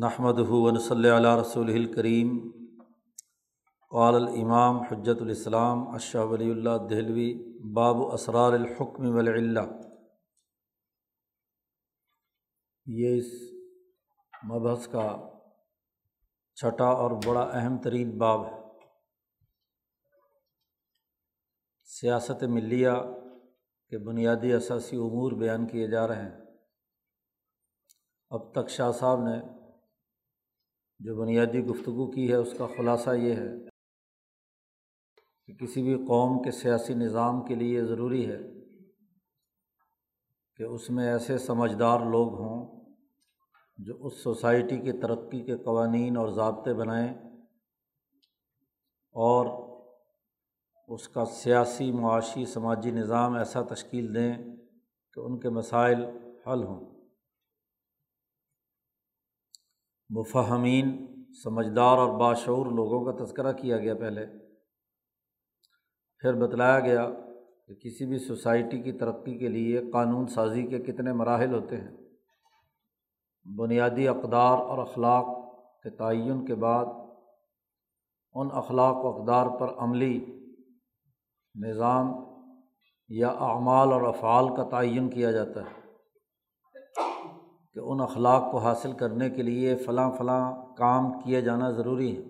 نحمد ہُون صلی اللہ رسول الکریم قال الامام حجت الاسلام اشہ ولی اللہ دہلوی باب اسرار الحکم ولا یہ اس مبحث کا چھٹا اور بڑا اہم ترین باب ہے۔ سیاست ملیہ کے بنیادی اثاثی امور بیان کیے جا رہے ہیں۔ اب تک شاہ صاحب نے جو بنیادی گفتگو کی ہے، اس کا خلاصہ یہ ہے کہ کسی بھی قوم کے سیاسی نظام کے لیے ضروری ہے کہ اس میں ایسے سمجھدار لوگ ہوں جو اس سوسائٹی کی ترقی کے قوانین اور ضابطے بنائیں اور اس کا سیاسی، معاشی، سماجی نظام ایسا تشکیل دیں کہ ان کے مسائل حل ہوں۔ مفہمین، سمجھدار اور باشعور لوگوں کا تذکرہ کیا گیا پہلے۔ پھر بتلایا گیا کہ کسی بھی سوسائٹی کی ترقی کے لیے قانون سازی کے کتنے مراحل ہوتے ہیں۔ بنیادی اقدار اور اخلاق کے تعین کے بعد ان اخلاق و اقدار پر عملی نظام یا اعمال اور افعال کا تعین کیا جاتا ہے۔ کہ ان اخلاق کو حاصل کرنے کے لیے فلاں فلاں کام کیے جانا ضروری ہے۔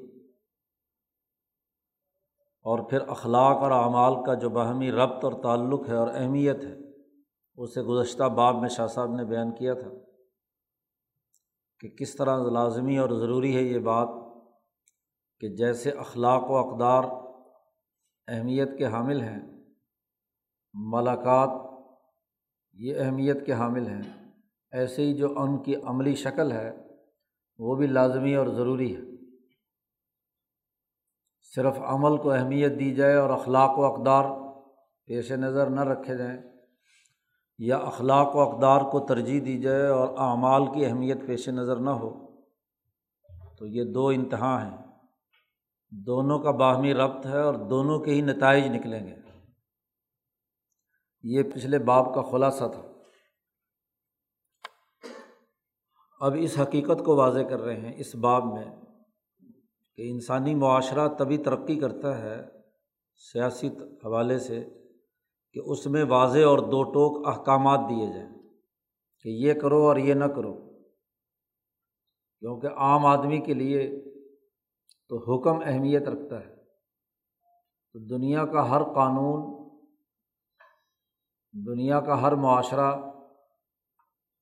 اور پھر اخلاق اور اعمال کا جو باہمی ربط اور تعلق ہے اور اہمیت ہے، اسے گزشتہ باب میں شاہ صاحب نے بیان کیا تھا کہ کس طرح لازمی اور ضروری ہے یہ بات کہ جیسے اخلاق و اقدار اہمیت کے حامل ہیں، ملاقات یہ اہمیت کے حامل ہیں۔ ایسے ہی جو ان کی عملی شکل ہے، وہ بھی لازمی اور ضروری ہے۔ صرف عمل کو اہمیت دی جائے اور اخلاق و اقدار پیش نظر نہ رکھے جائیں، یا اخلاق و اقدار کو ترجیح دی جائے اور اعمال کی اہمیت پیش نظر نہ ہو، تو یہ دو انتہا ہیں۔ دونوں کا باہمی ربط ہے اور دونوں کے ہی نتائج نکلیں گے۔ یہ پچھلے باب کا خلاصہ تھا۔ اب اس حقیقت کو واضح کر رہے ہیں اس باب میں کہ انسانی معاشرہ تبھی ترقی کرتا ہے سیاسی حوالے سے کہ اس میں واضح اور دو ٹوک احکامات دیے جائیں کہ یہ کرو اور یہ نہ کرو۔ کیونکہ عام آدمی کے لیے تو حکم اہمیت رکھتا ہے۔ تو دنیا کا ہر قانون، دنیا کا ہر معاشرہ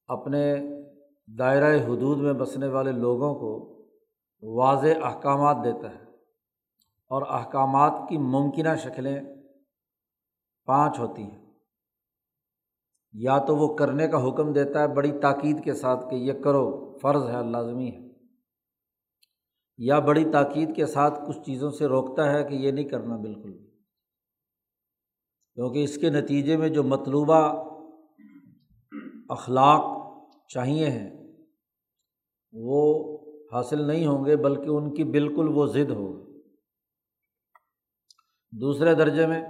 اپنے دائرۂ حدود میں بسنے والے لوگوں کو واضح احکامات دیتا ہے اور احکامات کی ممکنہ شکلیں پانچ ہوتی ہیں۔ یا تو وہ کرنے کا حکم دیتا ہے بڑی تاکید کے ساتھ کہ یہ کرو، فرض ہے، لازمی ہے۔ یا بڑی تاکید کے ساتھ کچھ چیزوں سے روکتا ہے کہ یہ نہیں کرنا بالکل۔ کیونکہ اس کے نتیجے میں جو مطلوبہ اخلاق چاہیے ہیں۔ وہ حاصل نہیں ہوں گے بلکہ ان کی بالکل وہ ضد ہوگی۔ دوسرے درجے میں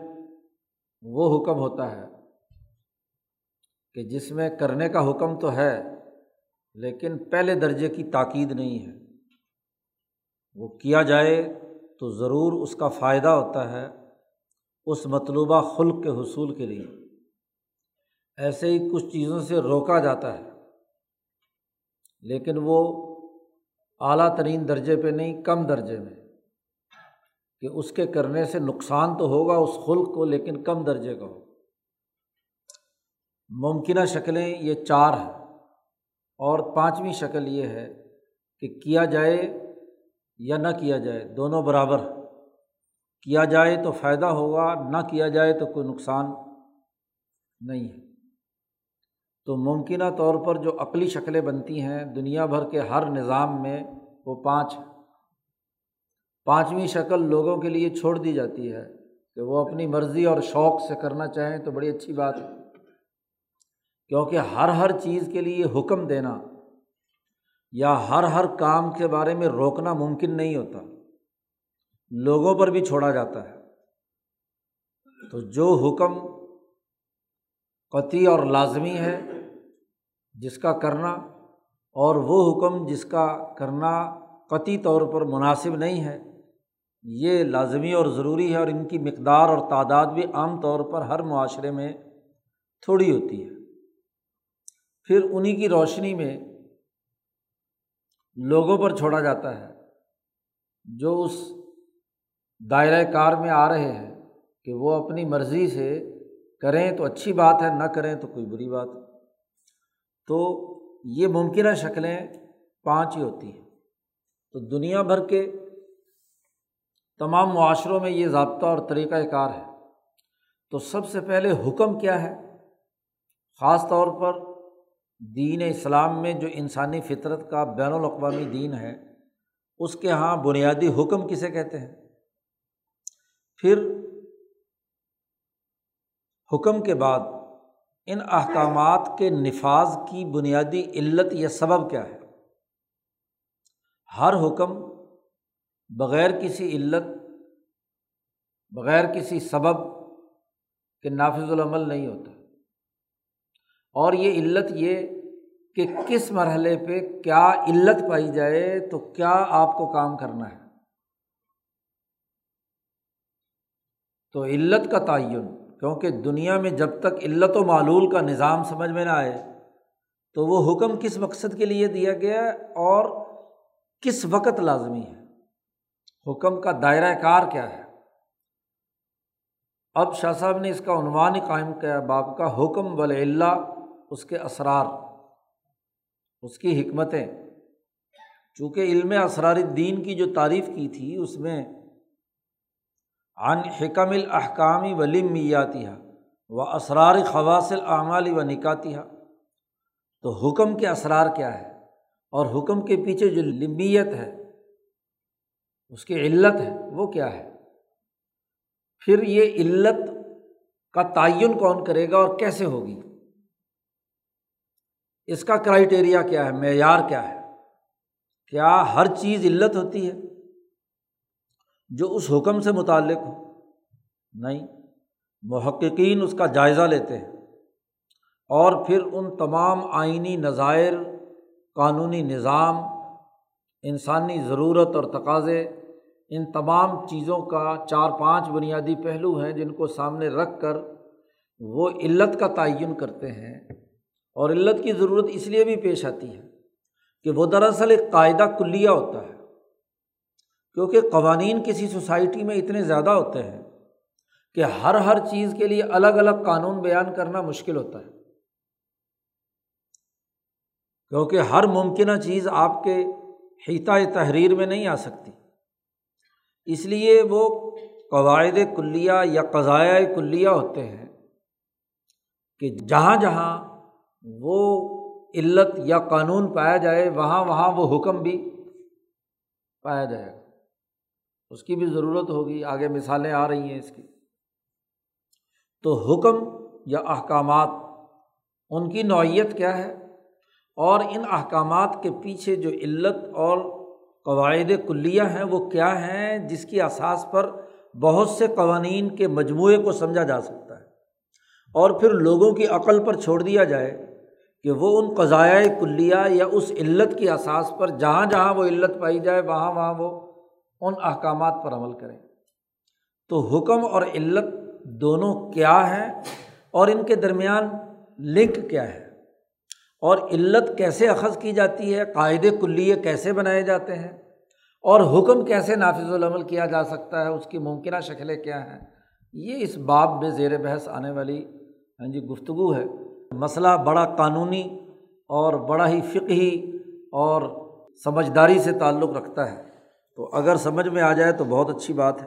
وہ حکم ہوتا ہے کہ جس میں کرنے کا حکم تو ہے لیکن پہلے درجے کی تاکید نہیں ہے۔ وہ کیا جائے تو ضرور اس کا فائدہ ہوتا ہے اس مطلوبہ خلق کے حصول کے لیے۔ ایسے ہی کچھ چیزوں سے روکا جاتا ہے۔ لیکن وہ اعلیٰ ترین درجے پہ نہیں، کم درجے میں۔ کہ اس کے کرنے سے نقصان تو ہوگا اس خلق کو، لیکن کم درجے کا ہو ممکنہ شکلیں یہ چار ہیں۔ اور پانچویں شکل یہ ہے کہ کیا جائے یا نہ کیا جائے، دونوں برابر کیا جائے تو فائدہ ہوگا، نہ کیا جائے تو کوئی نقصان نہیں ہے۔ تو ممکنہ طور پر جو عقلی شکلیں بنتی ہیں، دنیا بھر کے ہر نظام میں وہ پانچ پانچویں شکل لوگوں کے لیے چھوڑ دی جاتی ہے کہ وہ اپنی مرضی اور شوق سے کرنا چاہیں تو بڑی اچھی بات ہے۔ کیونکہ ہر ہر چیز کے لیے حکم دینا یا ہر ہر کام کے بارے میں روکنا ممکن نہیں ہوتا۔ لوگوں پر بھی چھوڑا جاتا ہے۔ تو جو حکم قطعی اور لازمی ہے جس کا کرنا اور وہ حکم جس کا کرنا قطعی طور پر مناسب نہیں ہے، یہ لازمی اور ضروری ہے اور ان کی مقدار اور تعداد بھی عام طور پر ہر معاشرے میں تھوڑی ہوتی ہے۔ پھر انہیں کی روشنی میں لوگوں پر چھوڑا جاتا ہے، جو اس دائرۂ کار میں آ رہے ہیں کہ وہ اپنی مرضی سے کریں تو اچھی بات ہے، نہ کریں تو کوئی بری بات۔ تو یہ ممکنہ شکلیں پانچ ہی ہوتی ہیں۔ تو دنیا بھر کے تمام معاشروں میں یہ ضابطہ اور طریقۂ کار ہے۔ تو سب سے پہلے حکم کیا ہے؟ خاص طور پر دین اسلام میں جو انسانی فطرت کا بین الاقوامی دین ہے، اس کے یہاں بنیادی حکم کسے کہتے ہیں؟ پھر حکم کے بعد ان احکامات کے نفاذ کی بنیادی علت یا سبب کیا ہے؟ ہر حکم بغیر کسی علت، بغیر کسی سبب کے نافذ العمل نہیں ہوتا۔ اور یہ علت یہ کہ کس مرحلے پہ کیا علت پائی جائے تو کیا آپ کو کام کرنا ہے۔ تو علت کا تعین۔ کیونکہ دنیا میں جب تک علت و معلول کا نظام سمجھ میں نہ آئے، تو وہ حکم کس مقصد کے لیے دیا گیا اور کس وقت لازمی ہے؟ حکم کا دائرۂ کار کیا ہے؟ اب شاہ صاحب نے اس کا عنوان ہی قائم کیا باپ کا حکم ولی اللہ اس کے اسرار، اس کی حکمتیں۔ چونکہ علم اسرار الدین کی جو تعریف کی تھی، اس میں عن حکم الحکامی و لمیاتیہ و اسرار خواصل اعمالی و نکاتیہ تو حکم کے اسرار کیا ہے؟ اور حکم کے پیچھے جو لمیت ہے، اس کی علت ہے، وہ کیا ہے؟ پھر یہ علت کا تعین کون کرے گا اور کیسے ہوگی؟ اس کا کرائٹیریا کیا ہے؟ معیار کیا ہے؟ کیا ہر چیز علت ہوتی ہے؟ جو اس حکم سے متعلق ہو۔ نہیں، محققین اس کا جائزہ لیتے ہیں۔ اور پھر ان تمام آئینی نظائر، قانونی نظام، انسانی ضرورت اور تقاضے، ان تمام چیزوں کا چار پانچ بنیادی پہلو ہیں جن کو سامنے رکھ کر وہ علت کا تعین کرتے ہیں۔ اور علت کی ضرورت اس لیے بھی پیش آتی ہے کہ وہ دراصل ایک قاعدہ کلیہ ہوتا ہے۔ کیونکہ قوانین کسی سوسائٹی میں اتنے زیادہ ہوتے ہیں کہ ہر ہر چیز کے لیے الگ الگ قانون بیان کرنا مشکل ہوتا ہے۔ کیونکہ ہر ممکنہ چیز آپ کے حیطۂ تحریر میں نہیں آ سکتی۔ اس لیے وہ قواعد کلیہ یا قضایۂ کلیہ ہوتے ہیں کہ جہاں جہاں وہ علت یا قانون پایا جائے، وہاں وہاں وہ حکم بھی پایا جائے گا۔ اس کی بھی ضرورت ہوگی، آگے مثالیں آ رہی ہیں اس کی۔ تو حکم یا احکامات، ان کی نوعیت کیا ہے؟ اور ان احکامات کے پیچھے جو علت اور قواعد کلیہ ہیں، وہ کیا ہیں؟ جس کی اساس پر بہت سے قوانین کے مجموعے کو سمجھا جا سکتا ہے۔ اور پھر لوگوں کی عقل پر چھوڑ دیا جائے کہ وہ ان قضائۂ کلیہ یا اس علت کی اساس پر جہاں جہاں وہ علت پائی جائے، وہاں وہاں وہ ان احکامات پر عمل کریں۔ تو حکم اور علت دونوں کیا ہیں اور ان کے درمیان لنک کیا ہے؟ اور علت کیسے اخذ کی جاتی ہے؟ قاعدے کلیے کیسے بنائے جاتے ہیں؟ اور حکم کیسے نافذ العمل کیا جا سکتا ہے؟ اس کی ممکنہ شکلیں کیا ہیں؟ یہ اس باب میں زیر بحث آنے والی ہاں جی گفتگو ہے۔ مسئلہ بڑا قانونی اور بڑا ہی فقہی اور سمجھداری سے تعلق رکھتا ہے۔ تو اگر سمجھ میں آ جائے تو بہت اچھی بات ہے۔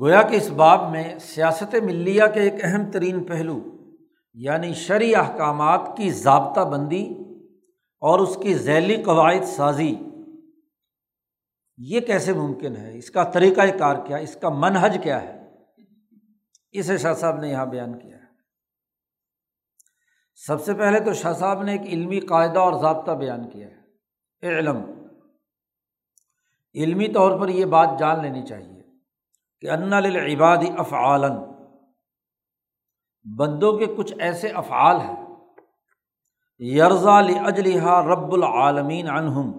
گویا کہ اس باب میں سیاست ملیہ کے ایک اہم ترین پہلو یعنی شرعی احکامات کی ضابطہ بندی اور اس کی ذیلی قواعد سازی۔ یہ کیسے ممکن ہے؟ اس کا طریقۂ کار کیا؟ اس کا منحج کیا ہے؟ اسے شاہ صاحب نے یہاں بیان کیا ہے۔ سب سے پہلے تو شاہ صاحب نے ایک علمی قاعدہ اور ضابطہ بیان کیا ہے۔ علم علمی طور پر یہ بات جان لینی چاہیے کہ ان للعباد افعالن بندوں کے کچھ ایسے افعال ہیں۔ یرزا اجلحا رب العالمین عنہم۔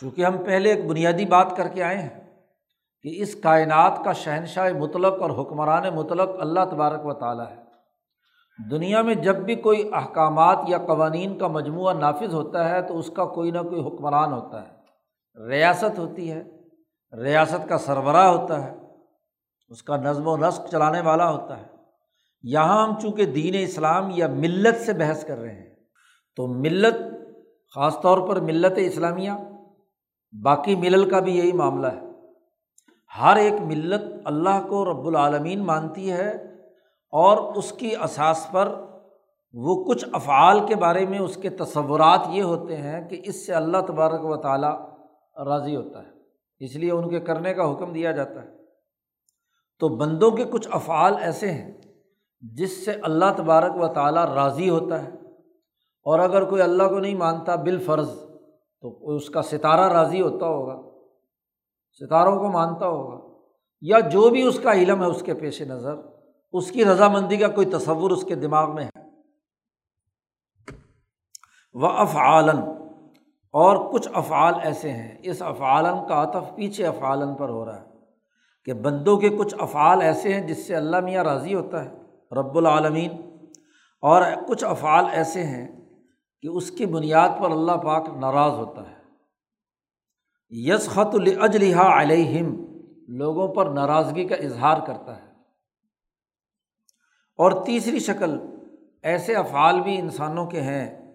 چونکہ ہم پہلے ایک بنیادی بات کر کے آئے ہیں کہ اس کائنات کا شہنشاہ مطلق اور حکمران مطلق اللہ تبارک و تعالیٰ ہے۔ دنیا میں جب بھی کوئی احکامات یا قوانین کا مجموعہ نافذ ہوتا ہے تو اس کا کوئی نہ کوئی حکمران ہوتا ہے۔ ریاست ہوتی ہے، ریاست کا سربراہ ہوتا ہے، اس کا نظم و نسق چلانے والا ہوتا ہے۔ یہاں ہم چونکہ دین اسلام یا ملت سے بحث کر رہے ہیں، تو ملت خاص طور پر ملت اسلامیہ، باقی ملل کا بھی یہی معاملہ ہے۔ ہر ایک ملت اللہ کو رب العالمین مانتی ہے اور اس کی اساس پر وہ کچھ افعال کے بارے میں اس کے تصورات یہ ہوتے ہیں کہ اس سے اللہ تبارک و تعالیٰ راضی ہوتا ہے۔ اس لیے ان کے کرنے کا حکم دیا جاتا ہے۔ تو بندوں کے کچھ افعال ایسے ہیں جس سے اللہ تبارک و تعالیٰ راضی ہوتا ہے۔ اور اگر کوئی اللہ کو نہیں مانتا بال فرض تو اس کا ستارہ راضی ہوتا ہوگا، ستاروں کو مانتا ہوگا، یا جو بھی اس کا علم ہے اس کے پیش نظر۔ اس کی رضامندی کا کوئی تصور اس کے دماغ میں ہے؟ وہ افعالن اور کچھ افعال ایسے ہیں۔ اس افعالن کا عطف پیچھے افعالن پر ہو رہا ہے کہ بندوں کے کچھ افعال ایسے ہیں جس سے اللہ میاں راضی ہوتا ہے، رب العالمین۔ اور کچھ افعال ایسے ہیں کہ اس کی بنیاد پر اللہ پاک ناراض ہوتا ہے۔ یس خط الجلحا علیہم، لوگوں پر ناراضگی کا اظہار کرتا ہے۔ اور تیسری شکل ایسے افعال بھی انسانوں کے ہیں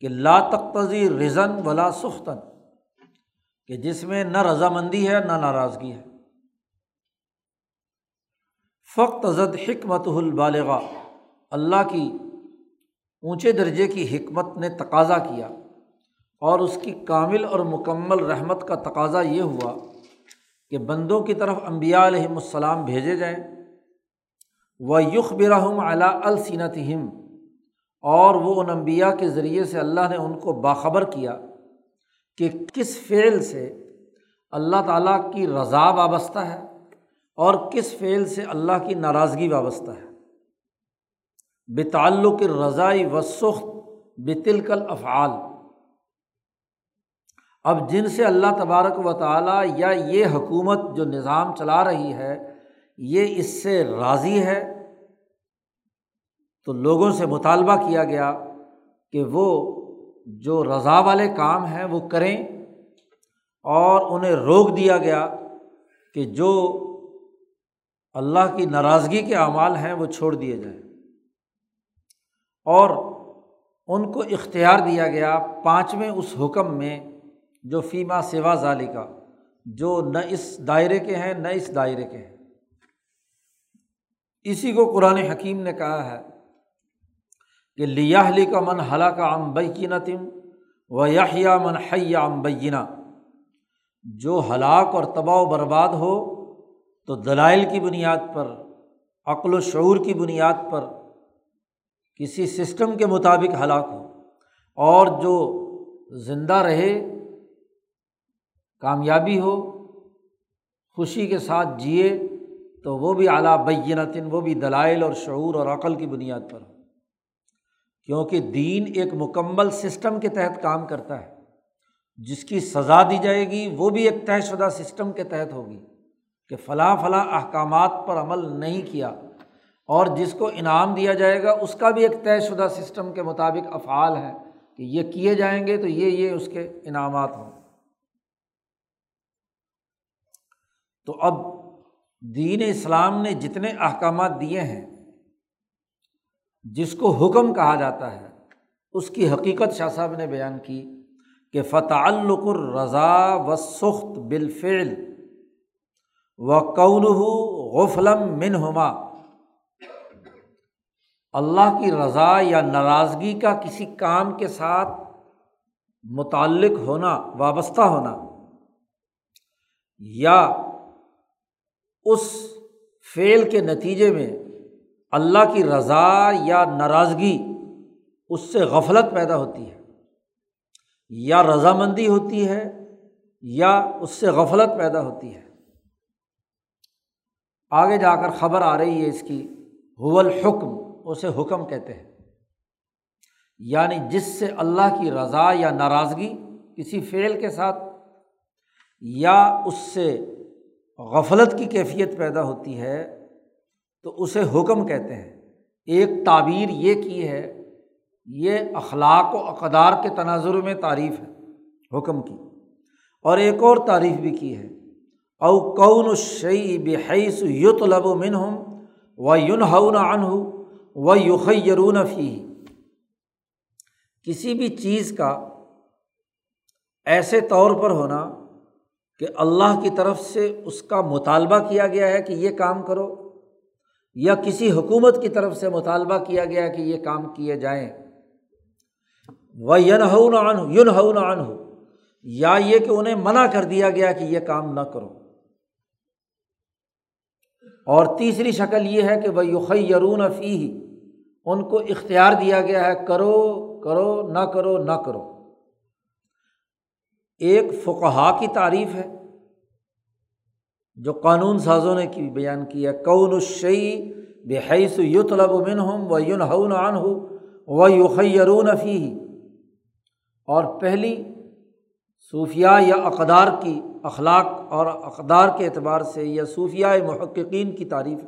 کہ لا تختی رزن ولا سختن، کہ جس میں نہ رضامندی ہے، نہ ناراضگی ہے۔ فخت زد حکمت البالغ، اللہ کی اونچے درجے کی حکمت نے تقاضا کیا اور اس کی کامل اور مکمل رحمت کا تقاضا یہ ہوا کہ بندوں کی طرف امبیا علیہم السلام بھیجے جائیں۔ و یخ برہم علا السینتہم اور وہ ان انبیاء کے ذریعے سے اللہ نے ان کو باخبر کیا کہ کس فعل سے اللہ تعالیٰ کی رضا وابستہ ہے اور کس فعل سے اللہ کی ناراضگی وابستہ ہے۔ بے تعلق رضائی و سخت بتلکل افعال اب جن سے اللہ تبارک و تعالیٰ یا یہ حکومت جو نظام چلا رہی ہے، یہ اس سے راضی ہے تو لوگوں سے مطالبہ کیا گیا کہ وہ جو رضا والے کام ہیں وہ کریں اور انہیں روک دیا گیا کہ جو اللہ کی ناراضگی کے اعمال ہیں وہ چھوڑ دیے جائیں۔ اور ان کو اختیار دیا گیا پانچویں اس حکم میں جو فیما سوا ظالی کا جو نہ اس دائرے کے ہیں، نہ اس دائرے کے ہیں۔ اسی کو قرآن حکیم نے کہا ہے کہ لیاہلی کا من حلا کا ام بینا تم و یا من حیا امبینہ جو ہلاک اور تباہ و برباد ہو تو دلائل کی بنیاد پر، عقل و شعور کی بنیاد پر کسی سسٹم کے مطابق ہلاک ہو۔ اور جو زندہ رہے، کامیابی ہو، خوشی کے ساتھ جیے، تو وہ بھی اعلیٰ بینتن وہ بھی دلائل اور شعور اور عقل کی بنیاد پر۔ ہو کیونکہ دین ایک مکمل سسٹم کے تحت کام کرتا ہے۔ جس کی سزا دی جائے گی، وہ بھی ایک طے شدہ سسٹم کے تحت ہوگی کہ فلاں فلاں احکامات پر عمل نہیں کیا اور جس کو انعام دیا جائے گا، اس کا بھی ایک طے شدہ سسٹم کے مطابق افعال ہے کہ یہ کیے جائیں گے تو یہ یہ اس کے انعامات ہوں۔ تو اب دین اسلام نے جتنے احکامات دیے ہیں جس کو حکم کہا جاتا ہے، اس کی حقیقت شاہ صاحب نے بیان کی کہ فتح الرضا و سخت بالفعل و کون غفلم من ہما اللہ کی رضا یا ناراضگی کا کسی کام کے ساتھ متعلق ہونا، وابستہ ہونا، یا اس فعل کے نتیجے میں اللہ کی رضا یا ناراضگی اس سے غفلت پیدا ہوتی ہے، یا رضامندی ہوتی ہے، یا اس سے غفلت پیدا ہوتی ہے۔ آگے جا کر خبر آ رہی ہے اس کی حول حکم اسے حکم کہتے ہیں۔ یعنی جس سے اللہ کی رضا یا ناراضگی کسی فعل کے ساتھ یا اس سے غفلت کی کیفیت پیدا ہوتی ہے تو اسے حکم کہتے ہیں۔ ایک تعبیر یہ کی ہے، یہ اخلاق و اقدار کے تناظر میں تعریف ہے، حکم کی۔ اور ایک اور تعریف بھی کی ہے۔ او کون الشعی بحیث یت لب و من ہوں و یون ہُن ان ہو و یخرون فی کسی بھی چیز کا ایسے طور پر ہونا کہ اللہ کی طرف سے اس کا مطالبہ کیا گیا ہے کہ یہ کام کرو۔ یا کسی حکومت کی طرف سے مطالبہ کیا گیا کہ یہ کام کیے جائیں۔ وہ ین یون ہو نہ ہو یا یہ کہ انہیں منع کر دیا گیا کہ یہ کام نہ کرو۔ اور تیسری شکل یہ ہے کہ وہ یخرون فی ان کو اختیار دیا گیا ہے کرو کرو، نہ کرو نہ کرو۔ ایک فقہا کی تعریف ہے۔ جو قانون سازوں نے کی بیان کیا، کون الشعی بحیث یت لب من ہوں و یون ہُن عن ہو و یخرون فی اور پہلی صوفیہ یا اقدار کی اخلاق اور اقدار کے اعتبار سے یا صوفیہ محققین کی تعریف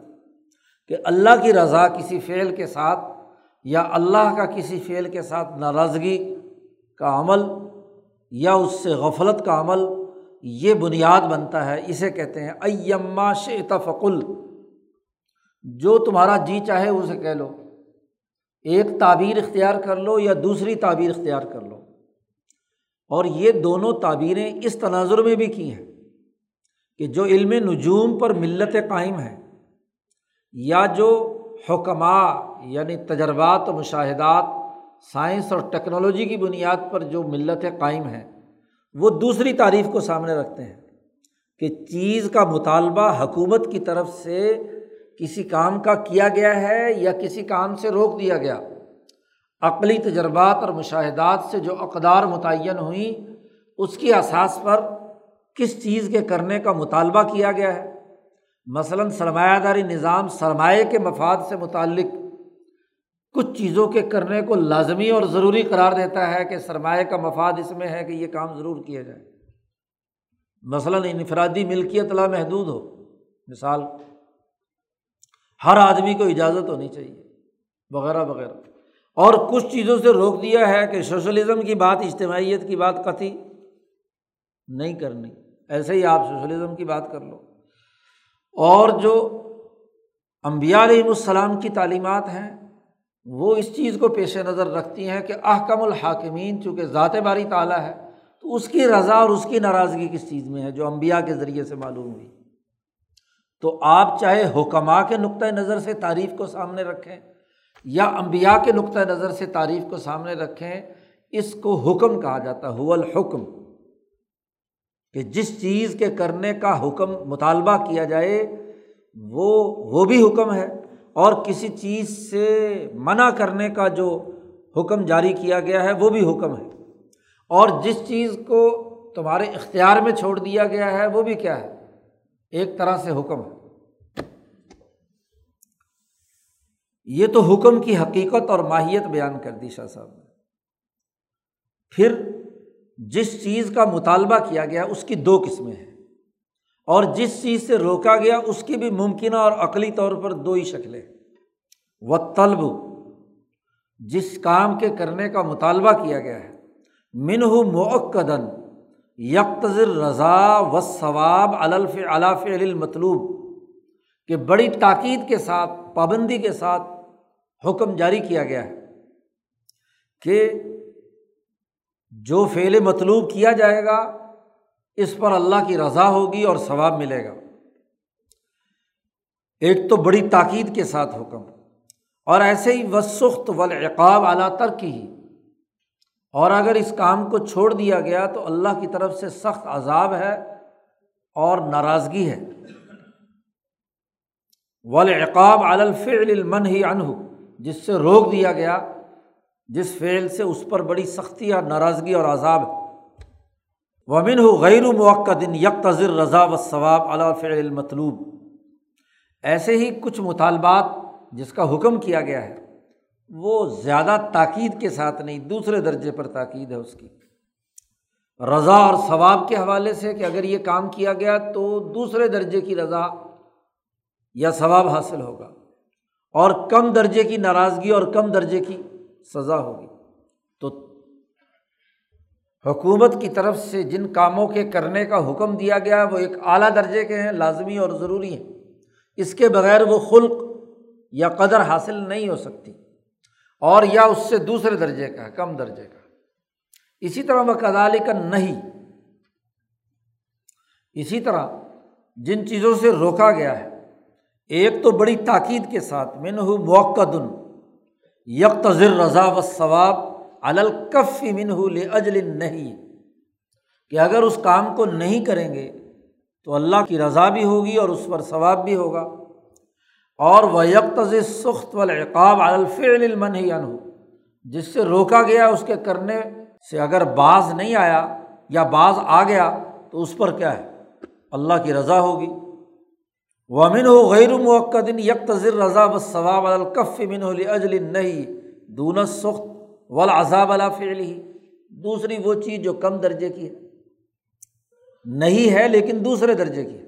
کہ اللہ کی رضا کسی فعل کے ساتھ یا اللہ کا کسی فعل کے ساتھ ناراضگی کا عمل یا اس سے غفلت کا عمل یہ بنیاد بنتا ہے، اسے کہتے ہیں ایما شعتفقل جو تمہارا جی چاہے اسے کہہ لو۔ ایک تعبیر اختیار کر لو یا دوسری تعبیر اختیار کر لو۔ اور یہ دونوں تعبیریں اس تناظر میں بھی کی ہیں کہ جو علم نجوم پر ملت قائم ہے یا جو حکمہ یعنی تجربات و مشاہدات، سائنس اور ٹیکنالوجی کی بنیاد پر جو ملت قائم ہیں وہ دوسری تعریف کو سامنے رکھتے ہیں کہ چیز کا مطالبہ حکومت کی طرف سے کسی کام کا کیا گیا ہے یا کسی کام سے روک دیا گیا۔ عقلی تجربات اور مشاہدات سے جو اقدار متعین ہوئیں، اس کی اساس پر کس چیز کے کرنے کا مطالبہ کیا گیا ہے؟ مثلاً سرمایہ داری نظام سرمایہ کے مفاد سے متعلق کچھ چیزوں کے کرنے کو لازمی اور ضروری قرار دیتا ہے کہ سرمایہ کا مفاد اس میں ہے کہ یہ کام ضرور کیا جائے۔ مثلاً انفرادی ملکیت لا محدود ہو۔ مثال، ہر آدمی کو اجازت ہونی چاہیے، وغیرہ وغیرہ۔ اور کچھ چیزوں سے روک دیا ہے کہ سوشلزم کی بات، اجتماعیت کی بات کتھی نہیں کرنی۔ ایسے ہی آپ سوشلزم کی بات کر لو۔ اور جو امبیا علیہم السلام کی تعلیمات ہیں وہ اس چیز کو پیش نظر رکھتی ہیں کہ احکم الحاکمین چونکہ ذات باری تعلیٰ ہے، تو اس کی رضا اور اس کی ناراضگی کس چیز میں ہے جو امبیا کے ذریعے سے معلوم ہوئی؟ تو آپ چاہے حکمہ کے نقطۂ نظر سے تعریف کو سامنے رکھیں یا امبیا کے نقطۂ نظر سے تعریف کو سامنے رکھیں، اس کو حکم کہا جاتا ہے الحکم، کہ جس چیز کے کرنے کا حکم مطالبہ کیا جائے، وہ وہ بھی حکم ہے۔ اور کسی چیز سے منع کرنے کا جو حکم جاری کیا گیا ہے، وہ بھی حکم ہے۔ اور جس چیز کو تمہارے اختیار میں چھوڑ دیا گیا ہے، وہ بھی کیا ہے؟ ایک طرح سے حکم ہے۔ یہ تو حکم کی حقیقت اور ماہیت بیان کر دی شاہ صاحب نے۔ پھر جس چیز کا مطالبہ کیا گیا، اس کی دو قسمیں ہیں۔ اور جس چیز سے روکا گیا اس کی بھی ممکنہ اور عقلی طور پر دو ہی شکلیں۔ و طلب جس کام کے کرنے کا مطالبہ کیا گیا ہے منہ معقدن یکتظر رضا و ثواب الف الاف المطلوب، کہ بڑی تاکید کے ساتھ، پابندی کے ساتھ حکم جاری کیا گیا ہے کہ جو فعل مطلوب کیا جائے گا اس پر اللہ کی رضا ہوگی اور ثواب ملے گا۔ ایک تو بڑی تاکید کے ساتھ حکم، اور ایسے ہی وسخت والعقاب اعلیٰ تر کی ہی اور اگر اس کام کو چھوڑ دیا گیا تو اللہ کی طرف سے سخت عذاب ہے اور ناراضگی ہے۔ والعقاب الفعل المن ہی انہ جس سے روک دیا گیا، جس فعل سے اس پر بڑی سختی اور ناراضگی اور عذاب ہے۔ ومن ہو غیر موقع دن یک تذر رضا و ثواب الفعل المطلوب۔ ایسے ہی کچھ مطالبات جس کا حکم کیا گیا ہے، وہ زیادہ تاکید کے ساتھ نہیں، دوسرے درجے پر تاکید ہے اس کی۔ رضا اور ثواب کے حوالے سے کہ اگر یہ کام کیا گیا تو دوسرے درجے کی رضا یا ثواب حاصل ہوگا اور کم درجے کی ناراضگی اور کم درجے کی سزا ہوگی۔ حکومت کی طرف سے جن کاموں کے کرنے کا حکم دیا گیا، وہ ایک اعلیٰ درجے کے ہیں، لازمی اور ضروری ہیں۔ اس کے بغیر وہ خلق یا قدر حاصل نہیں ہو سکتی۔ اور یا اس سے دوسرے درجے کا، کم درجے کا۔ اسی طرح وہ کدال کا نہیں اسی طرح جن چیزوں سے روکا گیا ہے، ایک تو بڑی تاکید کے ساتھ میں نے موقع دن یک تذر رضا و ثواب الکف من اجل نہیں، کہ اگر اس کام کو نہیں کریں گے تو اللہ کی رضا بھی ہوگی اور اس پر ثواب بھی ہوگا۔ اور وہ یکتز سخت والعقاب الفعل المنہی عنہ جس سے روکا گیا اس کے کرنے سے اگر بعض نہیں آیا یا بعض آ گیا تو اس پر کیا ہے؟ اللہ کی رضا ہوگی۔ ومن ہو غیر موقع یک تذر رضا و ثواب الکف من اجل نہیں دون سخت ولاضاب فعل ہی دوسری وہ چیز جو کم درجے کی ہے۔ نہیں ہے لیکن دوسرے درجے کی ہے۔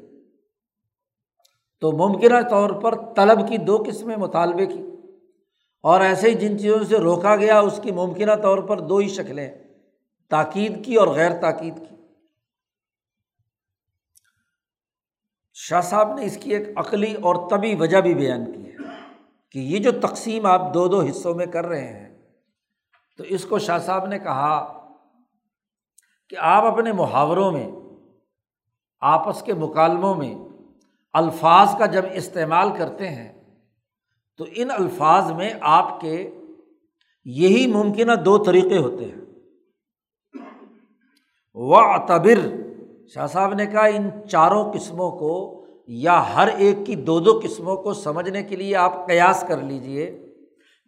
تو ممکنہ طور پر طلب کی دو قسمیں مطالبے کی۔ اور ایسے ہی جن چیزوں سے روکا گیا، اس کی ممکنہ طور پر دو ہی شکلیں تاکید کی اور غیر تاکید کی۔ شاہ صاحب نے اس کی ایک عقلی اور طبی وجہ بھی بیان کی ہے کہ یہ جو تقسیم آپ دو دو حصوں میں کر رہے ہیں تو اس کو شاہ صاحب نے کہا کہ آپ اپنے محاوروں میں، آپس کے مکالموں میں الفاظ کا جب استعمال کرتے ہیں، تو ان الفاظ میں آپ کے یہی ممکنہ دو طریقے ہوتے ہیں۔ و تبر شاہ صاحب نے کہا ان چاروں قسموں کو یا ہر ایک کی دو دو قسموں کو سمجھنے کے لیے آپ قیاس کر لیجیے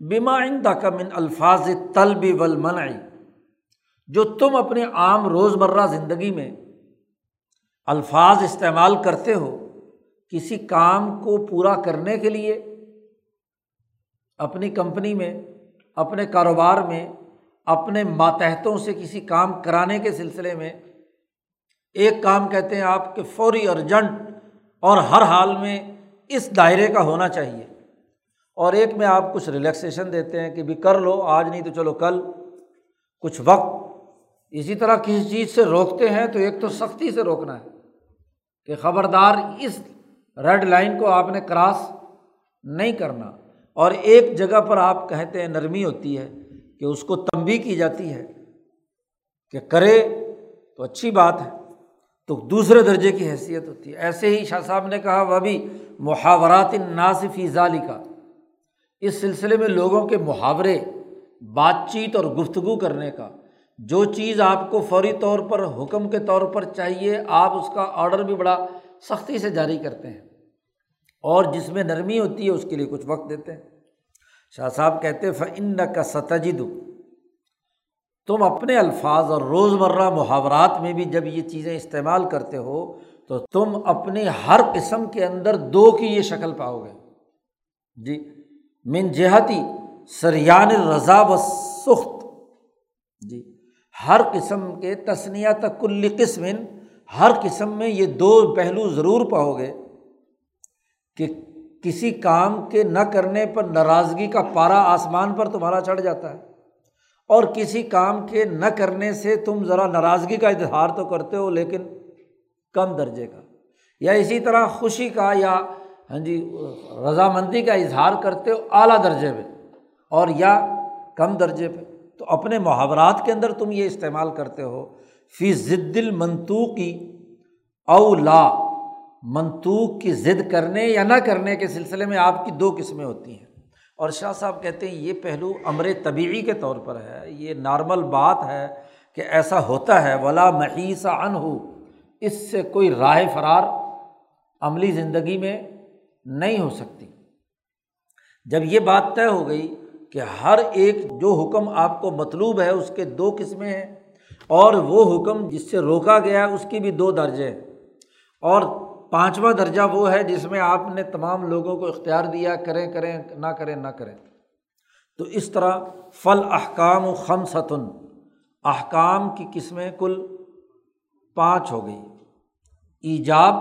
بیما کا من الفاظ طلب ولمنعی جو تم اپنے عام روز مرہ زندگی میں الفاظ استعمال کرتے ہو، کسی کام کو پورا کرنے کے لیے، اپنی کمپنی میں، اپنے کاروبار میں، اپنے ماتحتوں سے کسی کام کرانے کے سلسلے میں، ایک کام کہتے ہیں آپ کے فوری ارجنٹ اور ہر حال میں اس دائرے کا ہونا چاہیے۔ اور ایک میں آپ کچھ ریلیکسیشن دیتے ہیں کہ بھی کر لو، آج نہیں تو چلو کل۔ کچھ وقت اسی طرح کسی چیز سے روکتے ہیں تو ایک تو سختی سے روکنا ہے۔ کہ خبردار اس ریڈ لائن کو آپ نے کراس نہیں کرنا۔ اور ایک جگہ پر آپ کہتے ہیں، نرمی ہوتی ہے کہ اس کو تنبی کی جاتی ہے کہ کرے تو اچھی بات ہے۔ تو دوسرے درجے کی حیثیت ہوتی ہے۔ ایسے ہی شاہ صاحب نے کہا وہ بھی محاورات ناصفی ظالی کا اس سلسلے میں لوگوں کے محاورے، بات چیت اور گفتگو کرنے کا۔ جو چیز آپ کو فوری طور پر، حکم کے طور پر چاہیے، آپ اس کا آڈر بھی بڑا سختی سے جاری کرتے ہیں۔ اور جس میں نرمی ہوتی ہے، اس کے لیے کچھ وقت دیتے ہیں۔ شاہ صاحب کہتے فن کا ستجد۔ تم اپنے الفاظ اور روز مرہ محاورات میں بھی جب یہ چیزیں استعمال کرتے ہو، تو تم اپنے ہر قسم کے اندر دو کی یہ شکل پاؤ گے۔ جی من جہتی سریان رضا و سخت۔ جی ہر قسم کے تسنیا تک کل قسم ہر قسم میں یہ دو پہلو ضرور پاؤ گے کہ کسی کام کے نہ کرنے پر ناراضگی کا پارا آسمان پر تمہارا چڑھ جاتا ہے اور کسی کام کے نہ کرنے سے تم ذرا ناراضگی کا اظہار تو کرتے ہو لیکن کم درجے کا۔ یا اسی طرح خوشی کا یا ہاں جی رضامندی کا اظہار کرتے ہو اعلیٰ درجے پہ اور یا کم درجے پہ۔ تو اپنے محاورات کے اندر تم یہ استعمال کرتے ہو، فی ضد المنطوقی او لا منطوق کی ضد کرنے یا نہ کرنے کے سلسلے میں آپ کی دو قسمیں ہوتی ہیں۔ اور شاہ صاحب کہتے ہیں یہ پہلو امر طبعی کے طور پر ہے، یہ نارمل بات ہے کہ ایسا ہوتا ہے، ولا محیثہ ان ہو اس سے کوئی رائے فرار عملی زندگی میں نہیں ہو سکتی۔ جب یہ بات طے ہو گئی کہ ہر ایک جو حکم آپ کو مطلوب ہے، اس کے دو قسمیں ہیں، اور وہ حکم جس سے روکا گیا ہے، اس کی بھی دو درجے ہیں۔ اور پانچواں درجہ وہ ہے جس میں آپ نے تمام لوگوں کو اختیار دیا، کریں کریں، نہ کریں نہ کریں۔ تو اس طرح فل احکام و خم ستن احکام کی قسمیں کل پانچ ہو گئی۔ ایجاب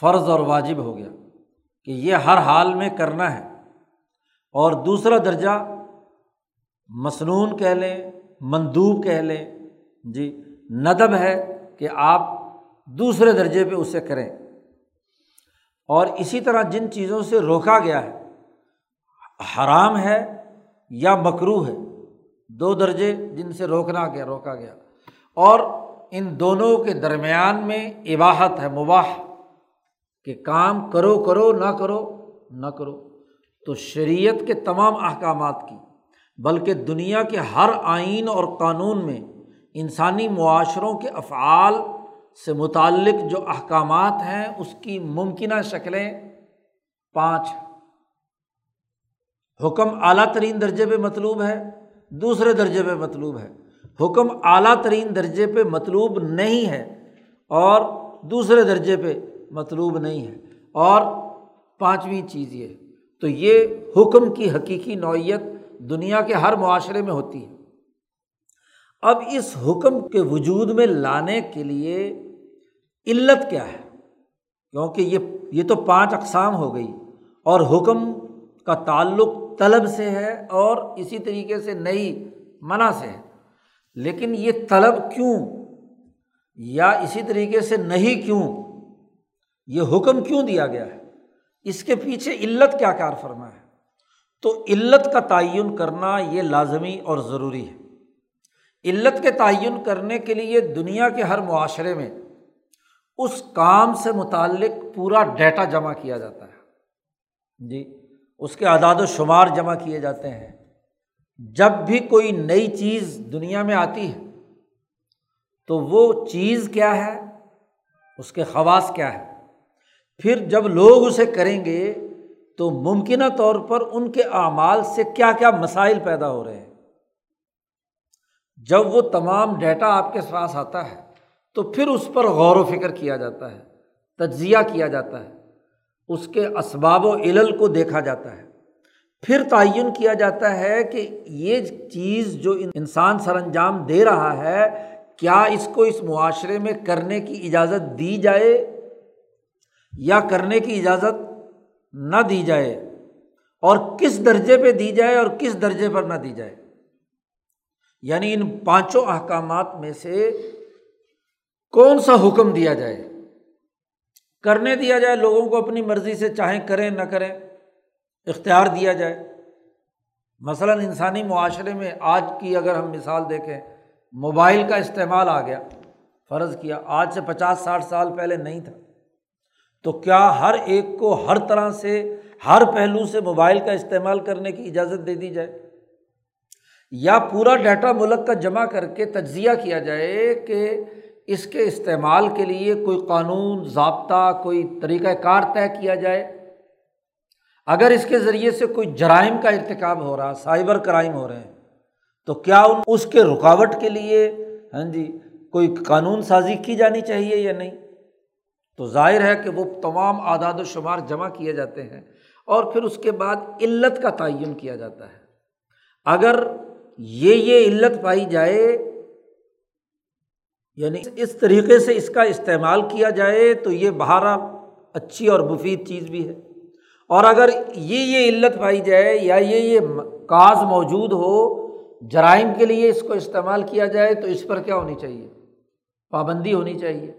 فرض اور واجب ہو گیا کہ یہ ہر حال میں کرنا ہے۔ اور دوسرا درجہ مصنون کہہ لیں، مندوب کہہ لیں۔ جی ندب ہے کہ آپ دوسرے درجے پہ اسے کریں۔ اور اسی طرح جن چیزوں سے روکا گیا ہے، حرام ہے یا مکرو ہے، دو درجے جن سے روکنا گیا، روکا گیا۔ اور ان دونوں کے درمیان میں عباہت ہے، مباح۔ کہ کام کرو کرو، نہ کرو نہ کرو۔ تو شریعت کے تمام احکامات کی، بلکہ دنیا کے ہر آئین اور قانون میں انسانی معاشروں کے افعال سے متعلق جو احکامات ہیں، اس کی ممکنہ شکلیں پانچ۔ حکم اعلیٰ ترین درجے پہ مطلوب ہے، دوسرے درجے پہ مطلوب ہے۔ حکم اعلیٰ ترین درجے پہ مطلوب نہیں ہے اور دوسرے درجے پہ مطلوب نہیں ہے۔ اور پانچویں چیز یہ، تو یہ حکم کی حقیقی نوعیت دنیا کے ہر معاشرے میں ہوتی ہے۔ اب اس حکم کے وجود میں لانے کے لیے علت کیا ہے؟ کیونکہ یہ یہ تو پانچ اقسام ہو گئی۔ اور حکم کا تعلق طلب سے ہے اور اسی طریقے سے نئی منع سے ہے۔ لیکن یہ طلب کیوں؟ یا اسی طریقے سے نہیں کیوں؟ یہ حکم کیوں دیا گیا ہے؟ اس کے پیچھے علت کیا کار فرما ہے؟ تو علت کا تعین کرنا یہ لازمی اور ضروری ہے۔ علت کے تعین کرنے کے لیے دنیا کے ہر معاشرے میں اس کام سے متعلق پورا ڈیٹا جمع کیا جاتا ہے۔ جی اس کے اعداد و شمار جمع کیے جاتے ہیں۔ جب بھی کوئی نئی چیز دنیا میں آتی ہے، تو وہ چیز کیا ہے؟ اس کے خواص کیا ہے؟ پھر جب لوگ اسے کریں گے تو ممکنہ طور پر ان کے اعمال سے کیا کیا مسائل پیدا ہو رہے ہیں۔ جب وہ تمام ڈیٹا آپ کے پاس آتا ہے تو پھر اس پر غور و فکر کیا جاتا ہے، تجزیہ کیا جاتا ہے، اس کے اسباب و علل کو دیکھا جاتا ہے۔ پھر تعین کیا جاتا ہے کہ یہ چیز جو انسان سر انجام دے رہا ہے، کیا اس کو اس معاشرے میں کرنے کی اجازت دی جائے؟ یا کرنے کی اجازت نہ دی جائے اور کس درجے پہ دی جائے اور کس درجے پر نہ دی جائے۔ یعنی ان پانچوں احکامات میں سے کون سا حکم دیا جائے؟ کرنے دیا جائے، لوگوں کو اپنی مرضی سے چاہیں کریں، نہ کریں، اختیار دیا جائے۔ مثلاً انسانی معاشرے میں آج کی اگر ہم مثال دیکھیں، موبائل کا استعمال آ گیا، فرض کیا، آج سے پچاس ساٹھ سال پہلے نہیں تھا۔ تو کیا ہر ایک کو ہر طرح سے ہر پہلو سے موبائل کا استعمال کرنے کی اجازت دے دی جائے؟ یا پورا ڈیٹا ملک کا جمع کر کے تجزیہ کیا جائے کہ اس کے استعمال کے لیے کوئی قانون، ضابطہ، کوئی طریقۂ کار طے کیا جائے؟ اگر اس کے ذریعے سے کوئی جرائم کا ارتکاب ہو رہا، سائبر کرائم ہو رہے ہیں، تو کیا ان، اس کے رکاوٹ کے لیے؟ ہاں جی کوئی قانون سازی کی جانی چاہیے یا نہیں؟ تو ظاہر ہے کہ وہ تمام اعداد و شمار جمع کیے جاتے ہیں اور پھر اس کے بعد علت کا تعین کیا جاتا ہے۔ اگر یہ یہ علت پائی جائے یعنی اس طریقے سے اس کا استعمال کیا جائے، تو یہ بہارا اچھی اور مفید چیز بھی ہے۔ اور اگر یہ یہ علت پائی جائے یا یہ یہ کاز موجود ہو، جرائم کے لیے اس کو استعمال کیا جائے، تو اس پر کیا ہونی چاہیے؟ پابندی ہونی چاہیے۔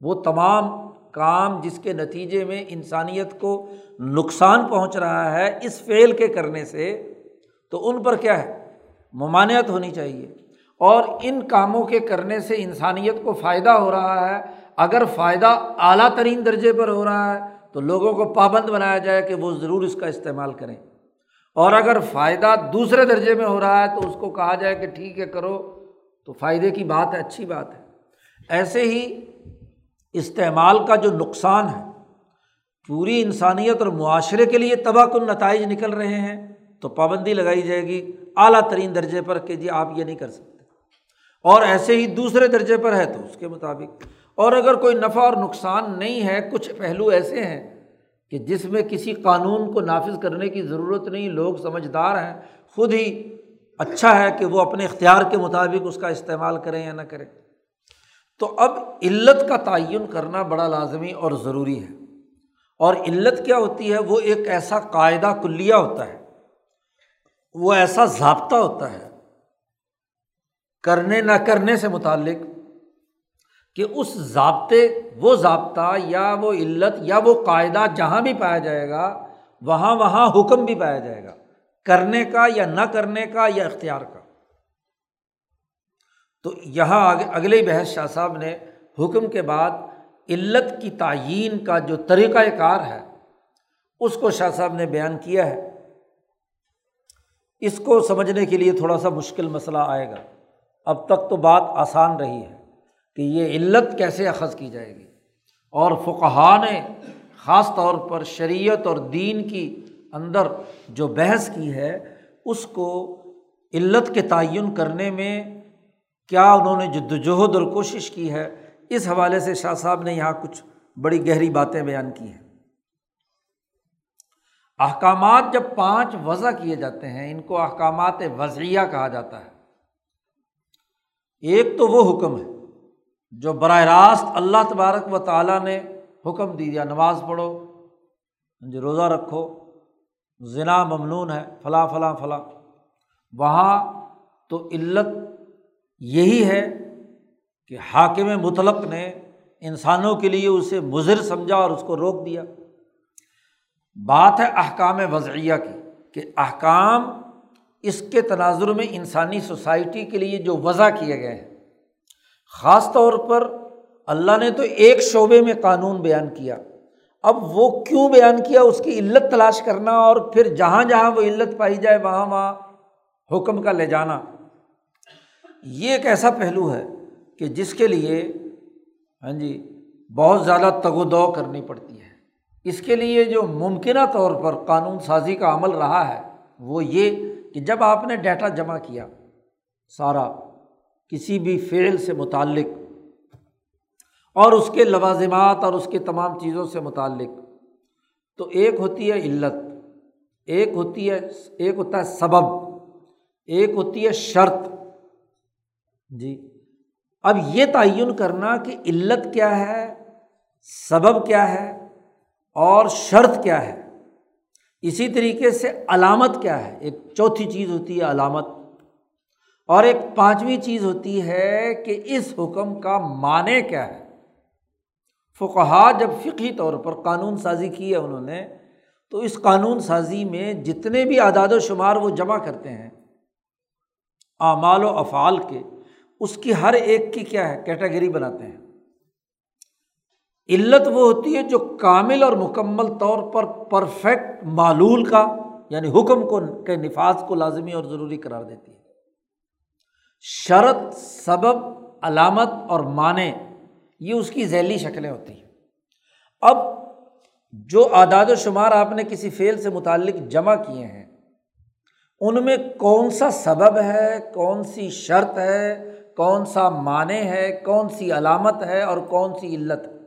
وہ تمام کام جس کے نتیجے میں انسانیت کو نقصان پہنچ رہا ہے اس فعل کے کرنے سے، تو ان پر کیا ہے؟ ممانعت ہونی چاہیے۔ اور ان کاموں کے کرنے سے انسانیت کو فائدہ ہو رہا ہے۔ اگر فائدہ اعلیٰ ترین درجے پر ہو رہا ہے، تو لوگوں کو پابند بنایا جائے کہ وہ ضرور اس کا استعمال کریں۔ اور اگر فائدہ دوسرے درجے میں ہو رہا ہے، تو اس کو کہا جائے کہ ٹھیک ہے، کرو۔ تو فائدے کی بات ہے، اچھی بات ہے۔ ایسے ہی استعمال کا جو نقصان ہے، پوری انسانیت اور معاشرے کے لیے تباہ کن نتائج نکل رہے ہیں، تو پابندی لگائی جائے گی اعلیٰ ترین درجے پر کہ جی آپ یہ نہیں کر سکتے۔ اور ایسے ہی دوسرے درجے پر ہے تو اس کے مطابق۔ اور اگر کوئی نفع اور نقصان نہیں ہے، کچھ پہلو ایسے ہیں کہ جس میں کسی قانون کو نافذ کرنے کی ضرورت نہیں، لوگ سمجھدار ہیں، خود ہی اچھا ہے کہ وہ اپنے اختیار کے مطابق اس کا استعمال کریں یا نہ کریں۔ تو اب علت کا تعین کرنا بڑا لازمی اور ضروری ہے۔ اور علت کیا ہوتی ہے؟ وہ ایک ایسا قاعدہ کلیہ ہوتا ہے۔ وہ ایسا ضابطہ ہوتا ہے، کرنے نہ کرنے سے متعلق، کہ اس ضابطے، وہ ضابطہ یا وہ علت یا وہ قاعدہ جہاں بھی پایا جائے گا، وہاں وہاں حکم بھی پایا جائے گا۔ کرنے کا یا نہ کرنے کا یا اختیار کا۔ تو یہاں اگلے بحث شاہ صاحب نے حکم کے بعد علت کی تعین کا جو طریقۂ کار ہے، اس کو شاہ صاحب نے بیان کیا ہے۔ اس کو سمجھنے کے لیے تھوڑا سا مشکل مسئلہ آئے گا۔ اب تک تو بات آسان رہی ہے کہ یہ علت کیسے اخذ کی جائے گی۔ اور فقہ نے خاص طور پر شریعت اور دین کی اندر جو بحث کی ہے، اس کو علت کے تعین کرنے میں کیا انہوں نے جد وجہد اور کوشش کی ہے؟ اس حوالے سے شاہ صاحب نے یہاں کچھ بڑی گہری باتیں بیان کی ہیں۔ احکامات جب پانچ وضع کیے جاتے ہیں، ان کو احکامات وضعیہ کہا جاتا ہے۔ ایک تو وہ حکم ہے جو براہ راست اللہ تبارک و تعالیٰ نے حکم دی دیا نماز پڑھو جو روزہ رکھو ذنا ممنون ہے، فلاں فلاں فلاں۔ وہاں تو علت یہی ہے کہ حاکم مطلق نے انسانوں کے لیے اسے مضر سمجھا اور اس کو روک دیا۔ بات ہے احکام وضعیہ کی کہ احکام اس کے تناظر میں انسانی سوسائٹی کے لیے جو وضع کیے گئے ہیں۔ خاص طور پر اللہ نے تو ایک شعبے میں قانون بیان کیا۔ اب وہ کیوں بیان کیا؟ اس کی علت تلاش کرنا اور پھر جہاں جہاں وہ علت پائی جائے، وہاں وہاں حکم کا لے جانا۔ یہ ایک ایسا پہلو ہے کہ جس کے لیے ہاں جی بہت زیادہ تگ و دو کرنی پڑتی ہے۔ اس کے لیے جو ممکنہ طور پر قانون سازی کا عمل رہا ہے، وہ یہ کہ جب آپ نے ڈیٹا جمع کیا، سارا کسی بھی فعل سے متعلق اور اس کے لوازمات اور اس کے تمام چیزوں سے متعلق، تو ایک ہوتی ہے علت، ایک ہوتی ہے، ایک ہوتا ہے سبب، ایک ہوتی ہے شرط۔ جی۔ اب یہ تعین کرنا کہ علت کیا ہے، سبب کیا ہے اور شرط کیا ہے۔ اسی طریقے سے علامت کیا ہے۔ ایک چوتھی چیز ہوتی ہے علامت۔ اور ایک پانچویں چیز ہوتی ہے کہ اس حکم کا معنی کیا ہے۔ فقہ جب فقی طور پر قانون سازی کی ہے انہوں نے، تو اس قانون سازی میں جتنے بھی اعداد و شمار وہ جمع کرتے ہیں، اعمال و افعال کے۔ اس کی ہر ایک کی کیا ہے؟ کیٹیگری بناتے ہیں۔ علت وہ ہوتی ہے جو کامل اور مکمل طور پر پرفیکٹ معلول کا یعنی حکم کو، کے نفاذ کو لازمی اور ضروری قرار دیتی ہے۔ شرط، سبب، علامت اور معنی، یہ اس کی ذیلی شکلیں ہوتی ہیں۔ اب جو اعداد و شمار آپ نے کسی فعل سے متعلق جمع کیے ہیں، ان میں کون سا سبب ہے، کون سی شرط ہے کون سا معنی ہے، کون سی علامت ہے اور کون سی علت؟ ہے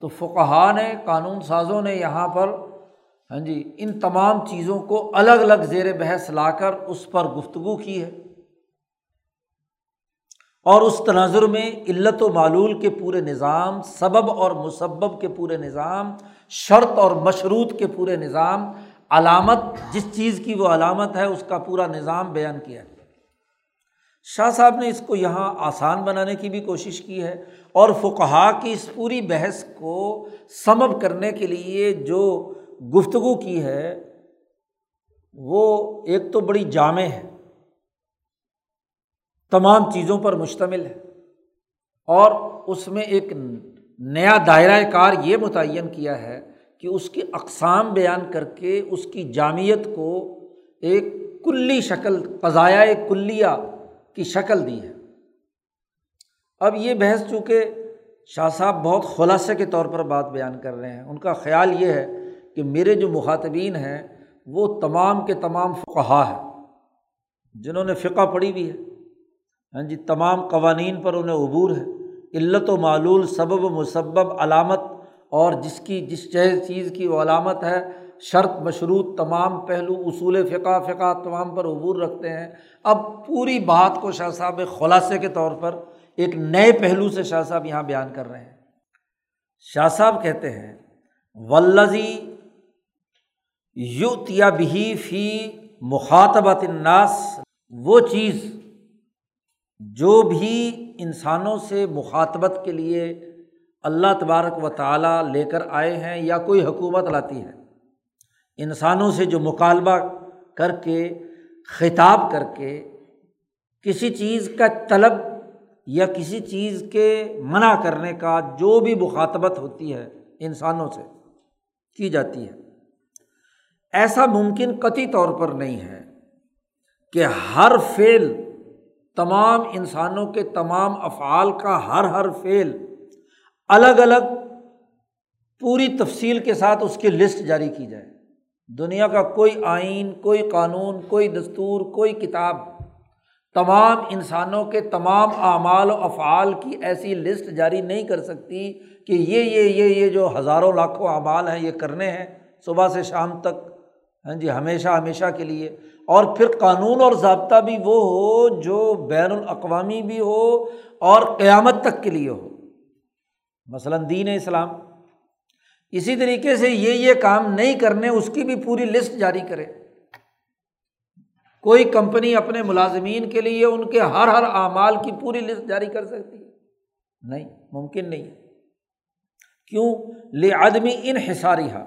تو فقہ نے، قانون سازوں نے یہاں پر ہاں جی ان تمام چیزوں کو الگ الگ زیر بحث لا کر اس پر گفتگو کی ہے۔ اور اس تناظر میں علت و معلول کے پورے نظام، سبب اور مسبب کے پورے نظام، شرط اور مشروط کے پورے نظام، علامت، جس چیز کی وہ علامت ہے، اس کا پورا نظام بیان کیا ہے۔ شاہ صاحب نے اس کو یہاں آسان بنانے کی بھی کوشش کی ہے اور فقہا کی اس پوری بحث کو سمب کرنے کے لیے جو گفتگو کی ہے، وہ ایک تو بڑی جامع ہے، تمام چیزوں پر مشتمل ہے اور اس میں ایک نیا دائرۂ کار یہ متعین کیا ہے کہ اس کی اقسام بیان کر کے اس کی جامعت کو ایک کلی شکل قضایا کلیہ کی شکل دی ہے اب یہ بحث چونکہ شاہ صاحب بہت خلاصے کے طور پر بات بیان کر رہے ہیں، ان کا خیال یہ ہے کہ میرے جو مخاطبین ہیں، وہ تمام کے تمام فقہا ہیں، جنہوں نے فقہ پڑھی بھی ہے۔ ہاں جی تمام قوانین پر انہیں عبور ہے۔ علت و معلول، سبب و مسبب، علامت اور جس کی، جس چیز کی وہ علامت ہے شرط مشروط تمام پہلو اصول فقہ فقہ تمام پر عبور رکھتے ہیں۔ اب پوری بات کو شاہ صاحب خلاصے کے طور پر ایک نئے پہلو سے شاہ صاحب یہاں بیان کر رہے ہیں۔ شاہ صاحب کہتے ہیں ولزی یوتیا بھی فی مخاطبات الناس وہ چیز جو بھی انسانوں سے مخاطبت کے لیے اللہ تبارک و تعالیٰ لے کر آئے ہیں یا کوئی حکومت لاتی ہے۔ انسانوں سے جو مکالبہ کر کے، خطاب کر کے کسی چیز کا طلب یا کسی چیز کے منع کرنے کا جو بھی مخاطبت ہوتی ہے انسانوں سے کی جاتی ہے۔ ایسا ممکن قطعی طور پر نہیں ہے کہ ہر فعل تمام انسانوں کے تمام افعال کا ہر ہر فعل الگ الگ پوری تفصیل کے ساتھ اس کی لسٹ جاری کی جائے۔ دنیا کا کوئی آئین، کوئی قانون، کوئی دستور، کوئی کتاب تمام انسانوں کے تمام اعمال و افعال کی ایسی لسٹ جاری نہیں کر سکتی کہ یہ یہ یہ یہ جو ہزاروں لاکھوں اعمال ہیں، یہ کرنے ہیں صبح سے شام تک۔ ہاں جی ہمیشہ ہمیشہ کے لیے۔ اور پھر قانون اور ضابطہ بھی وہ ہو جو بین الاقوامی بھی ہو اور قیامت تک کے لیے ہو۔ مثلاً دین اسلام۔ اسی طریقے سے یہ یہ کام نہیں کرنے، اس کی بھی پوری لسٹ جاری کرے۔ کوئی کمپنی اپنے ملازمین کے لیے ان کے ہر ہر اعمال کی پوری لسٹ جاری کر سکتی ہے۔ نہیں، ممکن نہیں۔ ہے کیوں؟ لے آدمی ان حصاریہ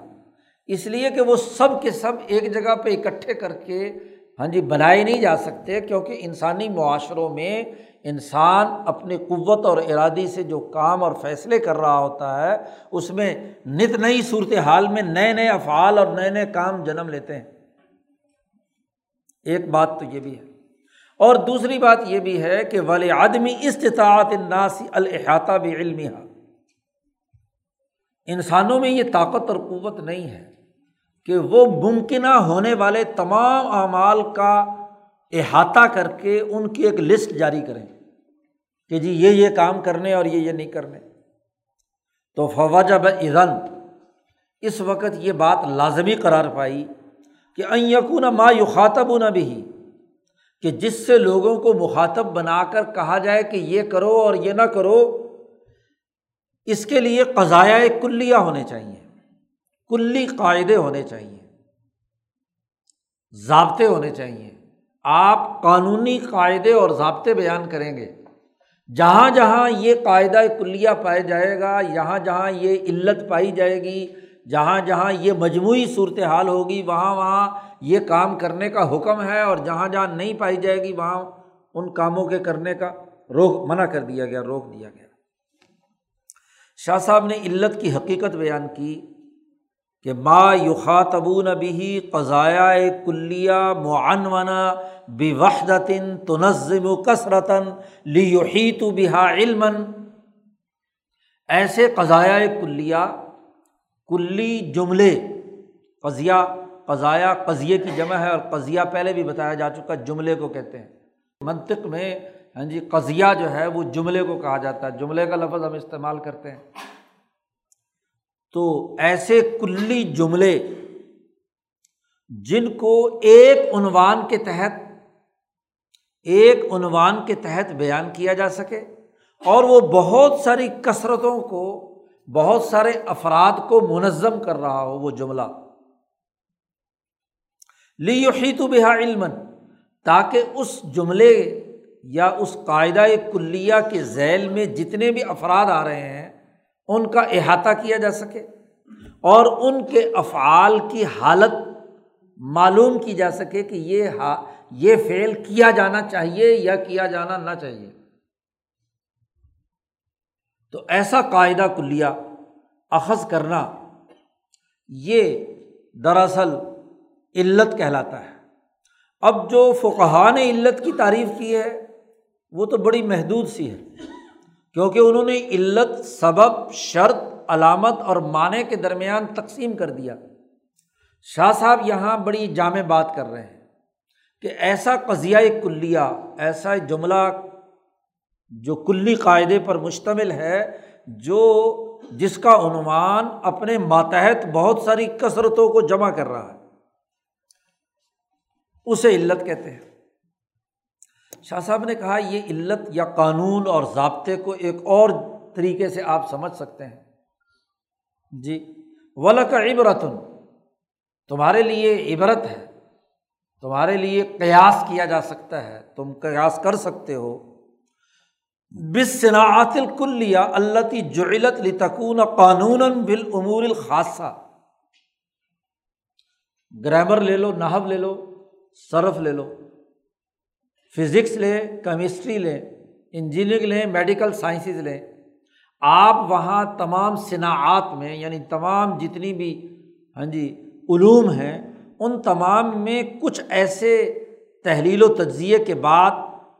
اس لیے کہ وہ سب کے سب ایک جگہ پہ اکٹھے کر کے ہاں جی بنائے نہیں جا سکتے کیونکہ انسانی معاشروں میں انسان اپنی قوت اور ارادی سے جو کام اور فیصلے کر رہا ہوتا ہے، اس میں نت نئی صورت حال میں نئے نئے افعال اور نئے نئے کام جنم لیتے ہیں۔ ایک بات تو یہ بھی ہے۔ اور دوسری بات یہ بھی ہے کہ ولی آدمی استطاعت ناسی الحاطہ بھی علمی انسانوں میں یہ طاقت اور قوت نہیں ہے کہ وہ ممکنہ ہونے والے تمام اعمال کا احاطہ کر کے ان کی ایک لسٹ جاری کریں۔ کہ جی یہ یہ کام کرنے اور یہ یہ نہیں کرنے۔ تو فواجہ بزن اس وقت یہ بات لازمی قرار پائی کہ این یقون ما یخاتب نہ بھی کہ جس سے لوگوں کو مخاطب بنا کر کہا جائے کہ یہ کرو اور یہ نہ کرو، اس کے لیے قضایا کلیہ ہونے چاہیے، کلی قاعدے ہونے چاہیے، ضابطے ہونے چاہیے۔ آپ قانونی قاعدے اور ضابطے بیان کریں گے۔ جہاں جہاں یہ قاعدہ کلیہ پایا جائے گا، یہاں جہاں یہ علت پائی جائے گی، جہاں جہاں یہ مجموعی صورت حال ہوگی، وہاں وہاں یہ کام کرنے کا حکم ہے اور جہاں جہاں نہیں پائی جائے گی، وہاں ان کاموں کے کرنے کا روک، منع کر دیا گیا، روک دیا گیا۔ شاہ صاحب نے علت کی حقیقت بیان کی۔ کہ ما یخاتبون بھی قضایا کلیہ معنونا بے وحدن تنظم و کثرتاً لی تو بحا علم ایسے قضایا کلیہ، کلی جملے، قضیہ، قضایا، قضیے کی جمع ہے اور قضیہ پہلے بھی بتایا جا چکا، جملے کو کہتے ہیں۔ منطق میں ہاں جی قضیہ جو ہے وہ جملے کو کہا جاتا ہے۔ جملے کا لفظ ہم استعمال کرتے ہیں۔ تو ایسے کلی جملے جن کو ایک عنوان کے تحت، ایک عنوان کے تحت بیان کیا جا سکے، اور وہ بہت ساری کثرتوں کو، بہت سارے افراد کو منظم کر رہا ہو وہ جملہ۔ لی تو بحا علم تاکہ اس جملے یا اس قاعدہ کلیہ کے ذیل میں جتنے بھی افراد آ رہے ہیں ان کا احاطہ کیا جا سکے اور ان کے افعال کی حالت معلوم کی جا سکے کہ یہ یہ فعل کیا جانا چاہیے یا کیا جانا نہ چاہیے۔ تو ایسا قاعدہ کلیا اخذ کرنا یہ دراصل علت کہلاتا ہے۔ اب جو فقہ نے علت کی تعریف کی ہے وہ تو بڑی محدود سی ہے۔ کیونکہ انہوں نے علت، سبب، شرط، علامت اور معنی کے درمیان تقسیم کر دیا۔ شاہ صاحب یہاں بڑی جامع بات کر رہے ہیں کہ ایسا قضیہ کلیہ، ایسا جملہ جو کلی قاعدے پر مشتمل ہے، جو جس کا عنوان اپنے ماتحت بہت ساری کثرتوں کو جمع کر رہا ہے، اسے علت کہتے ہیں۔ شاہ صاحب نے کہا، یہ علت یا قانون اور ضابطے کو ایک اور طریقے سے آپ سمجھ سکتے ہیں۔ جی ولک عبرتن تمہارے لیے عبرت ہے۔ تمہارے لیے قیاس کیا جا سکتا ہے۔ تم قیاس کر سکتے ہو۔ بس صنعت الکلیہ اللہ تی جعلت لتکون قانون بالامور الخاصہ گرامر لے لو نحب لے لو، صرف لے لو۔ فزکس لیں، کیمسٹری لیں، انجینئرنگ لیں، میڈیکل سائنسز لیں، آپ وہاں تمام صنعت میں یعنی تمام جتنی بھی ہاں جی علوم ہیں، ان تمام میں کچھ ایسے تحلیل و تجزیے کے بعد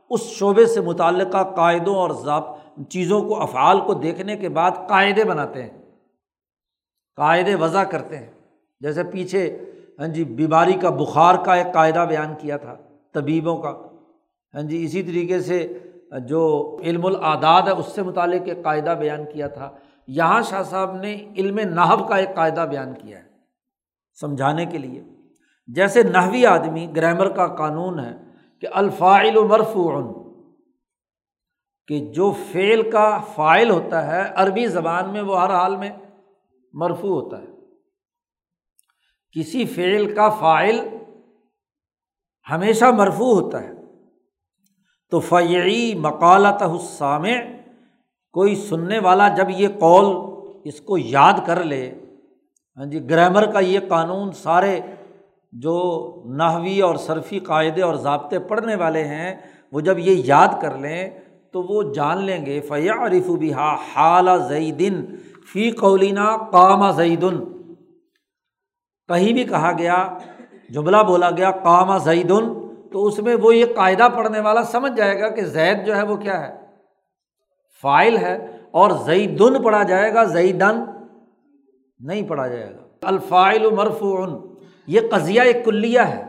اس شعبے سے متعلقہ قاعدوں اور ضابط چیزوں کو، افعال کو دیکھنے کے بعد قاعدے بناتے ہیں، قاعدے وضع کرتے ہیں۔ جیسے پیچھے ہاں جی بیماری کا بخار کا ایک قاعدہ بیان کیا تھا، طبیبوں کا۔ ہاں جی اسی طریقے سے جو علم العداد ہے، اس سے متعلق ایک قاعدہ بیان کیا تھا۔ یہاں شاہ صاحب نے علم نحب کا ایک قاعدہ بیان کیا ہے سمجھانے کے لیے۔ جیسے نحوی آدمی، گرامر کا قانون ہے کہ الفاعل و کہ جو فعل کا فائل ہوتا ہے، عربی زبان میں وہ ہر حال میں مرفو ہوتا ہے۔ کسی فعل کا فائل ہمیشہ مرفو ہوتا ہے۔ تو فعی مقالت حسام کوئی سننے والا جب یہ قول اس کو یاد کر لے ہاں جی گرامر کا یہ قانون سارے جو نحوی اور صرفی قاعدے اور ضابطے پڑھنے والے ہیں، وہ جب یہ یاد کر لیں تو وہ جان لیں گے فیا عرف بھی حال زیدن، فی قولینہ قام زیدن۔ کہیں بھی کہا گیا، جملہ بولا گیا قام زیدن۔ تو اس میں وہ یہ قاعدہ پڑھنے والا سمجھ جائے گا کہ زید جو ہے وہ کیا ہے؟ فائل ہے اور زیدن پڑھا جائے گا، زیدن نہیں پڑھا جائے گا۔ الفائل مرفون یہ قضیہ ایک کلیہ ہے۔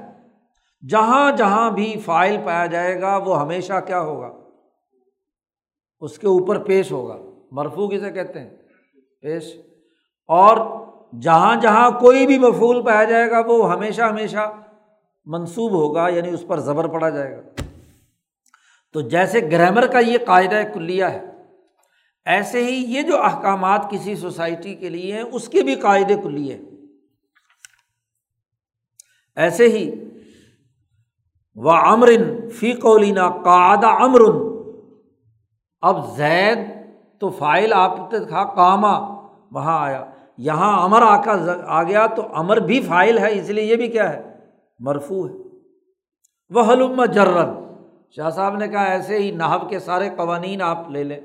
جہاں جہاں بھی فائل پایا جائے گا، وہ ہمیشہ کیا ہوگا؟ اس کے اوپر پیش ہوگا۔ مرفو کسے کہتے ہیں؟ پیش۔ اور جہاں جہاں کوئی بھی مفول پایا جائے گا، وہ ہمیشہ ہمیشہ منسوب ہوگا یعنی اس پر زبر پڑا جائے گا۔ تو جیسے گرامر کا یہ قاعدہ کلیہ ہے، ایسے ہی یہ جو احکامات کسی سوسائٹی کے لیے ہیں، اس کے بھی قاعدے کلیے ہیں۔ ایسے ہی و امرن فی قولینا قعدہ امرن اب زید تو فائل آپ تھا کاما وہاں آیا۔ یہاں امر آ کر آ گیا تو امر بھی فائل ہے، اس لیے یہ بھی کیا ہے۔ مرفو ہے۔ وہ حلم جرن شاہ صاحب نے کہا ایسے ہی نحب کے سارے قوانین آپ لے لیں،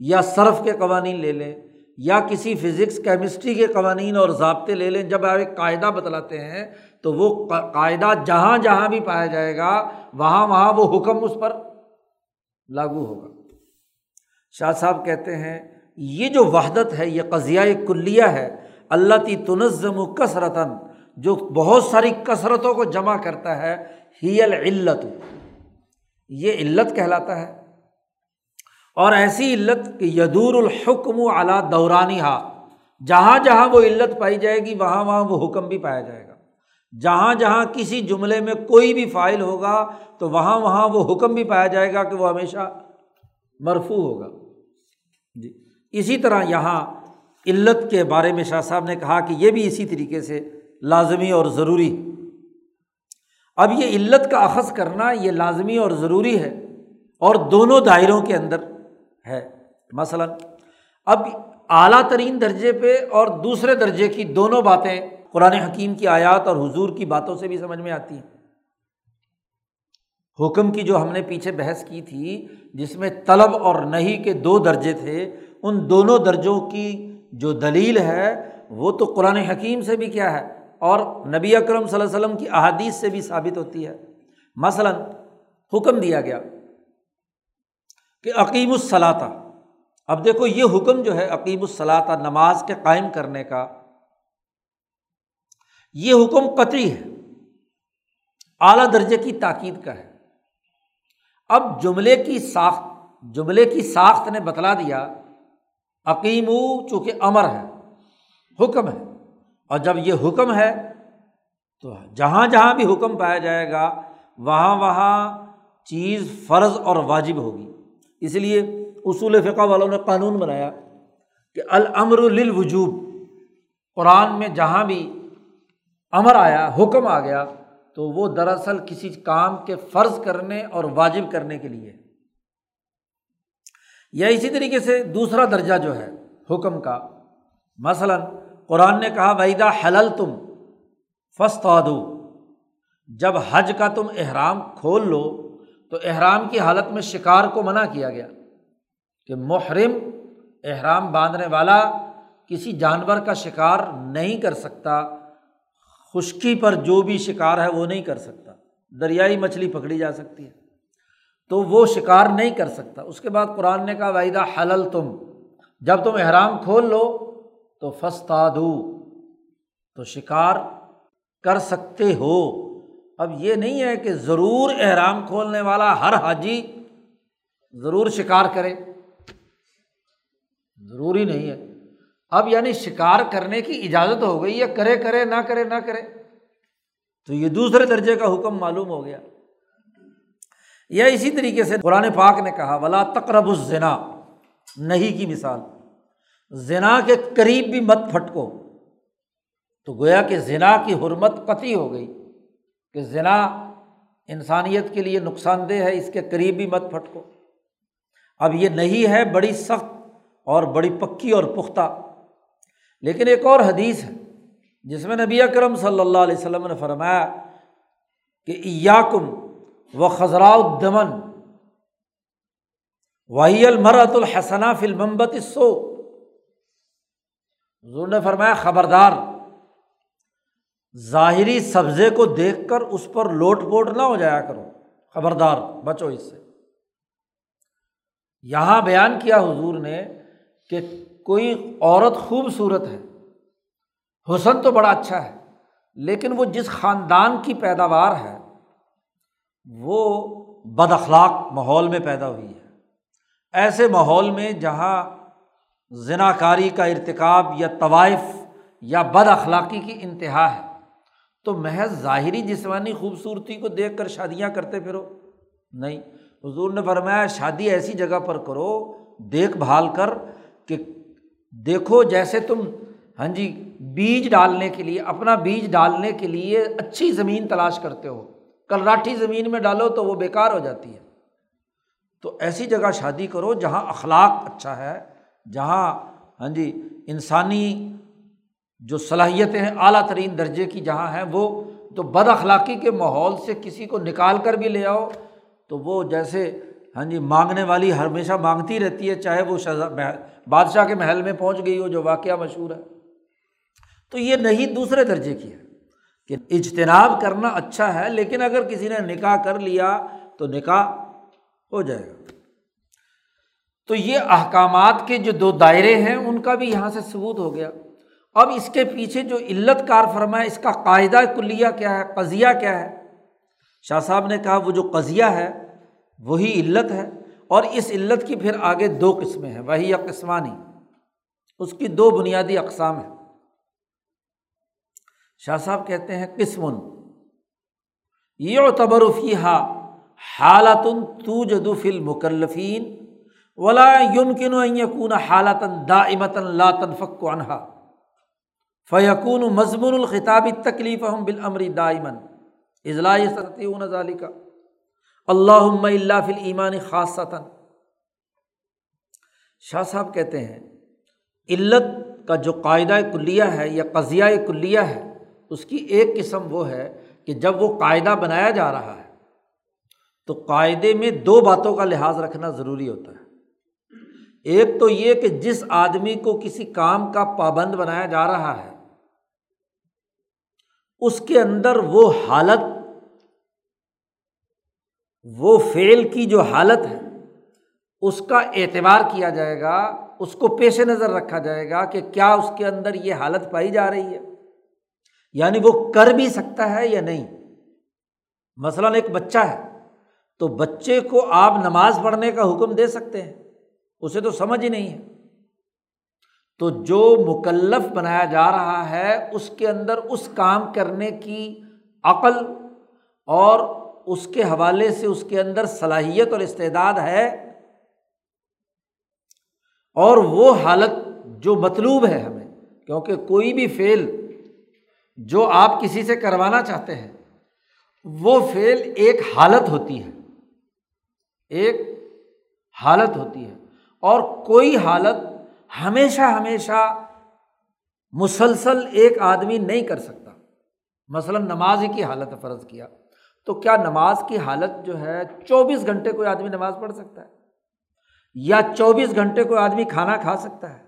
یا صرف کے قوانین لے لیں، یا کسی فزکس، کیمسٹری کے قوانین اور ضابطے لے لیں۔ جب آپ ایک قاعدہ بتلاتے ہیں تو وہ قاعدہ جہاں جہاں بھی پایا جائے گا، وہاں وہاں وہ حکم اس پر لاگو ہوگا۔ شاہ صاحب کہتے ہیں، یہ جو وحدت ہے، یہ قضیہ کلیہ ہے اللہ تی تنظم و کثرتاً جو بہت ساری کثرتوں کو جمع کرتا ہے، ہی العلت۔ یہ علت کہلاتا ہے۔ اور ایسی علت کہ یدور الحکم اعلیٰ دورانی ہا جہاں جہاں وہ علت پائی جائے گی، وہاں وہاں وہ حکم بھی پایا جائے گا۔ جہاں جہاں کسی جملے میں کوئی بھی فائل ہوگا، تو وہاں وہاں وہ حکم بھی پایا جائے گا کہ وہ ہمیشہ مرفو ہوگا۔ جی۔ اسی طرح یہاں علت کے بارے میں شاہ صاحب نے کہا کہ یہ بھی اسی طریقے سے لازمی اور ضروری۔ اب یہ علت کا اخذ کرنا یہ لازمی اور ضروری ہے اور دونوں دائروں کے اندر ہے۔ مثلاً، اب اعلیٰ ترین درجے پہ اور دوسرے درجے کی دونوں باتیں قرآن حکیم کی آیات اور حضور کی باتوں سے بھی سمجھ میں آتی ہیں۔ حکم کی جو ہم نے پیچھے بحث کی تھی، جس میں طلب اور نہیں کے دو درجے تھے، ان دونوں درجوں کی جو دلیل ہے، وہ تو قرآن حکیم سے بھی کیا ہے۔ اور نبی اکرم صلی اللہ علیہ وسلم کی احادیث سے بھی ثابت ہوتی ہے۔ مثلاً حکم دیا گیا کہ عقیم الصلاطہ اب دیکھو یہ حکم جو ہے عقیم الصلاطہ نماز کے قائم کرنے کا، یہ حکم قطعی ہے، اعلیٰ درجے کی تاکید کا ہے۔ اب جملے کی ساخت، جملے کی ساخت نے بتلا دیا عقیم چونکہ امر ہے، حکم ہے۔ اور جب یہ حکم ہے تو جہاں جہاں بھی حکم پایا جائے گا، وہاں وہاں چیز فرض اور واجب ہوگی۔ اس لیے اصول فقہ والوں نے قانون بنایا کہ الامر للوجوب۔ قرآن میں جہاں بھی امر آیا، حکم آ گیا، تو وہ دراصل کسی کام کے فرض کرنے اور واجب کرنے کے لیے۔ یا اسی طریقے سے دوسرا درجہ جو ہے حکم کا، مثلاً قرآن نے کہا وحیدہ حلل تم فستو جب حج کا تم احرام کھول لو، تو احرام کی حالت میں شکار کو منع کیا گیا کہ محرم احرام باندھنے والا کسی جانور کا شکار نہیں کر سکتا، خشکی پر جو بھی شکار ہے وہ نہیں کر سکتا، دریائی مچھلی پکڑی جا سکتی ہے۔ تو وہ شکار نہیں کر سکتا۔ اس کے بعد قرآن نے کہا وحیدہ حلل تم جب تم احرام کھول لو تو فستادو تو شکار کر سکتے ہو۔ اب یہ نہیں ہے کہ ضرور احرام کھولنے والا ہر حاجی ضرور شکار کرے۔ ضروری نہیں ہے۔ اب یعنی شکار کرنے کی اجازت ہو گئی ہے۔ کرے کرے، نہ کرے نہ کرے۔ تو یہ دوسرے درجے کا حکم معلوم ہو گیا۔ یا اسی طریقے سے قرآن پاک نے کہا، ولا تقرب الزنا۔ نہیں کی مثال۔ زنا کے قریب بھی مت پھٹکو۔ تو گویا کہ زنا کی حرمت قطعی ہو گئی کہ زنا انسانیت کے لیے نقصان دہ ہے، اس کے قریب بھی مت پھٹکو۔ اب یہ نہیں ہے بڑی سخت اور بڑی پکی اور پختہ۔ لیکن ایک اور حدیث ہے، جس میں نبی اکرم صلی اللہ علیہ وسلم نے فرمایا کہ یا کم و خزرا الدمن واہی المرت الحسنا فلمبت سو حضور نے فرمایا، خبردار، ظاہری سبزے کو دیکھ کر اس پر لوٹ پوٹ نہ ہو جایا کرو۔ خبردار، بچو اس سے۔ یہاں بیان کیا حضور نے کہ کوئی عورت خوبصورت ہے، حسن تو بڑا اچھا ہے، لیکن وہ جس خاندان کی پیداوار ہے، وہ بد اخلاق ماحول میں پیدا ہوئی ہے۔ ایسے ماحول میں جہاں ذنا کاری کا ارتکاب یا طوائف یا بد اخلاقی کی انتہا ہے۔ تو محض ظاہری جسمانی خوبصورتی کو دیکھ کر شادیاں کرتے پھرو۔ نہیں، حضور نے فرمایا، شادی ایسی جگہ پر کرو، دیکھ بھال کر کہ دیکھو جیسے تم ہاں جی بیج ڈالنے کے لیے، اپنا بیج ڈالنے کے لیے اچھی زمین تلاش کرتے ہو۔ کلراٹھی زمین میں ڈالو تو وہ بیکار ہو جاتی ہے۔ تو ایسی جگہ شادی کرو جہاں اخلاق اچھا ہے جہاں ہاں جی انسانی جو صلاحیتیں ہیں، اعلیٰ ترین درجے کی جہاں ہیں، وہ تو بد اخلاقی کے ماحول سے کسی کو نکال کر بھی لے آؤ، تو وہ جیسے ہاں جی مانگنے والی ہمیشہ مانگتی رہتی ہے، چاہے وہ بادشاہ کے محل میں پہنچ گئی ہو، جو واقعہ مشہور ہے۔ تو یہ نہیں دوسرے درجے کی ہے کہ اجتناب کرنا اچھا ہے، لیکن اگر کسی نے نکاح کر لیا تو نکاح ہو جائے گا۔ تو یہ احکامات کے جو دو دائرے ہیں، ان کا بھی یہاں سے ثبوت ہو گیا۔ اب اس کے پیچھے جو علت کار فرما ہے، اس کا قاعدہ کلیہ کیا ہے، قضیہ کیا ہے؟ شاہ صاحب نے کہا وہ جو قضیہ ہے، وہی علت ہے۔ اور اس علت کی پھر آگے دو قسمیں ہیں، وہی قسمانی اس کی دو بنیادی اقسام ہیں۔ شاہ صاحب کہتے ہیں، قسم۔ یہ تبرفی ہا حالت تو جدوفل مکلفین ولا یمکن یقون حالت دا امتن لا تنفق انہا فیقون مضمون الخطابی تکلیف ہم بالعمری دائمن اضلاع سطح ظالی کا اللہ اللہ فل ایمان خاصتاً شاہ صاحب کہتے ہیں، علت کا جو قاعدہ کلیہ ہے یا قضیہ کلیہ ہے، اس کی ایک قسم وہ ہے کہ جب وہ قاعدہ بنایا جا رہا ہے، تو قاعدے میں دو باتوں کا لحاظ رکھنا ضروری ہوتا ہے۔ ایک تو یہ کہ جس آدمی کو کسی کام کا پابند بنایا جا رہا ہے، اس کے اندر وہ حالت، وہ فعل کی جو حالت ہے، اس کا اعتبار کیا جائے گا، اس کو پیش نظر رکھا جائے گا کہ کیا اس کے اندر یہ حالت پائی جا رہی ہے۔ یعنی وہ کر بھی سکتا ہے یا نہیں۔ مثلاً ایک بچہ ہے، تو بچے کو آپ نماز پڑھنے کا حکم دے سکتے ہیں۔ اسے تو سمجھ ہی نہیں ہے۔ تو جو مکلف بنایا جا رہا ہے، اس کے اندر اس کام کرنے کی عقل اور اس کے حوالے سے اس کے اندر صلاحیت اور استعداد ہے۔ اور وہ حالت جو مطلوب ہے ہمیں، کیونکہ کوئی بھی فعل جو آپ کسی سے کروانا چاہتے ہیں، وہ فعل ایک حالت ہوتی ہے۔ ایک حالت ہوتی ہے۔ اور کوئی حالت ہمیشہ ہمیشہ مسلسل ایک آدمی نہیں کر سکتا۔ مثلاً نماز کی حالت فرض کیا تو کیا نماز کی حالت جو ہے چوبیس گھنٹے کوئی آدمی نماز پڑھ سکتا ہے؟ یا چوبیس گھنٹے کوئی آدمی کھانا کھا سکتا ہے؟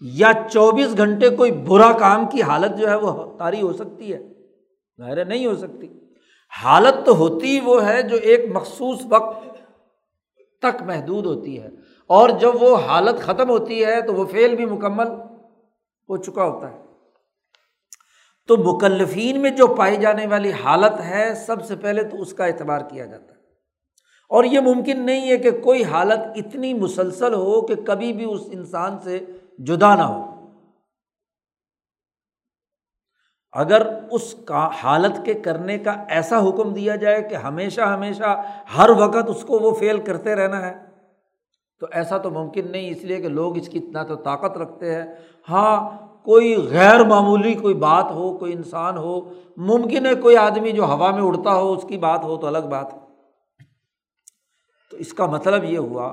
یا چوبیس گھنٹے کوئی برا کام کی حالت جو ہے وہ تاری ہو سکتی ہے؟ ظاہر نہیں ہو سکتی۔ حالت تو ہوتی وہ ہے جو ایک مخصوص وقت تک محدود ہوتی ہے۔ اور جب وہ حالت ختم ہوتی ہے تو وہ فعل بھی مکمل ہو چکا ہوتا ہے۔ تو مکلفین میں جو پائی جانے والی حالت ہے، سب سے پہلے تو اس کا اعتبار کیا جاتا ہے۔ اور یہ ممکن نہیں ہے کہ کوئی حالت اتنی مسلسل ہو کہ کبھی بھی اس انسان سے جدا نہ ہو۔ اگر اس کا حالت کے کرنے کا ایسا حکم دیا جائے کہ ہمیشہ ہمیشہ ہر وقت اس کو وہ فیل کرتے رہنا ہے تو ایسا تو ممکن نہیں، اس لیے کہ لوگ اس کی اتنا تو طاقت رکھتے ہیں۔ ہاں کوئی غیر معمولی کوئی بات ہو، کوئی انسان ہو، ممکن ہے کوئی آدمی جو ہوا میں اڑتا ہو، اس کی بات ہو تو الگ بات۔ ہے تو اس کا مطلب یہ ہوا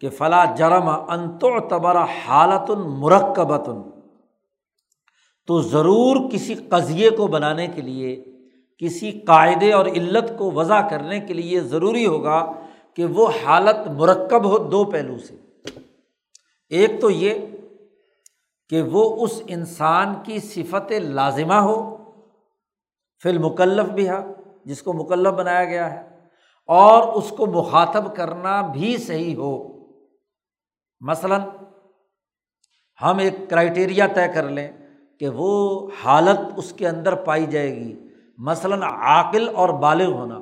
کہ فلاں جرم انتو تبرا حالت مرکبتن تو ضرور کسی قضیے کو بنانے کے لیے، کسی قاعدے اور علت کو وضع کرنے کے لیے ضروری ہوگا کہ وہ حالت مرکب ہو دو پہلو سے۔ ایک تو یہ کہ وہ اس انسان کی صفت لازمہ ہو فل مکلف بھی ہے جس کو مکلف بنایا گیا ہے، اور اس کو مخاطب کرنا بھی صحیح ہو۔ مثلاً، ہم ایک کرائٹیریا طے کر لیں کہ وہ حالت اس کے اندر پائی جائے گی۔ مثلاً عاقل اور بالغ ہونا۔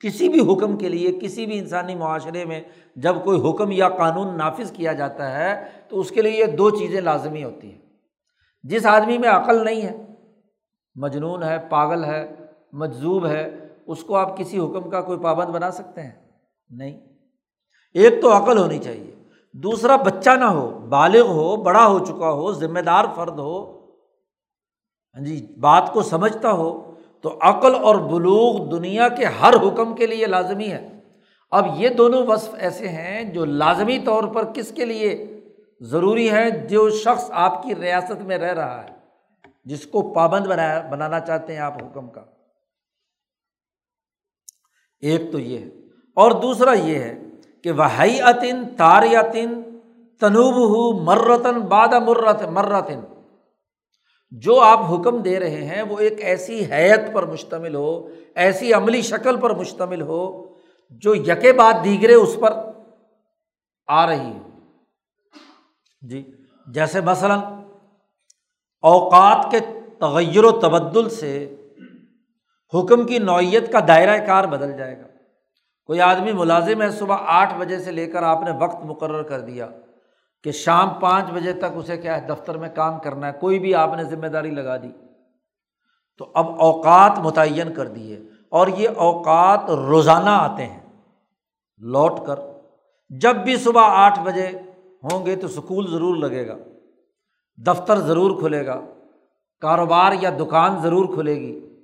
کسی بھی حکم کے لیے، کسی بھی انسانی معاشرے میں جب کوئی حکم یا قانون نافذ کیا جاتا ہے، تو اس کے لیے یہ دو چیزیں لازمی ہوتی ہیں۔ جس آدمی میں عقل نہیں ہے، مجنون ہے، پاگل ہے مجزوب ہے، اس کو آپ کسی حکم کا کوئی پابند بنا سکتے ہیں؟ نہیں۔ ایک تو عقل ہونی چاہیے۔ دوسرا، بچہ نہ ہو، بالغ ہو، بڑا ہو چکا ہو، ذمہ دار فرد ہو ہاں جی بات کو سمجھتا ہو تو عقل اور بلوغ دنیا کے ہر حکم کے لیے لازمی ہے۔ اب یہ دونوں وصف ایسے ہیں جو لازمی طور پر کس کے لیے ضروری ہے جو شخص آپ کی ریاست میں رہ رہا ہے، جس کو پابند بنایا بنانا چاہتے ہیں آپ حکم کا۔ ایک تو یہ ہے۔ اور دوسرا یہ ہے کہ وہ عطن تاریاتن تنوب ہو مرتن باد مرت۔ مرتن جو آپ حکم دے رہے ہیں وہ ایک ایسی حیت پر مشتمل ہو، ایسی عملی شکل پر مشتمل ہو جو یکے بعد دیگرے اس پر آ رہی ہو۔ جی جیسے مثلاً اوقات کے تغیر و تبدل سے حکم کی نوعیت کا دائرۂ کار بدل جائے گا۔ کوئی آدمی ملازم ہے صبح آٹھ بجے سے لے کر آپ نے وقت مقرر کر دیا۔ کہ شام پانچ بجے تک اسے کیا ہے، دفتر میں کام کرنا ہے، کوئی بھی آپ نے ذمہ داری لگا دی۔ تو اب اوقات متعین کر دیے۔ اور یہ اوقات روزانہ آتے ہیں۔ لوٹ کر۔ جب بھی صبح آٹھ بجے ہوں گے تو اسکول ضرور لگے گا۔ دفتر ضرور کھلے گا۔ کاروبار یا دکان ضرور کھلے گی۔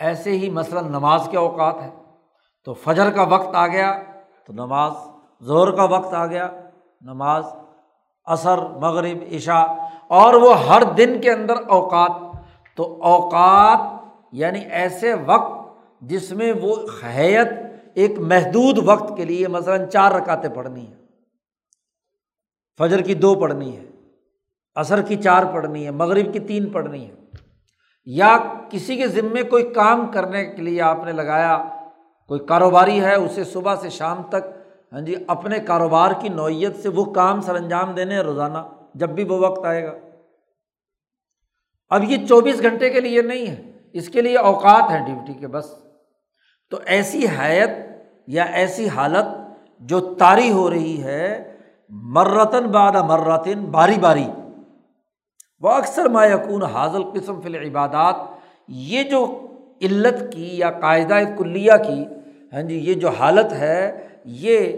ایسے ہی مثلاً نماز کے اوقات ہیں۔ تو فجر کا وقت آ گیا تو نماز زہر کا وقت آ گیا، نماز عصر مغرب، عشاء، اور وہ ہر دن کے اندر اوقات، تو اوقات یعنی ایسے وقت جس میں وہ حیت ایک محدود وقت کے لیے مثلاً چار رکاتے پڑھنی ہے فجر کی دو پڑھنی ہے عصر کی چار پڑھنی ہے مغرب کی تین پڑھنی ہے یا کسی کے ذمے کوئی کام کرنے کے لیے آپ نے لگایا، کوئی کاروباری ہے، اسے صبح سے شام تک ہاں جی اپنے کاروبار کی نوعیت سے وہ کام سر انجام دینے روزانہ، جب بھی وہ وقت آئے گا۔ اب یہ چوبیس گھنٹے کے لیے نہیں ہے، اس کے لیے اوقات ہیں ڈیوٹی کے، بس۔ تو ایسی حیت یا ایسی حالت جو طاری ہو رہی ہے، مرتن بعد مرتن، باری باری۔ وہ اکثر ما یقون حاضل قسم فل عبادات یہ جو علت کی یا قاعدہ کلیہ کی ہاں جی یہ جو حالت ہے یہ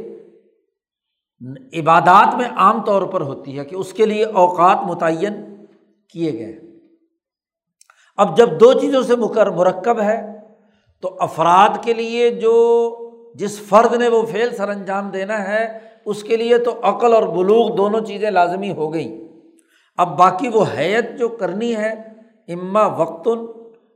عبادات میں عام طور پر ہوتی ہے کہ اس کے لیے اوقات متعین کیے گئے اب جب دو چیزوں سے مکر، مرکب ہے، تو افراد کے لیے جو جس فرد نے وہ فعل سر انجام دینا ہے، اس کے لیے تو عقل اور بلوغ دونوں چیزیں لازمی ہو گئیں۔ اب باقی وہ حیت جو کرنی ہے، اما وقتاً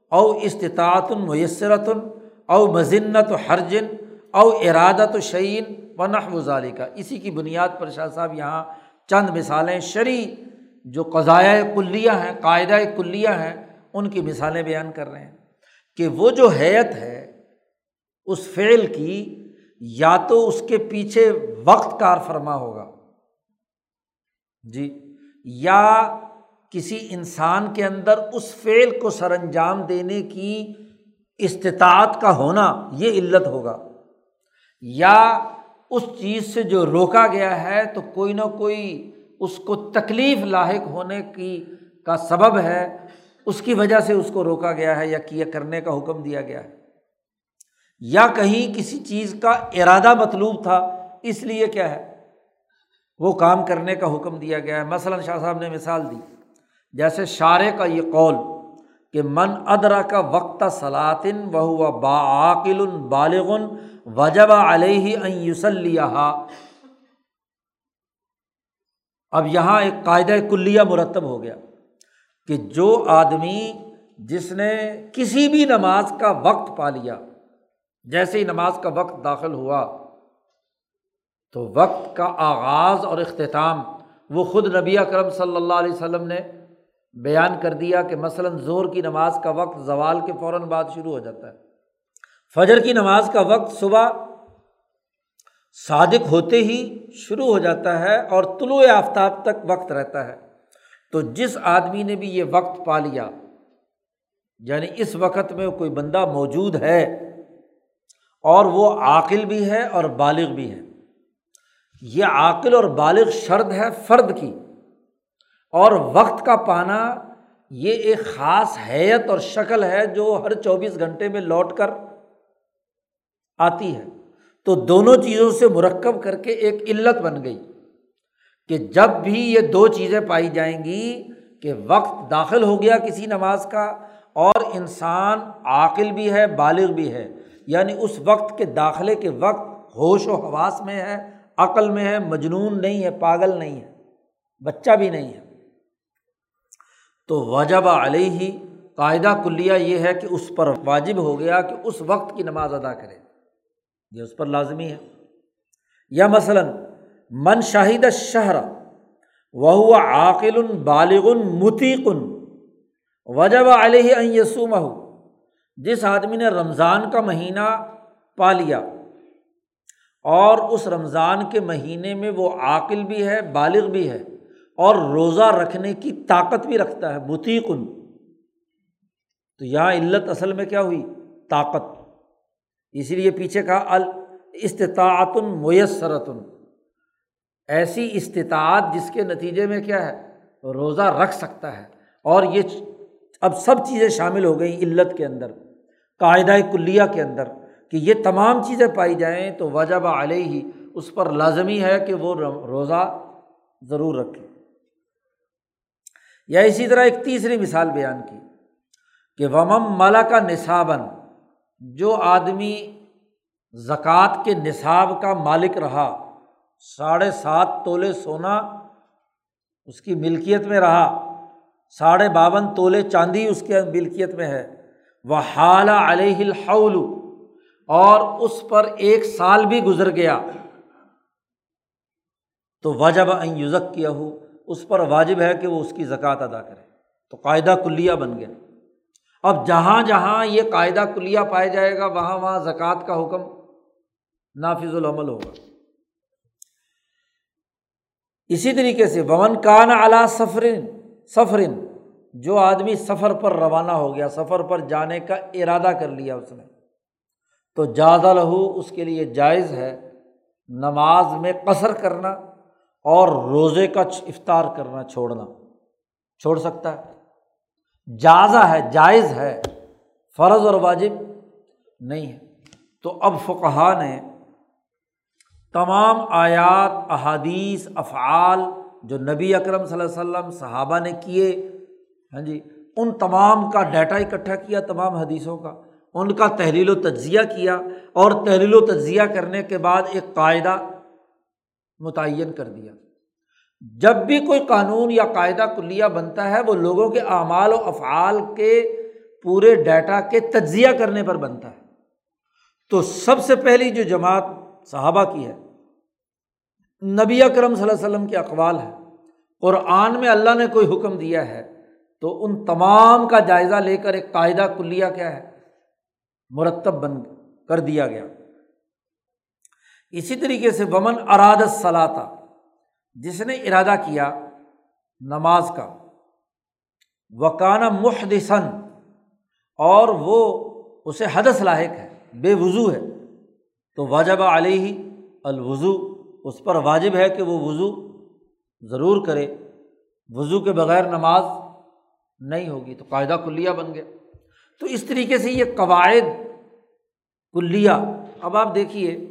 او استطاعت میسرتن او مذنت و حرجن او ارادت و شعین و نحو ظالی کا اسی کی بنیاد پر شاہ صاحب یہاں چند مثالیں شرعی جو قضایہ کلیہ ہیں، قاعدہ کلیہ ہیں، ان کی مثالیں بیان کر رہے ہیں کہ وہ جو حیت ہے اس فعل کی، یا تو اس کے پیچھے وقت کار فرما ہوگا۔ جی یا کسی انسان کے اندر اس فعل کو سر انجام دینے کی استطاعت کا ہونا، یہ علت ہوگا۔ یا اس چیز سے جو روکا گیا ہے تو کوئی نہ کوئی اس کو تکلیف لاحق ہونے کی کا سبب ہے، اس کی وجہ سے اس کو روکا گیا ہے یا کیا کرنے کا حکم دیا گیا ہے۔ یا کہیں کسی چیز کا ارادہ مطلوب تھا، اس لیے کیا ہے؟ وہ کام کرنے کا حکم دیا گیا ہے۔ مثلاً شاہ صاحب نے مثال دی، جیسے شارے کا یہ قول۔ کہ من ادرا کا وقت سلاطن وہ باعقل بالغن وجب علیہ یوسلیہ اب یہاں ایک قاعدہ کلیہ مرتب ہو گیا کہ جو آدمی جس نے کسی بھی نماز کا وقت پا لیا، جیسے ہی نماز کا وقت داخل ہوا، تو وقت کا آغاز اور اختتام وہ خود نبی اکرم صلی اللہ علیہ وسلم نے بیان کر دیا کہ مثلاً زور کی نماز کا وقت زوال کے فوراً بعد شروع ہو جاتا ہے۔ فجر کی نماز کا وقت صبح صادق ہوتے ہی شروع ہو جاتا ہے اور طلوع آفتاب تک وقت رہتا ہے۔ تو جس آدمی نے بھی یہ وقت پا لیا یعنی اس وقت میں کوئی بندہ موجود ہے اور وہ عاقل بھی ہے اور بالغ بھی ہے۔ یہ عاقل اور بالغ شرد ہے فرد کی۔ اور وقت کا پانا یہ ایک خاص حیت اور شکل ہے جو ہر چوبیس گھنٹے میں لوٹ کر آتی ہے۔ تو دونوں چیزوں سے مرکب کر کے ایک علت بن گئی کہ جب بھی یہ دو چیزیں پائی جائیں گی کہ وقت داخل ہو گیا کسی نماز کا اور انسان عاقل بھی ہے، بالغ بھی ہے یعنی اس وقت کے داخلے کے وقت ہوش و حواس میں ہے، عقل میں ہے، مجنون نہیں ہے، پاگل نہیں ہے، بچہ بھی نہیں ہے۔ تو وجب علیہ ہی قاعدہ کلیہ یہ ہے کہ اس پر واجب ہو گیا کہ اس وقت کی نماز ادا کرے۔ یہ اس پر لازمی ہے۔ یا مثلاً، من شاہد شہر وہ عاقل بالغ متیقن وجب علیہ یسوم جس آدمی نے رمضان کا مہینہ پا لیا اور اس رمضان کے مہینے میں وہ عاقل بھی ہے، بالغ بھی ہے اور روزہ رکھنے کی طاقت بھی رکھتا ہے متیقن تو یہاں علت اصل میں کیا ہوئی؟ طاقت۔ اسی لیے پیچھے کہا الاستطاعت میسرتن۔ ایسی استطاعت جس کے نتیجے میں کیا ہے؟ روزہ رکھ سکتا ہے۔ اور یہ اب سب چیزیں شامل ہو گئیں علت کے اندر قاعدۂ کلیہ کے اندر کہ یہ تمام چیزیں پائی جائیں تو وجب علیہ ہی اس پر لازمی ہے کہ وہ روزہ ضرور رکھے۔ یا اسی طرح ایک تیسری مثال بیان کی کہ ومم مالا کا نصابن جو آدمی زکوٰۃ کے نصاب کا مالک رہا، ساڑھے سات تولے سونا اس کی ملکیت میں رہا، ساڑھے باون تولے چاندی اس کے ملکیت میں ہے وہ حالہ علیہ الحول، اور اس پر ایک سال بھی گزر گیا۔ تو واجب یوزک کیا ہو اس پر واجب ہے کہ وہ اس کی زکوٰۃ ادا کرے۔ تو قاعدہ کلیہ بن گیا۔ اب جہاں جہاں یہ قاعدہ کلیہ پایا جائے گا، وہاں وہاں زکوٰۃ کا حکم نافذ العمل ہوگا۔ اسی طریقے سے ومن کان اعلیٰ سفرن سفرن جو آدمی سفر پر روانہ ہو گیا، سفر پر جانے کا ارادہ کر لیا اس نے، تو زیادہ لہو اس کے لیے جائز ہے نماز میں قصر کرنا۔ اور روزے کا افطار کرنا چھوڑنا۔ چھوڑ سکتا ہے۔ جازہ ہے، جائز ہے، فرض اور واجب نہیں ہے۔ تو اب فقہ نے تمام آیات، احادیث، افعال جو نبی اکرم صلی اللہ علیہ وسلم صحابہ نے کیے ہاں جی ان تمام کا ڈیٹا اکٹھا کیا، تمام حدیثوں کا۔ ان کا تحلیل و تجزیہ کیا اور تحلیل و تجزیہ کرنے کے بعد ایک قاعدہ متعین کر دیا۔ جب بھی کوئی قانون یا قاعدہ کلیہ بنتا ہے، وہ لوگوں کے اعمال و افعال کے پورے ڈیٹا کے تجزیہ کرنے پر بنتا ہے۔ تو سب سے پہلی جو جماعت صحابہ کی ہے، نبی اکرم صلی اللہ علیہ وسلم کے اقوال ہے قرآن میں اللہ نے کوئی حکم دیا ہے تو ان تمام کا جائزہ لے کر ایک قاعدہ کلیہ کیا ہے، مرتب بن کر دیا گیا۔ اسی طریقے سے ومن اراد صلاح جس نے ارادہ کیا نماز کا وکانہ محدثن اور وہ اسے حدث لاحق ہے، بے وضو ہے، تو واجب علیہ الوضو، اس پر واجب ہے کہ وہ وضو ضرور کرے، وضو کے بغیر نماز نہیں ہوگی، تو قاعدہ کلیہ بن گیا۔ تو اس طریقے سے یہ قواعد کلیہ، اب آپ دیکھیے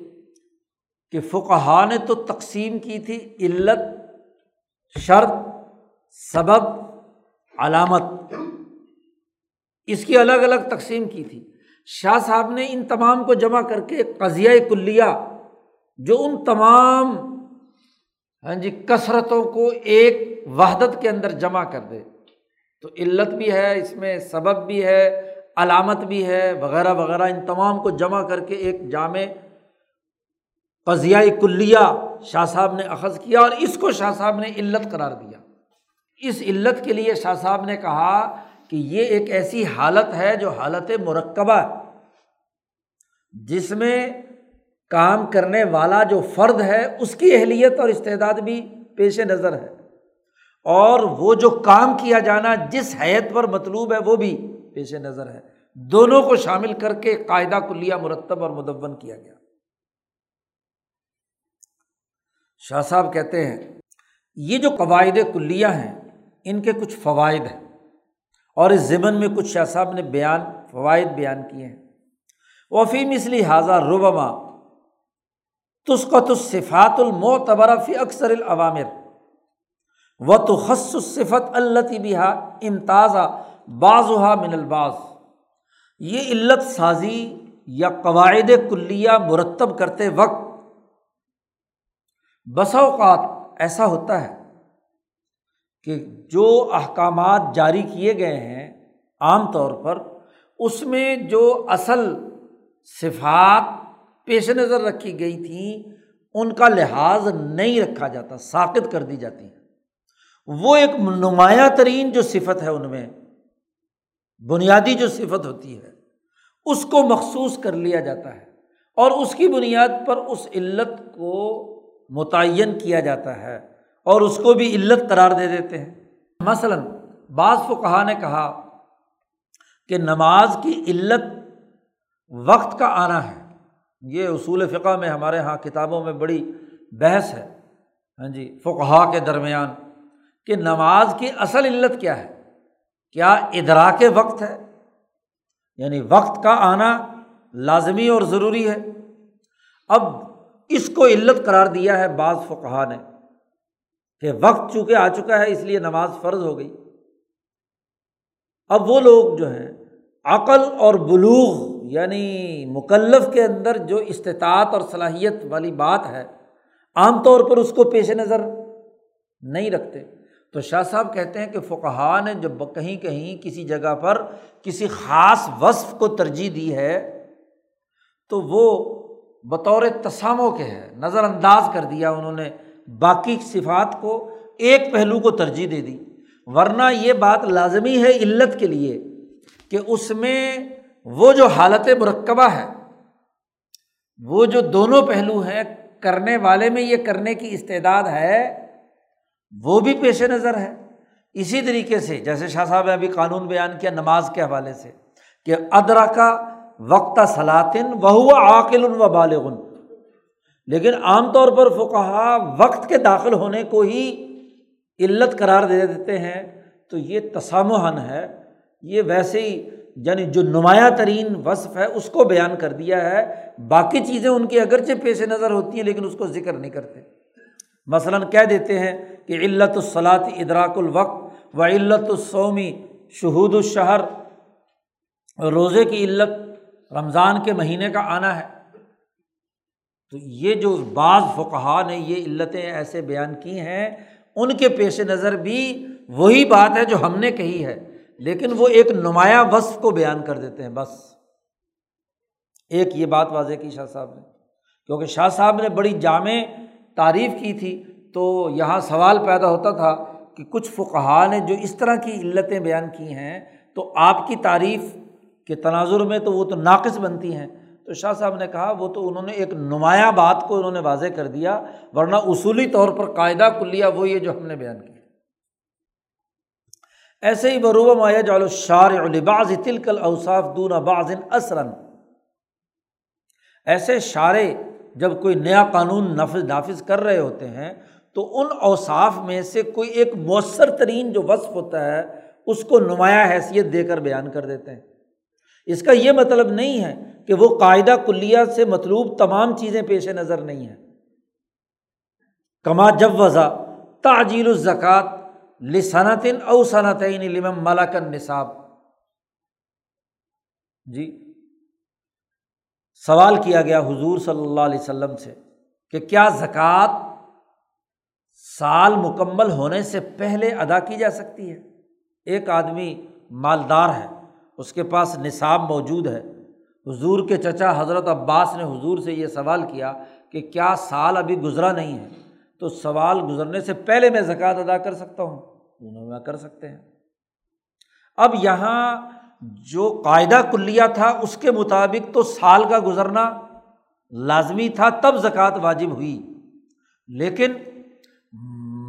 کہ فقہ نے تو تقسیم کی تھی، علت، شرط، سبب، علامت۔ اس کی الگ الگ تقسیم کی تھی۔ شاہ صاحب نے ان تمام کو جمع کر کے قضیہ کلیہ، جو ان تمام ہاں جی کثرتوں کو ایک وحدت کے اندر جمع کر دے۔ تو علت بھی ہے، اس میں سبب بھی ہے، علامت بھی ہے، وغیرہ وغیرہ، ان تمام کو جمع کر کے ایک جامع قضیہ کلیہ شاہ صاحب نے اخذ کیا اور اس کو شاہ صاحب نے علت قرار دیا۔ اس علت کے لیے شاہ صاحب نے کہا کہ یہ ایک ایسی حالت ہے جو حالت مرکبہ جس میں کام کرنے والا جو فرد ہے، اس کی اہلیت اور استعداد بھی پیش نظر ہے۔ اور وہ جو کام کیا جانا جس حیت پر مطلوب ہے، وہ بھی پیش نظر ہے۔ دونوں کو شامل کر کے قاعدہ کلیہ مرتب اور مدون کیا گیا۔ شاہ صاحب کہتے ہیں، یہ جو قواعد کلیہ ہیں، ان کے کچھ فوائد ہیں۔ اور اس ضمن میں کچھ شاہ صاحب نے بیان، فوائد بیان کیے ہیں۔ وفی مثلی حاضہ ربما تسقط الصفات المعتبر فی اکثر العوامر و تو صفت اللہ بحا امتازہ بعض من الباز یہ علت سازی یا قواعد کلیہ مرتب کرتے وقت بسا اوقات ایسا ہوتا ہے کہ جو احکامات جاری کیے گئے ہیں عام طور پر، اس میں جو اصل صفات پیش نظر رکھی گئی تھیں، ان کا لحاظ نہیں رکھا جاتا ساقت کر دی جاتی ہے وہ ایک نمایاں ترین جو صفت ہے ان میں، بنیادی جو صفت ہوتی ہے، اس کو مخصوص کر لیا جاتا ہے۔ اور اس کی بنیاد پر اس علت کو متعین کیا جاتا ہے اور اس کو بھی علت قرار دے دیتے ہیں۔ مثلاً بعض کو کہا نے کہا کہ نماز کی علت وقت کا آنا ہے۔ یہ اصول فقہ میں ہمارے یہاں کتابوں میں بڑی بحث ہے۔ ہاں جی فقہ کے درمیان کہ نماز کی اصل علت کیا ہے؟ کیا ادراک وقت ہے؟ یعنی وقت کا آنا لازمی اور ضروری ہے۔ اب اس کو علت قرار دیا ہے بعض فقہ نے کہ وقت چونکہ آ چکا ہے اس لیے نماز فرض ہو گئی۔ اب وہ لوگ جو ہیں، عقل اور بلوغ یعنی مکلف کے اندر جو استطاعت اور صلاحیت والی بات ہے، عام طور پر اس کو پیش نظر نہیں رکھتے۔ تو شاہ صاحب کہتے ہیں کہ فقہ نے جب کہیں کہیں کسی جگہ پر کسی خاص وصف کو ترجیح دی ہے، تو وہ بطور تساموں کے ہے نظر انداز کر دیا انہوں نے، باقی صفات کو ایک پہلو کو ترجیح دے دی۔ ورنہ یہ بات لازمی ہے علت کے لیے کہ اس میں وہ جو حالت مرکبہ ہے، وہ جو دونوں پہلو ہیں، کرنے والے میں یہ کرنے کی استعداد ہے، وہ بھی پیش نظر ہے۔ اسی طریقے سے، جیسے شاہ صاحب نے ابھی قانون بیان کیا نماز کے حوالے سے، کہ ادرا کا وقت سلاطن وہ عاقل و بالغن۔ لیکن عام طور پر فقہ وقت کے داخل ہونے کو ہی علت قرار دے دیتے ہیں۔ تو یہ تسامحن ہے۔ یہ ویسے ہی یعنی جو نمایاں ترین وصف ہے، اس کو بیان کر دیا ہے۔ باقی چیزیں ان کی اگرچہ پیش نظر ہوتی ہیں، لیکن اس کو ذکر نہیں کرتے۔ مثلاً کہہ دیتے ہیں کہ علت الصلاط ادراک الوقت و علت السومی شہود الشہر۔ روزے کی علت رمضان کے مہینے کا آنا ہے۔ تو یہ جو بعض فقہ نے یہ علتیں ایسے بیان کی ہیں، ان کے پیش نظر بھی وہی بات ہے جو ہم نے کہی ہے۔ لیکن وہ ایک نمایاں وصف کو بیان کر دیتے ہیں، بس۔ ایک یہ بات واضح کی شاہ صاحب نے۔ کیونکہ شاہ صاحب نے بڑی جامع تعریف کی تھی، تو یہاں سوال پیدا ہوتا تھا کہ کچھ فقہ نے جو اس طرح کی علتیں بیان کی ہیں، تو آپ کی تعریف کے تناظر میں تو وہ تو ناقص بنتی ہیں۔ تو شاہ صاحب نے کہا وہ تو انہوں نے ایک نمایاں بات کو انہوں نے واضح کر دیا، ورنہ اصولی طور پر قاعدہ کلیا وہ یہ جو ہم نے بیان کیا ایسے ہی بروبہ مایا جال شار الباز تلکل اوصاف دون بازن اثرن ایسے شارے جب کوئی نیا قانون نافذ نافذ کر رہے ہوتے ہیں، تو ان اوصاف میں سے کوئی ایک مؤثر ترین جو وصف ہوتا ہے، اس کو نمایاں حیثیت دے کر بیان کر دیتے ہیں۔ اس کا یہ مطلب نہیں ہے کہ وہ قاعدہ کلیہ سے مطلوب تمام چیزیں پیش نظر نہیں ہیں۔ کما جب وضا تاجیل الزکوٰۃ لسنتن او صنعتین لمم ملاکن نصاب جی سوال کیا گیا حضور صلی اللہ علیہ وسلم سے کہ کیا زکوٰۃ سال مکمل ہونے سے پہلے ادا کی جا سکتی ہے؟ ایک آدمی مالدار ہے۔ اس کے پاس نصاب موجود ہے۔ حضور کے چچا حضرت عباس نے حضور سے یہ سوال کیا کہ کیا سال ابھی گزرا نہیں ہے؟ تو سوال گزرنے سے پہلے میں زکوٰۃ ادا کر سکتا ہوں۔ انہوں میں کر سکتے ہیں۔ اب یہاں جو قاعدہ کلیا تھا، اس کے مطابق تو سال کا گزرنا لازمی تھا، تب زکوٰۃ واجب ہوئی۔ لیکن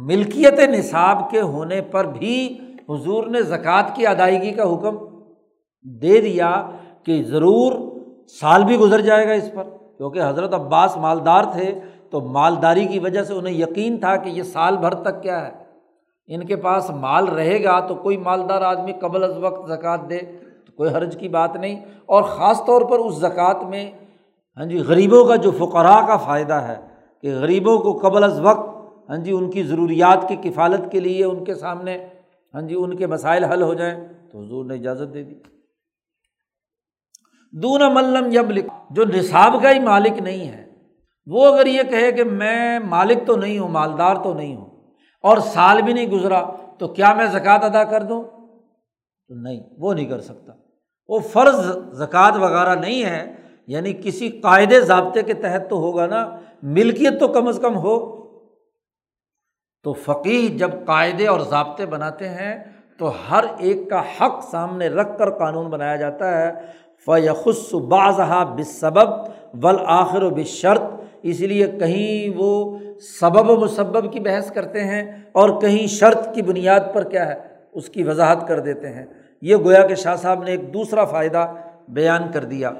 ملکیت نصاب کے ہونے پر بھی حضور نے زکوٰۃ کی ادائیگی کا حکم دے دیا کہ ضرور سال بھی گزر جائے گا اس پر۔ کیونکہ حضرت عباس مالدار تھے، تو مالداری کی وجہ سے انہیں یقین تھا کہ یہ سال بھر تک کیا ہے۔ ان کے پاس مال رہے گا تو کوئی مالدار آدمی قبل از وقت زکوٰۃ دے، تو کوئی حرج کی بات نہیں۔ اور خاص طور پر اس زکوٰۃ میں ہاں جی غریبوں کا جو فقراء کا فائدہ ہے، کہ غریبوں کو قبل از وقت ہاں جی ان کی ضروریات کی کفالت کے لیے ان کے سامنے ہاں جی ان کے مسائل حل ہو جائیں، تو حضور نے اجازت دے دی۔ دون ملم یب لکھ جو نصاب کا ہی مالک نہیں ہے۔ وہ اگر یہ کہے کہ میں مالک تو نہیں ہوں، مالدار تو نہیں ہوں، اور سال بھی نہیں گزرا، تو کیا میں زکوٰۃ ادا کر دوں؟ تو نہیں، وہ نہیں کر سکتا۔ وہ فرض زکوٰۃ وغیرہ نہیں ہے یعنی کسی قاعدے ضابطے کے تحت تو ہوگا نا، ملکیت تو کم از کم ہو۔ تو فقیر جب قاعدے اور ضابطے بناتے ہیں، تو ہر ایک کا حق سامنے رکھ کر قانون بنایا جاتا ہے۔ فیخص بازہ بسبب ولاخر و بشرط اس لیے کہیں وہ سبب و مسبب کی بحث کرتے ہیں اور کہیں شرط کی بنیاد پر کیا ہے، اس کی وضاحت کر دیتے ہیں۔ یہ گویا کہ شاہ صاحب نے ایک دوسرا فائدہ بیان کر دیا۔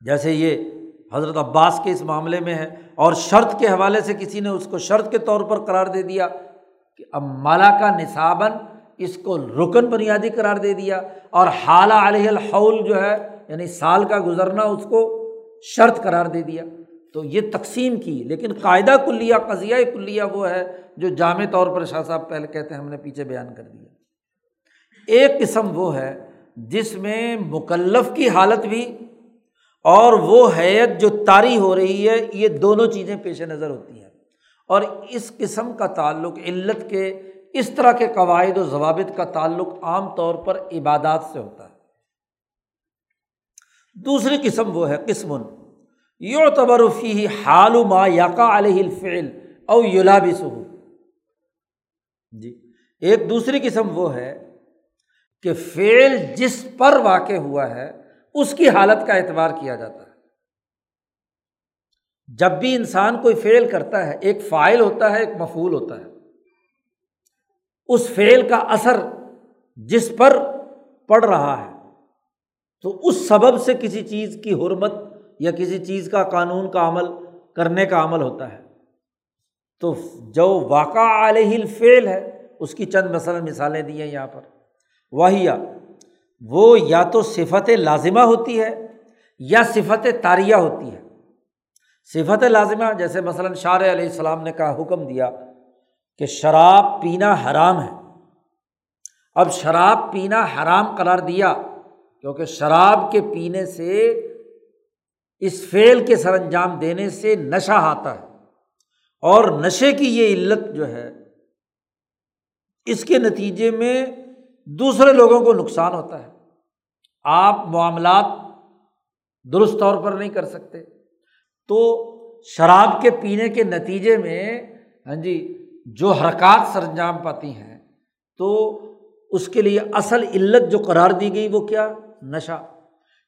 جیسے یہ حضرت عباس کے اس معاملے میں ہے اور شرط کے حوالے سے کسی نے اس کو شرط کے طور پر قرار دے دیا کہ اب مالا کا نصاباً اس کو رکن بنیادی قرار دے دیا اور حالہ علیہ الحول جو ہے یعنی سال کا گزرنا، اس کو شرط قرار دے دیا۔ تو یہ تقسیم کی، لیکن قاعدہ کلیا قضیہ کلیا وہ ہے جو جامع طور پر شاہ صاحب پہلے کہتے ہیں، ہم نے پیچھے بیان کر دیا۔ ایک قسم وہ ہے جس میں مکلف کی حالت بھی اور وہ حیت جو طاری ہو رہی ہے، یہ دونوں چیزیں پیش نظر ہوتی ہیں۔ اور اس قسم کا تعلق علت کے اس طرح کے قواعد و ضوابط کا تعلق عام طور پر عبادات سے ہوتا ہے۔ دوسری قسم وہ ہے، قسم یو تبرفی حال ما یقا علیہ الفعل او یولا جی ایک دوسری قسم وہ ہے کہ فعل جس پر واقع ہوا ہے، اس کی حالت کا اعتبار کیا جاتا ہے۔ جب بھی انسان کوئی فعل کرتا ہے، ایک فائل ہوتا ہے، ایک مفول ہوتا ہے۔ اس فعل کا اثر جس پر پڑ رہا ہے۔ تو اس سبب سے کسی چیز کی حرمت یا کسی چیز کا قانون کا عمل کرنے کا عمل ہوتا ہے۔ تو جو واقع علیہ الفعل ہے، اس کی چند مثلاً مثالیں دی ہیں یہاں پر۔ واہیا، وہ یا تو صفت لازمہ ہوتی ہے یا صفت تاریہ ہوتی ہے۔ صفت لازمہ، جیسے مثلاً شار علیہ السلام نے کہا، حکم دیا۔ کہ شراب پینا حرام ہے۔ اب شراب پینا حرام قرار دیا، کیونکہ شراب کے پینے سے، اس فعل کے سر انجام دینے سے نشہ آتا ہے۔ اور نشے کی یہ علت جو ہے، اس کے نتیجے میں دوسرے لوگوں کو نقصان ہوتا ہے۔ آپ معاملات درست طور پر نہیں کر سکتے۔ تو شراب کے پینے کے نتیجے میں ہاں جی جو حرکات سر انجام پاتی ہیں، تو اس کے لیے اصل علت جو قرار دی گئی وہ کیا؟ نشہ۔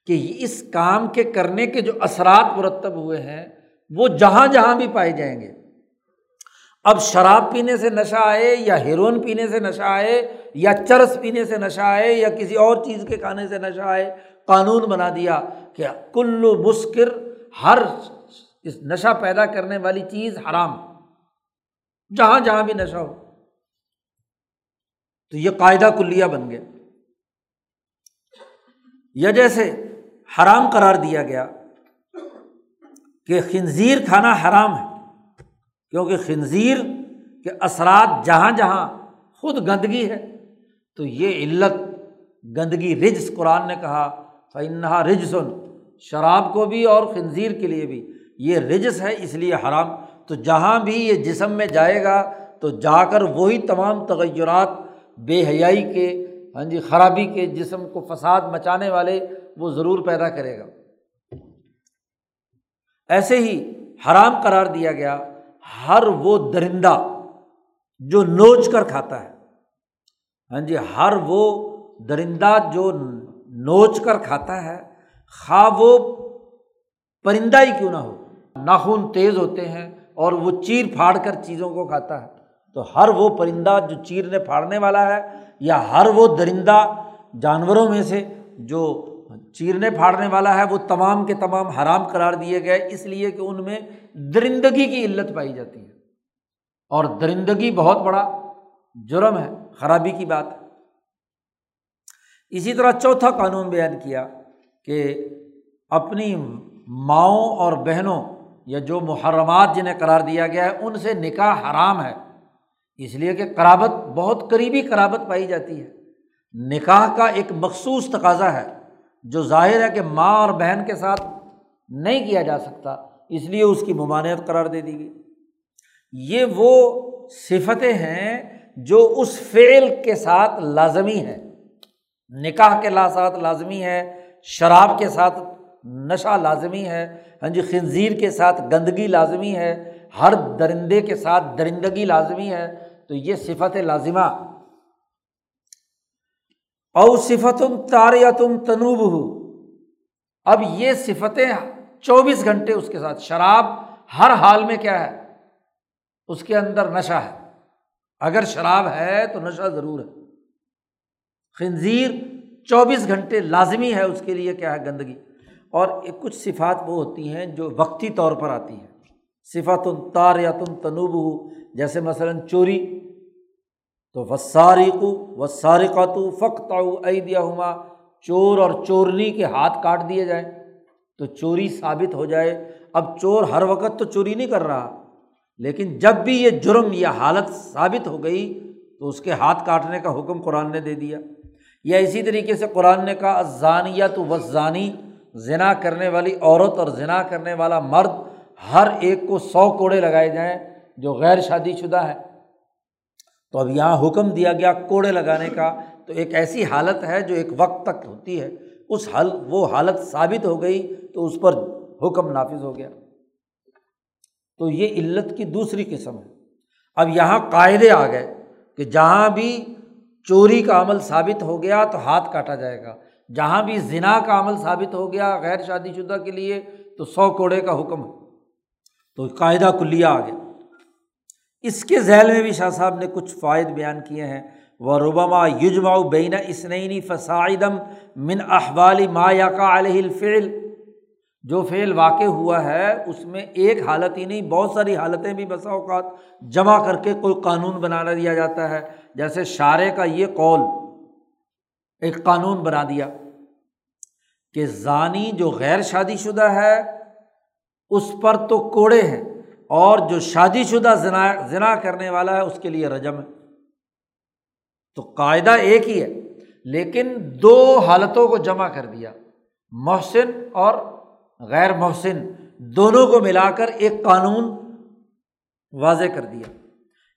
کہ اس کام کے کرنے کے جو اثرات مرتب ہوئے ہیں، وہ جہاں جہاں بھی پائے جائیں گے۔ اب شراب پینے سے نشہ آئے، یا ہیروئن پینے سے نشہ آئے، یا چرس پینے سے نشہ آئے، یا کسی اور چیز کے کھانے سے نشہ آئے، قانون بنا دیا کہ کلو مسکر ہر اس نشہ پیدا کرنے والی چیز حرام۔ جہاں جہاں بھی نشہ ہو۔ تو یہ قاعدہ کلیہ بن گیا۔ یا جیسے حرام قرار دیا گیا کہ خنزیر کھانا حرام ہے، کیونکہ خنزیر کے اثرات جہاں جہاں خود گندگی ہے۔ تو یہ علت گندگی رجس قرآن نے کہا فنہا رج سن شراب کو بھی اور خنزیر کے لیے بھی۔ یہ رجس ہے، اس لیے حرام۔ تو جہاں بھی یہ جسم میں جائے گا تو جا کر وہی تمام تغیرات بے حیائی کے ہاں جی خرابی کے جسم کو فساد مچانے والے وہ ضرور پیدا کرے گا۔ ایسے ہی حرام قرار دیا گیا، ہر وہ درندہ جو نوچ کر کھاتا ہے ہاں جی ہر وہ درندہ جو نوچ کر کھاتا ہے، خواہ وہ پرندہ ہی کیوں نہ ہو، ناخن تیز ہوتے ہیں اور وہ چیر پھاڑ کر چیزوں کو کھاتا ہے۔ تو ہر وہ پرندہ جو چیرنے پھاڑنے والا ہے یا ہر وہ درندہ جانوروں میں سے جو چیرنے پھاڑنے والا ہے، وہ تمام کے تمام حرام قرار دیے گئے، اس لیے کہ ان میں درندگی کی علت پائی جاتی ہے۔ اور درندگی بہت بڑا جرم ہے، خرابی کی بات ہے۔ اسی طرح چوتھا قانون بیان کیا کہ اپنی ماؤں اور بہنوں یا جو محرمات جنہیں قرار دیا گیا ہے، ان سے نکاح حرام ہے۔ اس لیے کہ قرابت، بہت قریبی قرابت پائی جاتی ہے۔ نکاح کا ایک مخصوص تقاضا ہے، جو ظاہر ہے کہ ماں اور بہن کے ساتھ نہیں کیا جا سکتا، اس لیے اس کی ممانعت قرار دے دی گئی۔ یہ وہ صفتیں ہیں جو اس فعل کے ساتھ لازمی ہے نکاح کے ساتھ لازمی ہے شراب کے ساتھ نشہ لازمی ہے ہاں جی خنزیر کے ساتھ گندگی لازمی ہے، ہر درندے کے ساتھ درندگی لازمی ہے، تو یہ صفت لازمہ۔ او صفتم تم تنوب ہو اب یہ صفتیں چوبیس گھنٹے اس کے ساتھ، شراب ہر حال میں کیا ہے؟ اس کے اندر نشہ ہے۔ اگر شراب ہے تو نشہ ضرور ہے۔ خنزیر چوبیس گھنٹے لازمی ہے، اس کے لیے کیا ہے؟ گندگی۔ اور ایک کچھ صفات وہ ہوتی ہیں جو وقتی طور پر آتی ہیں۔ صفات تار یا تم تنوب ہو جیسے مثلاً چوری، تو وسارق و سارقات فخت دیا ہما چور اور چورنی کے ہاتھ کاٹ دیے جائیں۔ تو چوری ثابت ہو جائے۔ اب چور ہر وقت تو چوری نہیں کر رہا، لیکن جب بھی یہ جرم یا حالت ثابت ہو گئی، تو اس کے ہاتھ کاٹنے کا حکم قرآن نے دے دیا۔ یا اسی طریقے سے قرآن نے کہا ازانیہ تو وزانی ذنا کرنے والی عورت اور ذنا کرنے والا مرد ہر ایک کو سو کوڑے لگائے جائیں جو غیر شادی شدہ ہے تو اب یہاں حکم دیا گیا کوڑے لگانے کا۔ تو ایک ایسی حالت ہے جو ایک وقت تک ہوتی ہے۔ اس حل، وہ حالت ثابت ہو گئی تو اس پر حکم نافذ ہو گیا۔ تو یہ علت کی دوسری قسم ہے۔ اب یہاں قاعدے آ گئے کہ جہاں بھی چوری کا عمل ثابت ہو گیا تو ہاتھ کاٹا جائے گا۔ جہاں بھی زنا کا عمل ثابت ہو گیا غیر شادی شدہ کے لیے، تو سو کوڑے کا حکم ہے۔ تو قاعدہ کلیا آ گیا اس کے ذیل میں بھی شاہ صاحب نے کچھ فائد بیان کیے ہیں۔ وہ ربما یجما بین اسنعینی فسائدم من احوال ما یا کا علیہ الفعل۔ جو فعل واقع ہوا ہے، اس میں ایک حالت ہی نہیں، بہت ساری حالتیں بھی بسا اوقات جمع کر کے کوئی قانون بنا دیا جاتا ہے۔ جیسے شارے کا یہ قول۔ ایک قانون بنا دیا کہ زانی جو غیر شادی شدہ ہے، اس پر تو کوڑے ہیں، اور جو شادی شدہ ذنا کرنے والا ہے، اس کے لیے رجم ہے۔ تو قاعدہ ایک ہی ہے، لیکن دو حالتوں کو جمع کر دیا۔ محسن اور غیر محسن دونوں کو ملا کر ایک قانون واضح کر دیا۔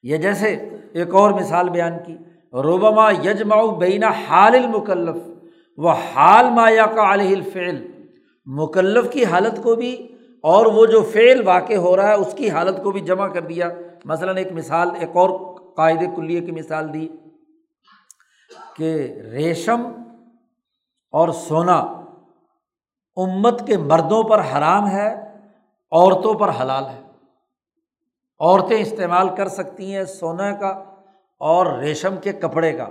یہ جیسے ایک اور مثال بیان کی۔ روبما یجما بین حال المکلف و حال مایا کا علیہ الفعل۔ مکلف کی حالت کو بھی اور وہ جو فعل واقع ہو رہا ہے، اس کی حالت کو بھی جمع کر دیا۔ مثلاً ایک مثال، ایک اور قاعدے کلیے کی مثال دی کہ ریشم اور سونا امت کے مردوں پر حرام ہے، عورتوں پر حلال ہے۔ عورتیں استعمال کر سکتی ہیں سونا کا اور ریشم کے کپڑے کا۔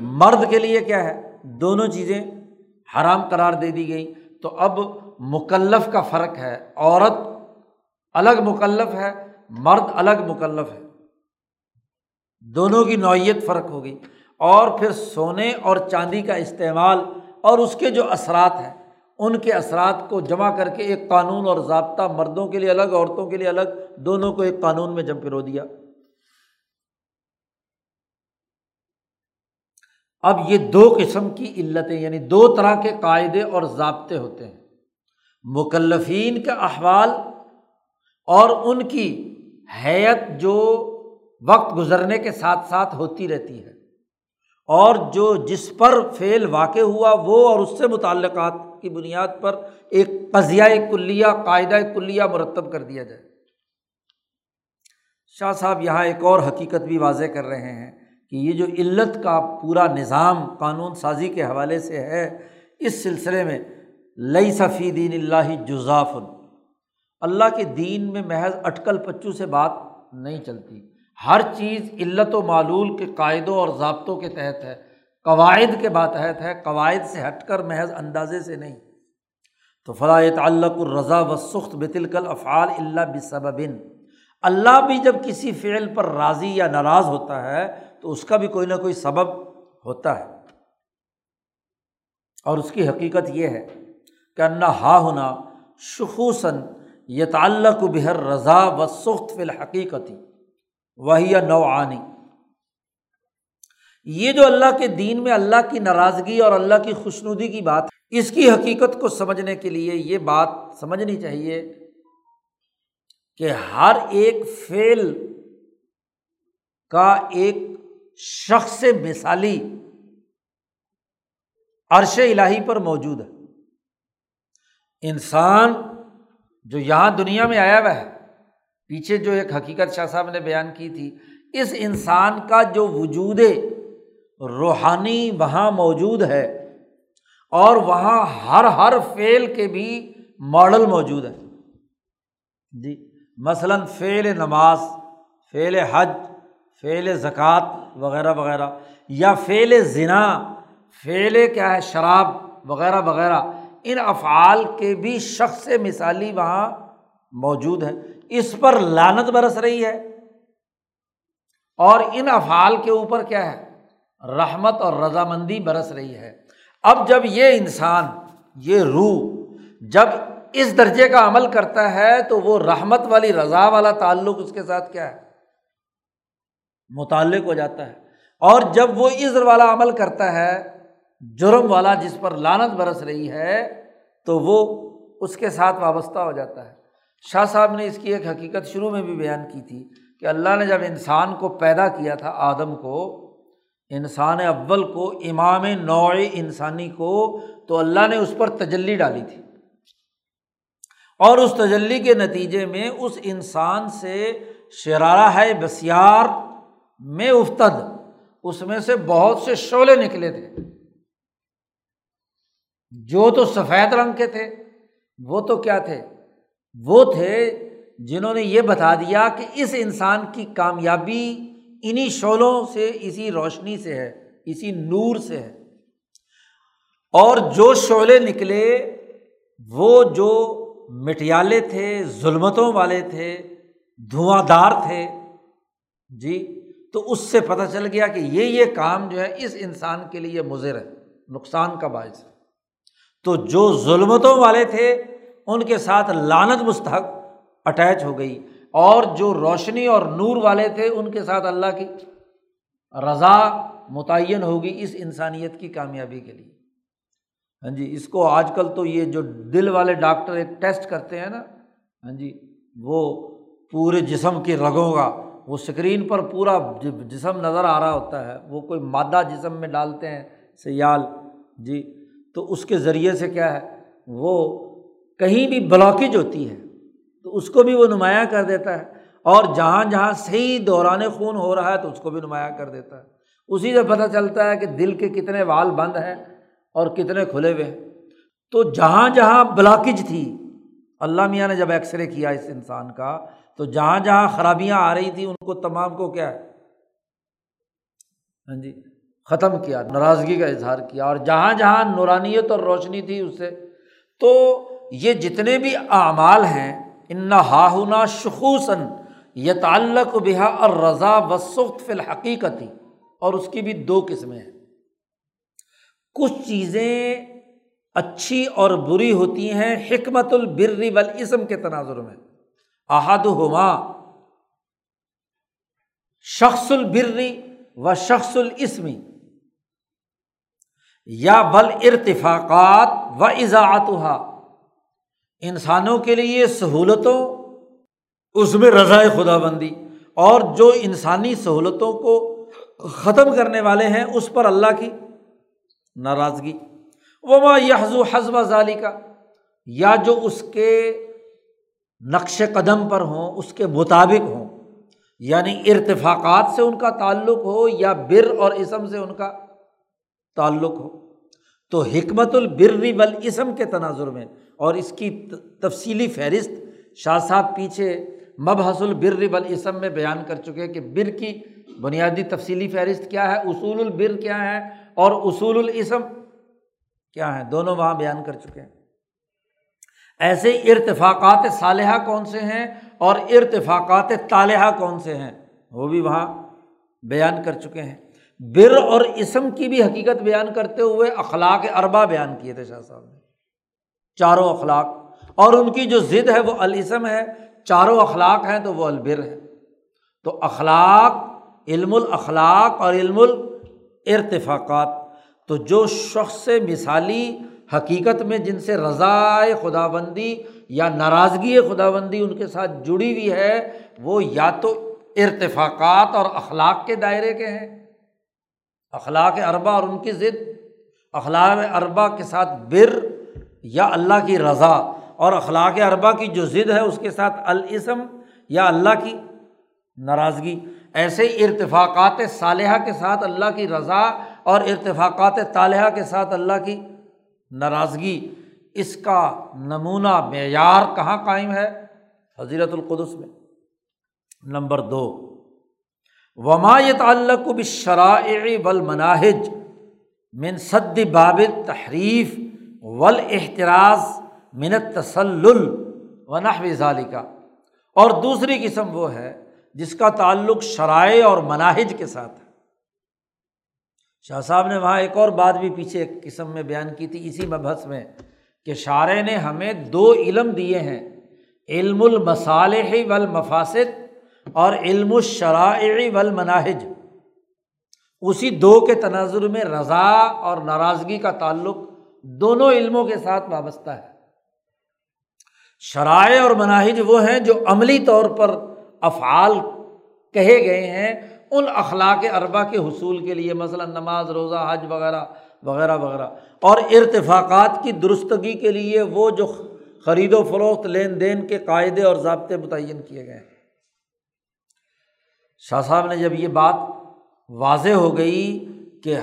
مرد کے لیے کیا ہے؟ دونوں چیزیں حرام قرار دے دی گئیں۔ تو اب مکلف کا فرق ہے۔ عورت الگ مکلف ہے، مرد الگ مکلف ہے۔ دونوں کی نوعیت فرق ہوگی اور پھر سونے اور چاندی کا استعمال اور اس کے جو اثرات ہیں، ان کے اثرات کو جمع کر کے ایک قانون اور ضابطہ مردوں کے لیے الگ، عورتوں کے لیے الگ، دونوں کو ایک قانون میں جم پرو دیا۔ اب یہ دو قسم کی علتیں یعنی دو طرح کے قاعدے اور ضابطے ہوتے ہیں۔ مکلفین کا احوال اور ان کی حیت جو وقت گزرنے کے ساتھ ساتھ ہوتی رہتی ہے اور جو جس پر فعل واقع ہوا وہ اور اس سے متعلقات کی بنیاد پر ایک قضیہ کلیہ، قاعدہ کلیہ مرتب کر دیا جائے۔ شاہ صاحب، یہاں ایک اور حقیقت بھی واضح کر رہے ہیں۔ کہ یہ جو علت کا پورا نظام قانون سازی کے حوالے سے ہے، اس سلسلے میں لئی صفی دین اللہ جزاف اللہ کے دین میں محض اٹکل پچو سے بات نہیں چلتی۔ ہر چیز علت و معلول کے قاعدوں اور ضابطوں کے تحت ہے۔ قواعد کے باتحت ہے، قواعد سے ہٹ کر محض اندازے سے نہیں۔ تو فلاح تعلق الرضا و سخت بتلکل افعال اللہ بصبن اللہ بھی جب کسی فعل پر راضی یا ناراض ہوتا ہے تو اس کا بھی کوئی نہ کوئی سبب ہوتا ہے۔ اور اس کی حقیقت یہ ہے کہ انا ہا ہونا شخوصاً یہ تعلق بہر رضا و سخت فی الحقیقتی وہی نوعانی یہ جو اللہ کے دین میں اللہ کی ناراضگی اور اللہ کی خوشنودی کی بات اس کی حقیقت کو سمجھنے کے لیے یہ بات سمجھنی چاہیے کہ ہر ایک فعل کا ایک شخص مثالی عرش الہی پر موجود ہے۔ انسان جو یہاں دنیا میں آیا ہوا ہے، پیچھے جو ایک حقیقت شاہ صاحب نے بیان کی تھی، اس انسان کا جو وجود روحانی وہاں موجود ہے، اور وہاں ہر ہر فعل کے بھی ماڈل موجود ہے۔ جی مثلاً فعل نماز، فعل حج فعل زکوٰۃ وغیرہ وغیرہ، یا فعل ذنا فعل کیا ہے، شراب وغیرہ وغیرہ، ان افعال کے بھی شخص مثالی وہاں موجود ہے۔ اس پر لانت برس رہی ہے۔ اور ان افعال کے اوپر کیا ہے، رحمت اور رضامندی برس رہی ہے۔ اب جب یہ انسان، یہ روح، جب اس درجے کا عمل کرتا ہے تو وہ رحمت والی رضا والا تعلق اس کے ساتھ کیا ہے؟ متعلق ہو جاتا ہے۔ اور جب وہ عزر والا عمل کرتا ہے، جرم والا جس پر لانت برس رہی ہے، تو وہ اس کے ساتھ وابستہ ہو جاتا ہے۔ شاہ صاحب نے اس کی ایک حقیقت شروع میں بھی بیان کی تھی کہ اللہ نے جب انسان کو پیدا کیا تھا، آدم کو، انسان اول کو، امام نوع انسانی کو، تو اللہ نے اس پر تجلی ڈالی تھی۔ اور اس تجلی کے نتیجے میں اس انسان سے شرارہ ہے، بسیار میں افتد، اس میں سے بہت سے شعلے نکلے تھے۔ جو تو سفید رنگ کے تھے، وہ تو کیا تھے؟ وہ تھے جنہوں نے یہ بتا دیا کہ اس انسان کی کامیابی انہیں شعلوں سے، اسی روشنی سے ہے، اسی نور سے ہے۔ اور جو شعلے نکلے، وہ جو مٹیالے تھے، ظلمتوں والے تھے، دھواں دار تھے۔ جی تو اس سے پتہ چل گیا کہ یہ یہ کام جو ہے اس انسان کے لیے مضر ہے، نقصان کا باعث ہے۔ تو جو ظلمتوں والے تھے، ان کے ساتھ لانت مستحق اٹیچ ہو گئی۔ اور جو روشنی اور نور والے تھے، ان کے ساتھ اللہ کی رضا متعین ہوگی اس انسانیت کی کامیابی کے لیے۔ ہاں جی اس کو آج کل تو یہ جو دل والے ڈاکٹر ایک ٹیسٹ کرتے ہیں نا ہاں جی وہ پورے جسم کی رگوں کا وہ اسکرین پر پورا جسم نظر آ رہا ہوتا ہے، وہ کوئی مادہ جسم میں ڈالتے ہیں، سیال جی تو اس کے ذریعے سے کیا ہے، وہ کہیں بھی بلاکیج ہوتی ہے، تو اس کو بھی وہ نمایاں کر دیتا ہے۔ اور جہاں جہاں صحیح دوران خون ہو رہا ہے، تو اس کو بھی نمایاں کر دیتا ہے۔ اسی سے پتہ چلتا ہے کہ دل کے کتنے وال بند ہیں اور کتنے کھلے ہوئے ہیں۔ تو جہاں جہاں بلاکیج تھی، اللہ میاں نے جب ایکس رے کیا اس انسان کا تو جہاں جہاں خرابیاں آ رہی تھیں، ان کو تمام کو کیا ہے؟ ہاں جی ختم کیا، ناراضگی کا اظہار کیا اور جہاں جہاں نورانیت اور روشنی تھی اس سے۔ تو یہ جتنے بھی اعمال ہیں ان ہاہنا شخوصاً یہ تعلق بحا اور رضا و سخت فی الحقیقتی اور اس کی بھی دو قسمیں ہیں۔ کچھ چیزیں اچھی اور بری ہوتی ہیں حکمت البری والاسم کے تناظر میں۔ احد ہما شخص البری و شخص الاسمی یا بل ارتفاقات و اضاعتہ انسانوں کے لیے سہولتوں، اس میں رضائے خدا بندی اور جو انسانی سہولتوں کو ختم کرنے والے ہیں، اس پر اللہ کی ناراضگی۔ وما یحز و حزب ظالی کا یا جو اس کے نقش قدم پر ہوں، اس کے مطابق ہوں۔ یعنی ارتفاقات سے ان کا تعلق ہو یا بر اور اسم سے ان کا تعلق ہو۔ تو حکمت البری والاسم کے تناظر میں اور اس کی تفصیلی فہرست شاہ صاحب پیچھے مبحث البر والاسم میں بیان کر چکے کہ بر کی بنیادی تفصیلی فہرست کیا ہے، اصول البر کیا ہے اور اصول الاسم کیا ہے دونوں وہاں بیان کر چکے ہیں۔ ایسے ارتفاقات صالحہ کون سے ہیں اور ارتفاقات طالحہ کون سے ہیں؟ وہ بھی وہاں بیان کر چکے ہیں۔ بر اور اسم کی بھی حقیقت بیان کرتے ہوئے اخلاق اربا بیان کیے تھے شاہ صاحب نے۔ چاروں اخلاق۔ اور ان کی جو ضد ہے وہ الاسم ہے۔ چاروں اخلاق ہیں تو وہ البر ہے تو اخلاق، علم الاخلاق اور علم الارتفاقات۔ تو جو شخص مثالی حقیقت میں جن سے رضائے خدا بندی یا ناراضگی خدا بندی ان کے ساتھ جڑی ہوئی ہے، وہ یا تو ارتفاقات اور اخلاق کے دائرے کے ہیں۔ اخلاق اربا اور ان کی ضد، اخلاق اربا کے ساتھ بر یا اللہ کی رضا، اور اخلاق اربا کی جو ضد ہے، اس کے ساتھ الاسم یا اللہ کی ناراضگی۔ ایسے ارتفاقات صالحہ کے ساتھ اللہ کی رضا اور ارتفاقات طالحہ کے ساتھ اللہ کی ناراضگی، اس کا نمونہ معیار کہاں قائم ہے؟ حضیرت القدس میں۔ نمبر دو، وما تعلق بشرائع و المناہج من صد باب تحریف ول احتراز منت تسل و نحو ذالکا اور دوسری قسم وہ ہے جس کا تعلق شرائع اور مناہج کے ساتھ ہے۔ شاہ صاحب نے وہاں ایک اور بات بھی پیچھے ایک قسم میں بیان کی تھی اسی مبحث میں کہ شاعر نے ہمیں دو علم دیے ہیں، علم المصالح والمفاسد اور علم الشرائع والمناہج۔ اسی دو کے تناظر میں رضا اور ناراضگی کا تعلق دونوں علموں کے ساتھ وابستہ ہے۔ شرائع اور مناہج وہ ہیں جو عملی طور پر افعال کہے گئے ہیں ان اخلاق اربا کے حصول کے لیے، مثلاً نماز، روزہ، حج وغیرہ وغیرہ وغیرہ۔ اور ارتفاقات کی درستگی کے لیے وہ جو خرید و فروخت، لین دین کے قاعدے اور ضابطے متعین کیے گئے۔ ہیں شاہ صاحب نے جب یہ بات واضح ہو گئی کہ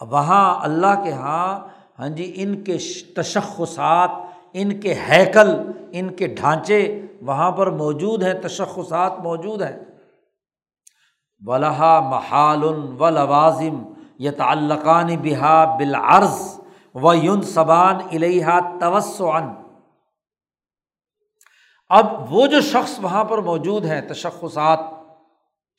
وہاں اللہ کے یہاں ہاں جی ان کے تشخصات، ان کے ہیکل، ان کے ڈھانچے وہاں پر موجود ہیں، تشخصات موجود ہیں۔ ولہا محال و لوازم یہ تعلقان بحا بالعرض و یون صبان الحا توسعن اب وہ جو شخص وہاں پر موجود ہیں تشخصات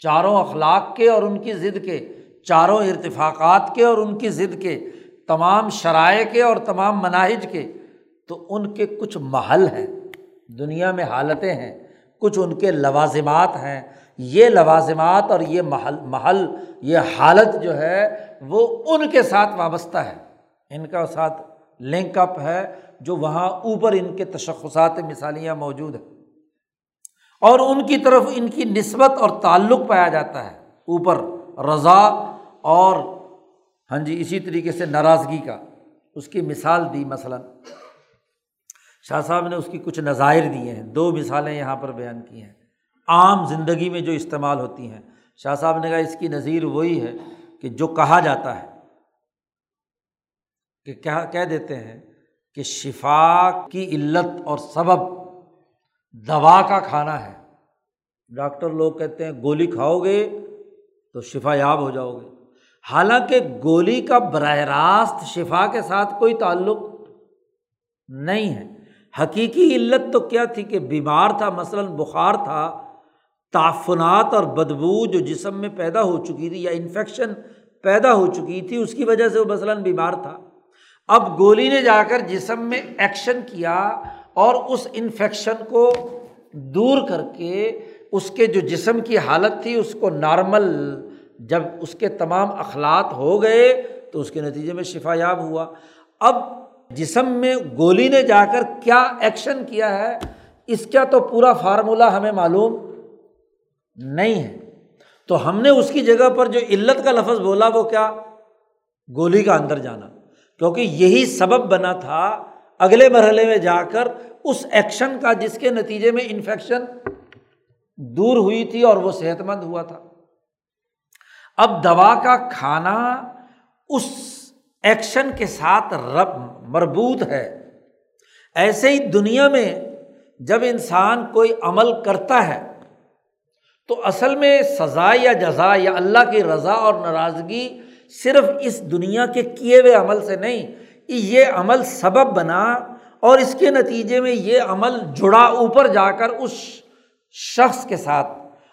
چاروں اخلاق کے اور ان کی ضد کے، چاروں ارتفاقات کے اور ان کی ضد کے، تمام شرائع کے اور تمام مناہج کے، تو ان کے کچھ محل ہیں، دنیا میں حالتیں ہیں، کچھ ان کے لوازمات ہیں یہ لوازمات اور یہ محل محل، یہ حالت جو ہے، وہ ان کے ساتھ وابستہ ہے۔ ان کا ساتھ لنک اپ ہے جو وہاں اوپر ان کے تشخصات مثالیاں موجود ہیں۔ اور ان کی طرف ان کی نسبت اور تعلق پایا جاتا ہے۔ اوپر رضا اور ہاں جی اسی طریقے سے ناراضگی کا۔ اس کی مثال دی مثلاً۔ شاہ صاحب نے اس کی کچھ نظائر دیے ہیں۔ دو مثالیں یہاں پر بیان کی ہیں۔ عام زندگی میں جو استعمال ہوتی ہیں۔ شاہ صاحب نے کہا اس کی نظیر وہی ہے کہ جو کہا جاتا ہے کہ کیا کہہ دیتے ہیں کہ شفا کی علت اور سبب دوا کا کھانا ہے۔ ڈاکٹر لوگ کہتے ہیں گولی کھاؤ گے تو شفا یاب ہو جاؤ گے۔ حالانکہ گولی کا براہ راست شفا کے ساتھ کوئی تعلق نہیں ہے۔ حقیقی علت تو کیا تھی کہ بیمار تھا، مثلاً بخار تھا تعفنات اور بدبو جو جسم میں پیدا ہو چکی تھی یا انفیکشن پیدا ہو چکی تھی، اس کی وجہ سے وہ مثلاً بیمار تھا۔ اب گولی نے جا کر جسم میں ایکشن کیا اور اس انفیکشن کو دور کر کے اس کے جو جسم کی حالت تھی، اس کو نارمل جب اس کے تمام اخلاط ہو گئے تو اس کے نتیجے میں شفا یاب ہوا۔ اب جسم میں گولی نے جا کر کیا ایکشن کیا ہے، اس کا تو پورا فارمولہ ہمیں معلوم نہیں ہے۔ تو ہم نے اس کی جگہ پر جو علت کا لفظ بولا وہ کیا؟ گولی کا اندر جانا۔ کیونکہ یہی سبب بنا تھا اگلے مرحلے میں جا کر اس ایکشن کا جس کے نتیجے میں انفیکشن دور ہوئی تھی اور وہ صحت مند ہوا تھا۔ اب دوا کا کھانا اس ایکشن کے ساتھ رب مربوط ہے۔ ایسے ہی دنیا میں جب انسان کوئی عمل کرتا ہے تو اصل میں سزا یا جزا یا اللہ کی رضا اور ناراضگی صرف اس دنیا کے کیے ہوئے عمل سے نہیں یہ عمل سبب بنا اور اس کے نتیجے میں یہ عمل جڑا اوپر جا کر اس شخص کے ساتھ۔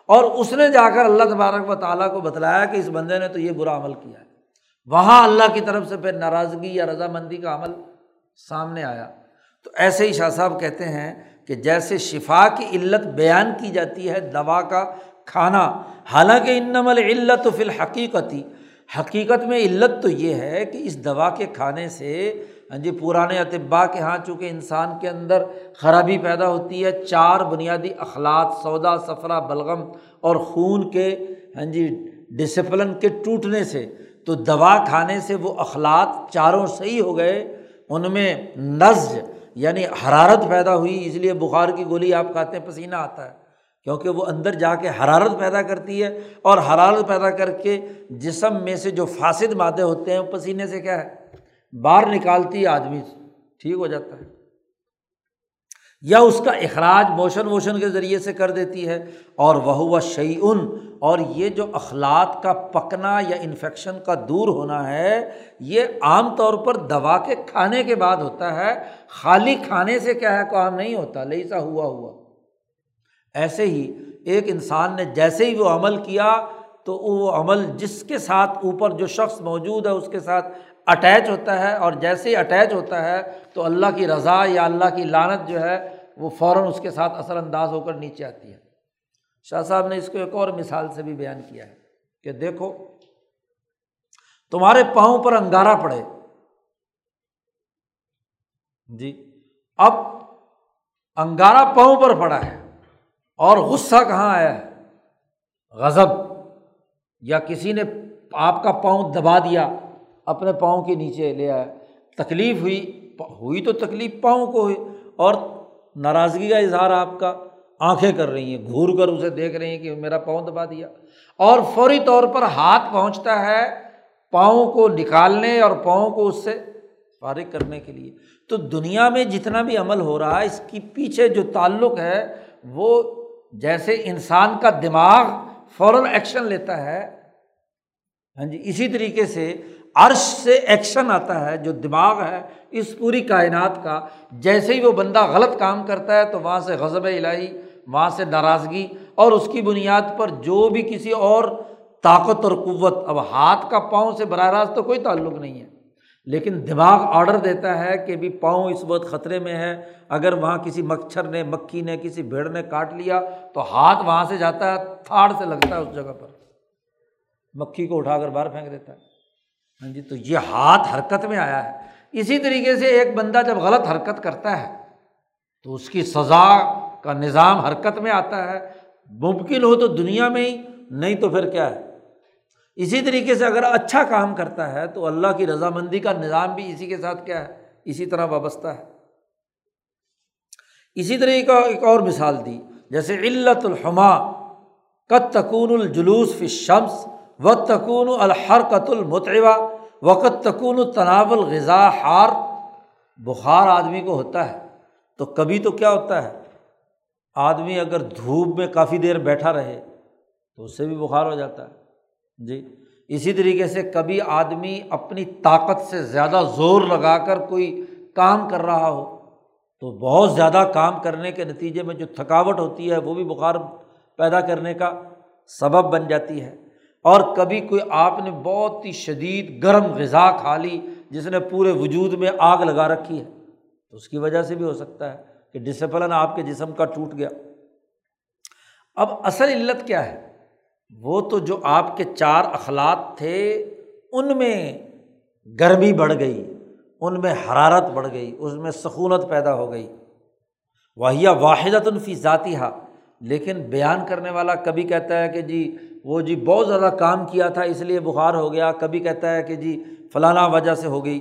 اور اس نے جا کر اللہ تبارک و تعالیٰ کو بتلایا کہ اس بندے نے تو یہ برا عمل کیا ہے۔ وہاں اللہ کی طرف سے پھر ناراضگی یا رضامندی کا عمل سامنے آیا۔ تو ایسے ہی شاہ صاحب کہتے ہیں کہ جیسے شفا کی علت بیان کی جاتی ہے دوا کا کھانا، حالانکہ ان نمل علت و فی الحقیقتی حقیقت میں علت تو یہ ہے کہ اس دوا کے کھانے سے ہاں جی پرانے اطباء کے یہاں چونکہ انسان کے اندر خرابی پیدا ہوتی ہے، چار بنیادی اخلاق، سودا سفرا بلغم اور خون کے ہاں جی ڈسپلن کے ٹوٹنے سے، تو دوا کھانے سے وہ اخلاق چاروں صحیح ہو گئے، ان میں نزج یعنی حرارت پیدا ہوئی، اس لیے بخار کی گولی آپ کھاتے ہیں، پسینہ آتا ہے۔ کیونکہ وہ اندر جا کے حرارت پیدا کرتی ہے اور حرارت پیدا کر کے جسم میں سے جو فاسد مادے ہوتے ہیں، وہ پسینے سے کیا ہے؟ باہر نکالتی ہے آدمی، ٹھیک ہو جاتا ہے۔ یا اس کا اخراج موشن ووشن کے ذریعے سے کر دیتی ہے، اور وہ شعیون اور یہ جو اخلاق کا پکنا یا انفیکشن کا دور ہونا ہے، یہ عام طور پر دوا کے کھانے کے بعد ہوتا ہے۔ خالی کھانے سے کیا ہے کام نہیں ہوتا لئی سا ہوا ہوا۔ ایسے ہی ایک انسان نے جیسے ہی وہ عمل کیا، تو وہ عمل جس کے ساتھ اوپر جو شخص موجود ہے، اس کے ساتھ اٹیچ ہوتا ہے اور جیسے ہی اٹیچ ہوتا ہے تو اللہ کی رضا یا اللہ کی لانت جو ہے وہ فوراً اس کے ساتھ اثر انداز ہو کر نیچے آتی ہے۔ شاہ صاحب نے اس کو ایک اور مثال سے بھی بیان کیا ہے کہ دیکھو، تمہارے پاؤں پر انگارا پڑے۔ جی اب انگارا پاؤں پر پڑا ہے اور غصہ کہاں آیا ہے؟ غضب۔ یا کسی نے آپ کا پاؤں دبا دیا۔ اپنے پاؤں کے نیچے لے آیا تکلیف ہوئی ہوئی تو تکلیف پاؤں کو ہوئی۔ اور ناراضگی کا اظہار آپ کا آنکھیں کر رہی ہیں، گھور کر اسے دیکھ رہی ہیں کہ میرا پاؤں دبا دیا۔ اور فوری طور پر ہاتھ پہنچتا ہے پاؤں کو نکالنے اور پاؤں کو اس سے فارغ کرنے کے لیے۔ تو دنیا میں جتنا بھی عمل ہو رہا ہے، اس کی پیچھے جو تعلق ہے، وہ جیسے انسان کا دماغ فوراً ایکشن لیتا ہے۔ ہاں جی اسی طریقے سے عرش سے ایکشن آتا ہے، جو دماغ ہے، اس پوری کائنات کا، جیسے ہی وہ بندہ غلط کام کرتا ہے، تو وہاں سے غضب الہی، وہاں سے ناراضگی اور اس کی بنیاد پر جو بھی کسی اور طاقت اور قوت، اب ہاتھ کا پاؤں سے براہ راست تو کوئی تعلق نہیں ہے۔ لیکن دماغ آڈر دیتا ہے کہ بھی پاؤں اس وقت خطرے میں ہے۔ اگر وہاں کسی مچھر نے، مکھی نے، کسی بھیڑ نے کاٹ لیا، تو ہاتھ وہاں سے جاتا ہے، تھاڑ سے لگتا ہے اس جگہ پر۔ مکھی کو اٹھا کر باہر پھینک دیتا ہے۔ ہاں جی تو یہ ہاتھ حرکت میں آیا ہے۔ اسی طریقے سے ایک بندہ جب غلط حرکت کرتا ہے، تو اس کی سزا کا نظام حرکت میں آتا ہے۔ ممکن ہو تو دنیا میں ہی، نہیں تو پھر کیا ہے؟ اسی طریقے سے اگر اچھا کام کرتا ہے، تو اللہ کی رضامندی کا نظام بھی اسی کے ساتھ کیا ہے؟ اسی طرح وابستہ ہے۔ اسی طرح کا ایک اور مثال دی، جیسے علت الحما قط تکون الجلوس فی شمس و تکون الحرکت المتوا وقت تکون تناول غذا ہار بخار آدمی کو ہوتا ہے، تو کبھی تو کیا ہوتا ہے؟ آدمی اگر دھوپ میں کافی دیر بیٹھا رہے، تو اس سے بھی بخار ہو جاتا ہے۔ جی اسی طریقے سے کبھی آدمی اپنی طاقت سے زیادہ زور لگا کر کوئی کام کر رہا ہو، تو بہت زیادہ کام کرنے کے نتیجے میں جو تھکاوٹ ہوتی ہے، وہ بھی بخار پیدا کرنے کا سبب بن جاتی ہے۔ اور کبھی کوئی آپ نے بہت ہی شدید گرم غذا کھا لی جس نے پورے وجود میں آگ لگا رکھی ہے، تو اس کی وجہ سے بھی ہو سکتا ہے کہ ڈسپلن آپ کے جسم کا ٹوٹ گیا۔ اب اصل علت کیا ہے؟ وہ تو جو آپ کے چار اخلاق تھے، ان میں گرمی بڑھ گئی، ان میں حرارت بڑھ گئی، اس میں سکونت پیدا ہو گئی۔ واحیہ واحد الفی ذاتی ہا لیکن بیان کرنے والا کبھی کہتا ہے کہ جی وہ جی بہت زیادہ کام کیا تھا، اس لیے بخار ہو گیا۔ کبھی کہتا ہے کہ جی فلانا وجہ سے ہو گئی۔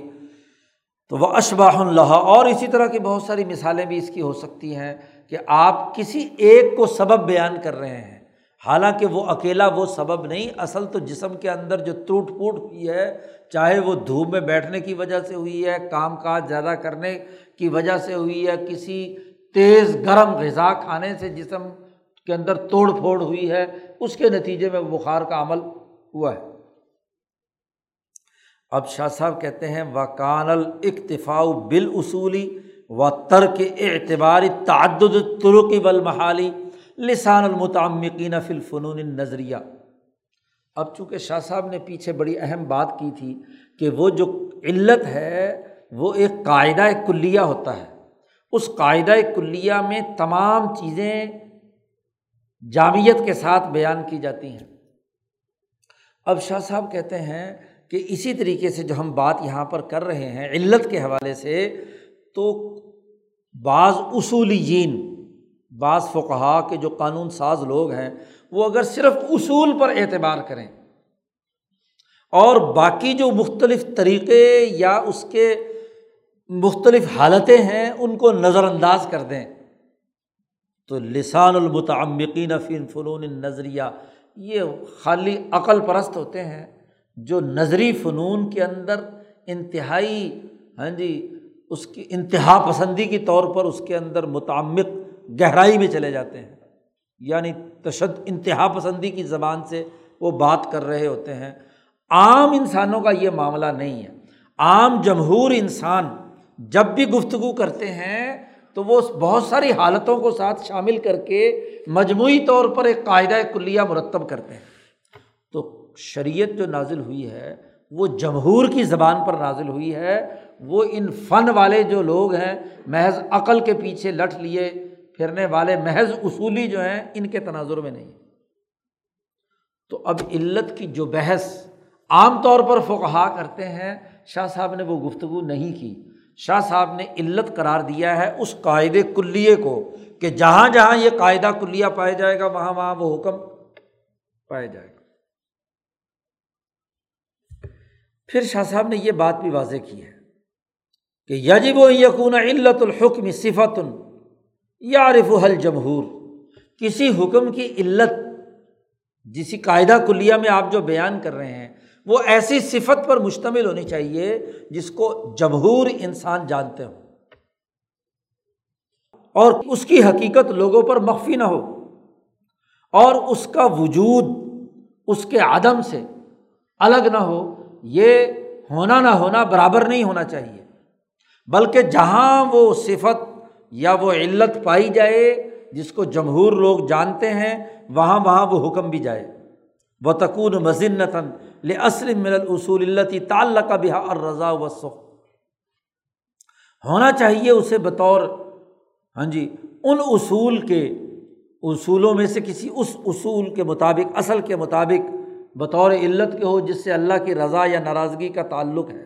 تو وہ اشباہ اللہ اور اسی طرح کی بہت ساری مثالیں بھی اس کی ہو سکتی ہیں کہ آپ کسی ایک کو سبب بیان کر رہے ہیں۔ حالانکہ وہ اکیلا وہ سبب نہیں، اصل تو جسم کے اندر جو ٹوٹ پھوٹ ہوئی ہے، چاہے وہ دھوپ میں بیٹھنے کی وجہ سے ہوئی ہے، کام کاج زیادہ کرنے کی وجہ سے ہوئی ہے، کسی تیز گرم غذا کھانے سے جسم کے اندر توڑ پھوڑ ہوئی ہے، اس کے نتیجے میں بخار کا عمل ہوا ہے۔ اب شاہ صاحب کہتے ہیں و کان الاقتفاء بال اصولی و ترک اعتباری تعدد ترقی بل محالی لسان المتعمقین فی الفنون نظریہ اب چونکہ شاہ صاحب نے پیچھے بڑی اہم بات کی تھی کہ وہ جو علت ہے، وہ ایک قاعدہ کلیہ ہوتا ہے۔ اس قاعدہ کلیہ میں تمام چیزیں جامعت کے ساتھ بیان کی جاتی ہیں۔ اب شاہ صاحب کہتے ہیں کہ اسی طریقے سے جو ہم بات یہاں پر کر رہے ہیں علت کے حوالے سے تو بعض اصولیین، بعض فقہا کے جو قانون ساز لوگ ہیں، وہ اگر صرف اصول پر اعتبار کریں اور باقی جو مختلف طریقے یا اس کے مختلف حالتیں ہیں، ان کو نظر انداز کر دیں۔ تو لسان المتعمقین فی فنون نظریہ یہ خالی عقل پرست ہوتے ہیں جو نظری فنون کے اندر انتہائی ہاں جی اس کی انتہا پسندی کے طور پر اس کے اندر متعمق گہرائی میں چلے جاتے ہیں۔ یعنی تشد، انتہا پسندی کی زبان سے وہ بات کر رہے ہوتے ہیں۔ عام انسانوں کا یہ معاملہ نہیں ہے۔ عام جمہور انسان جب بھی گفتگو کرتے ہیں تو وہ بہت ساری حالتوں کو ساتھ شامل کر کے مجموعی طور پر ایک قاعدہ کلیہ مرتب کرتے ہیں۔ تو شریعت جو نازل ہوئی ہے، وہ جمہور کی زبان پر نازل ہوئی ہے۔ وہ ان فن والے جو لوگ ہیں، محض عقل کے پیچھے لٹ لیے پھرنے والے، محض اصولی جو ہیں، ان کے تناظر میں نہیں۔ تو اب علت کی جو بحث عام طور پر فقہا کرتے ہیں، شاہ صاحب نے وہ گفتگو نہیں کی۔ شاہ صاحب نے علت قرار دیا ہے اس قاعدے کلیے کو کہ جہاں جہاں یہ قاعدہ کلیہ پایا جائے گا، وہاں وہاں وہ حکم پایا جائے گا۔ پھر شاہ صاحب نے یہ بات بھی واضح کی ہے کہ یجب و یقون علت الحکم صفت یا رف جمہور کسی حکم کی علت، جسی قاعدہ کلیہ میں آپ جو بیان کر رہے ہیں وہ ایسی صفت پر مشتمل ہونی چاہیے جس کو جمہور انسان جانتے ہوں۔ اور اس کی حقیقت لوگوں پر مخفی نہ ہو۔ اور اس کا وجود اس کے عدم سے الگ نہ ہو۔ یہ ہونا نہ ہونا برابر نہیں ہونا چاہیے۔ بلکہ جہاں وہ صفت یا وہ علت پائی جائے جس کو جمہور لوگ جانتے ہیں، وہاں وہاں وہ حکم بھی جائے۔ وہ تکون مزنتاً لصل من الاصول التی تعلق بہا اور رضا و سخ ہونا چاہیے اسے بطور ہاں جی ان اصول کے، اصولوں میں سے کسی اس اصول کے مطابق، اصل کے مطابق بطور علت کے ہو، جس سے اللہ کی رضا یا ناراضگی کا تعلق ہے۔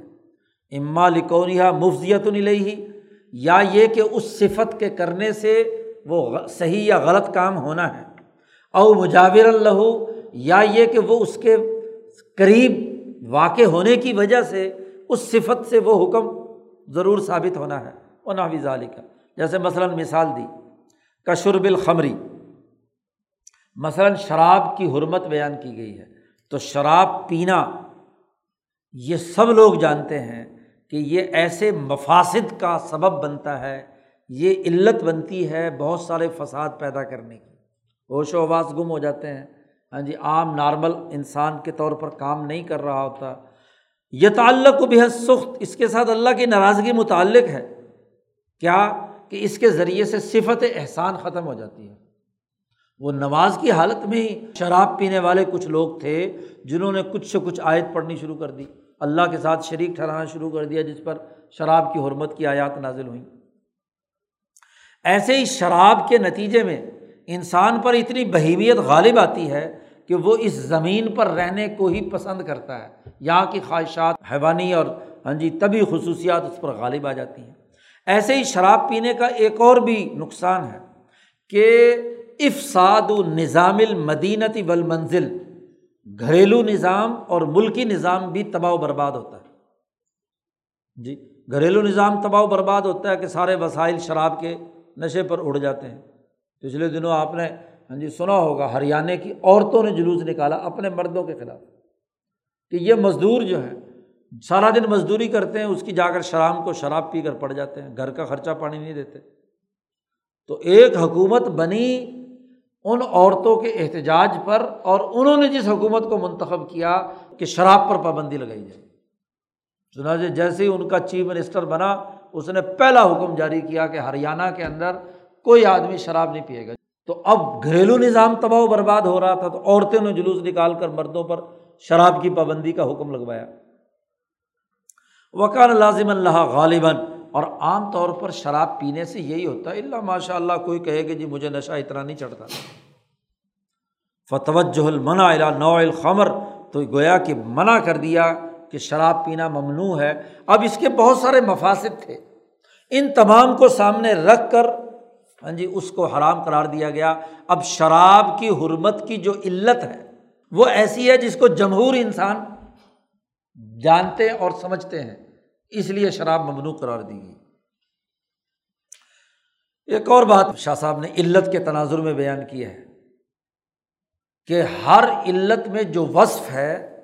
اما لکونیہ مفضیت نہیں یا یہ کہ اس صفت کے کرنے سے وہ صحیح یا غلط کام ہونا ہے۔ او مجاور اللہ یا یہ کہ وہ اس کے قریب واقع ہونے کی وجہ سے اس صفت سے وہ حکم ضرور ثابت ہونا ہے وہ ناوی ظالی کا جیسے مثلاً مثال دی، کشرب الخمری مثلاً شراب کی حرمت بیان کی گئی ہے۔ تو شراب پینا، یہ سب لوگ جانتے ہیں کہ یہ ایسے مفاصد کا سبب بنتا ہے، یہ علت بنتی ہے بہت سارے فساد پیدا کرنے کی۔ ہوش و آواز گم ہو جاتے ہیں۔ ہاں جی عام نارمل انسان کے طور پر کام نہیں کر رہا ہوتا۔ یہ تعلق کو بےحد سخت اس کے ساتھ اللہ کی ناراضگی متعلق ہے۔ کیا؟ کہ اس کے ذریعے سے صفت احسان ختم ہو جاتی ہے۔ وہ نماز کی حالت میں ہی شراب پینے والے کچھ لوگ تھے جنہوں نے کچھ سے کچھ آیت پڑھنی شروع کر دی۔ اللہ کے ساتھ شریک ٹھہرانا شروع کر دیا، جس پر شراب کی حرمت کی آیات نازل ہوئیں۔ ایسے ہی شراب کے نتیجے میں انسان پر اتنی بہیمیت غالب آتی ہے کہ وہ اس زمین پر رہنے کو ہی پسند کرتا ہے۔ یہاں کی خواہشات، حیوانی اور ہاں جی طبی خصوصیات اس پر غالب آ جاتی ہیں۔ ایسے ہی شراب پینے کا ایک اور بھی نقصان ہے کہ افساد و نظام المدینتی ول منزل گھریلو نظام اور ملکی نظام بھی تباہ و برباد ہوتا ہے۔ جی گھریلو نظام تباہ و برباد ہوتا ہے کہ سارے وسائل شراب کے نشے پر اڑ جاتے ہیں۔ پچھلے دنوں آپ نے ہاں جی سنا ہوگا، ہریانے کی عورتوں نے جلوس نکالا اپنے مردوں کے خلاف۔ کہ یہ مزدور جو ہے سارا دن مزدوری کرتے ہیں، اس کی جا کر شرام کو شراب پی کر پڑ جاتے ہیں، گھر کا خرچہ پانی نہیں دیتے۔ تو ایک حکومت بنی ان عورتوں کے احتجاج پر اور انہوں نے جس حکومت کو منتخب کیا کہ شراب پر پابندی لگائی جائے۔ چنانچہ جیسے ہی ان کا چیف منسٹر بنا، اس نے پہلا حکم جاری کیا کہ ہریانہ کے اندر کوئی آدمی شراب نہیں پیے گا۔ تو اب گھریلو نظام تباہ و برباد ہو رہا تھا تو عورتوں نے جلوس نکال کر مردوں پر شراب کی پابندی کا حکم لگوایا۔ وکان لازم اللہ غالباً۔ اور عام طور پر شراب پینے سے یہی ہوتا ہے اللہ ماشاء اللہ کوئی کہے کہ جی مجھے نشہ اتنا نہیں چڑھتا۔ فتوجہ المنا نو الخمر۔ تو گویا کہ منع کر دیا کہ شراب پینا ممنوع ہے۔ اب اس کے بہت سارے مفاصد تھے۔ ان تمام کو سامنے رکھ کر ہاں جی اس کو حرام قرار دیا گیا۔ اب شراب کی حرمت کی جو علت ہے، وہ ایسی ہے جس کو جمہور انسان جانتے اور سمجھتے ہیں۔ اس لیے شراب ممنوع قرار دی گئی۔ ایک اور بات شاہ صاحب نے علت کے تناظر میں بیان کی ہے کہ ہر علت میں جو وصف ہے،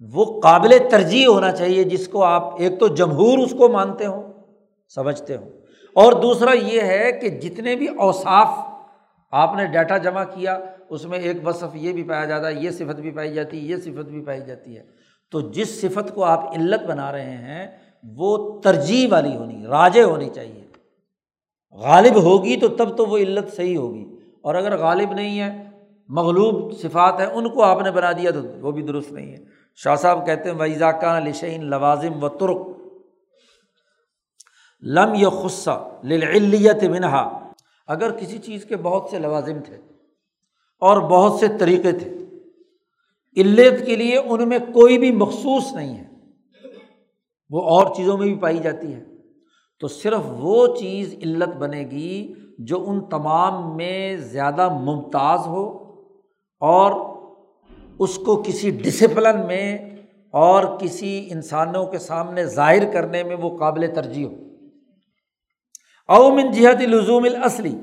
وہ قابل ترجیح ہونا چاہیے، جس کو آپ ایک تو جمہور اس کو مانتے ہوں، سمجھتے ہوں۔ اور دوسرا یہ ہے کہ جتنے بھی اوصاف آپ نے ڈیٹا جمع کیا، اس میں ایک وصف یہ بھی پایا جاتا ہے، یہ صفت بھی پائی جاتی ہے، یہ صفت بھی پائی جاتی ہے۔ تو جس صفت کو آپ علت بنا رہے ہیں، وہ ترجیح والی ہونی راج ہونی چاہیے۔ غالب ہوگی تو تب تو وہ علت صحیح ہوگی۔ اور اگر غالب نہیں ہے، مغلوب صفات ہیں، ان کو آپ نے بنا دیا تو وہ بھی درست نہیں ہے۔ شاہ صاحب کہتے ہیں ویزاکان لشعین لوازم و ترک لم یہ خصہ للیت منہا، اگر کسی چیز کے بہت سے لوازم تھے اور بہت سے طریقے تھے علت کے لیے ان میں کوئی بھی مخصوص نہیں ہے، وہ اور چیزوں میں بھی پائی جاتی ہے، تو صرف وہ چیز علت بنے گی جو ان تمام میں زیادہ ممتاز ہو اور اس کو کسی ڈسپلن میں اور کسی انسانوں کے سامنے ظاہر کرنے میں وہ قابل ترجیح ہو۔ اومن جہت لزوم الاصلی،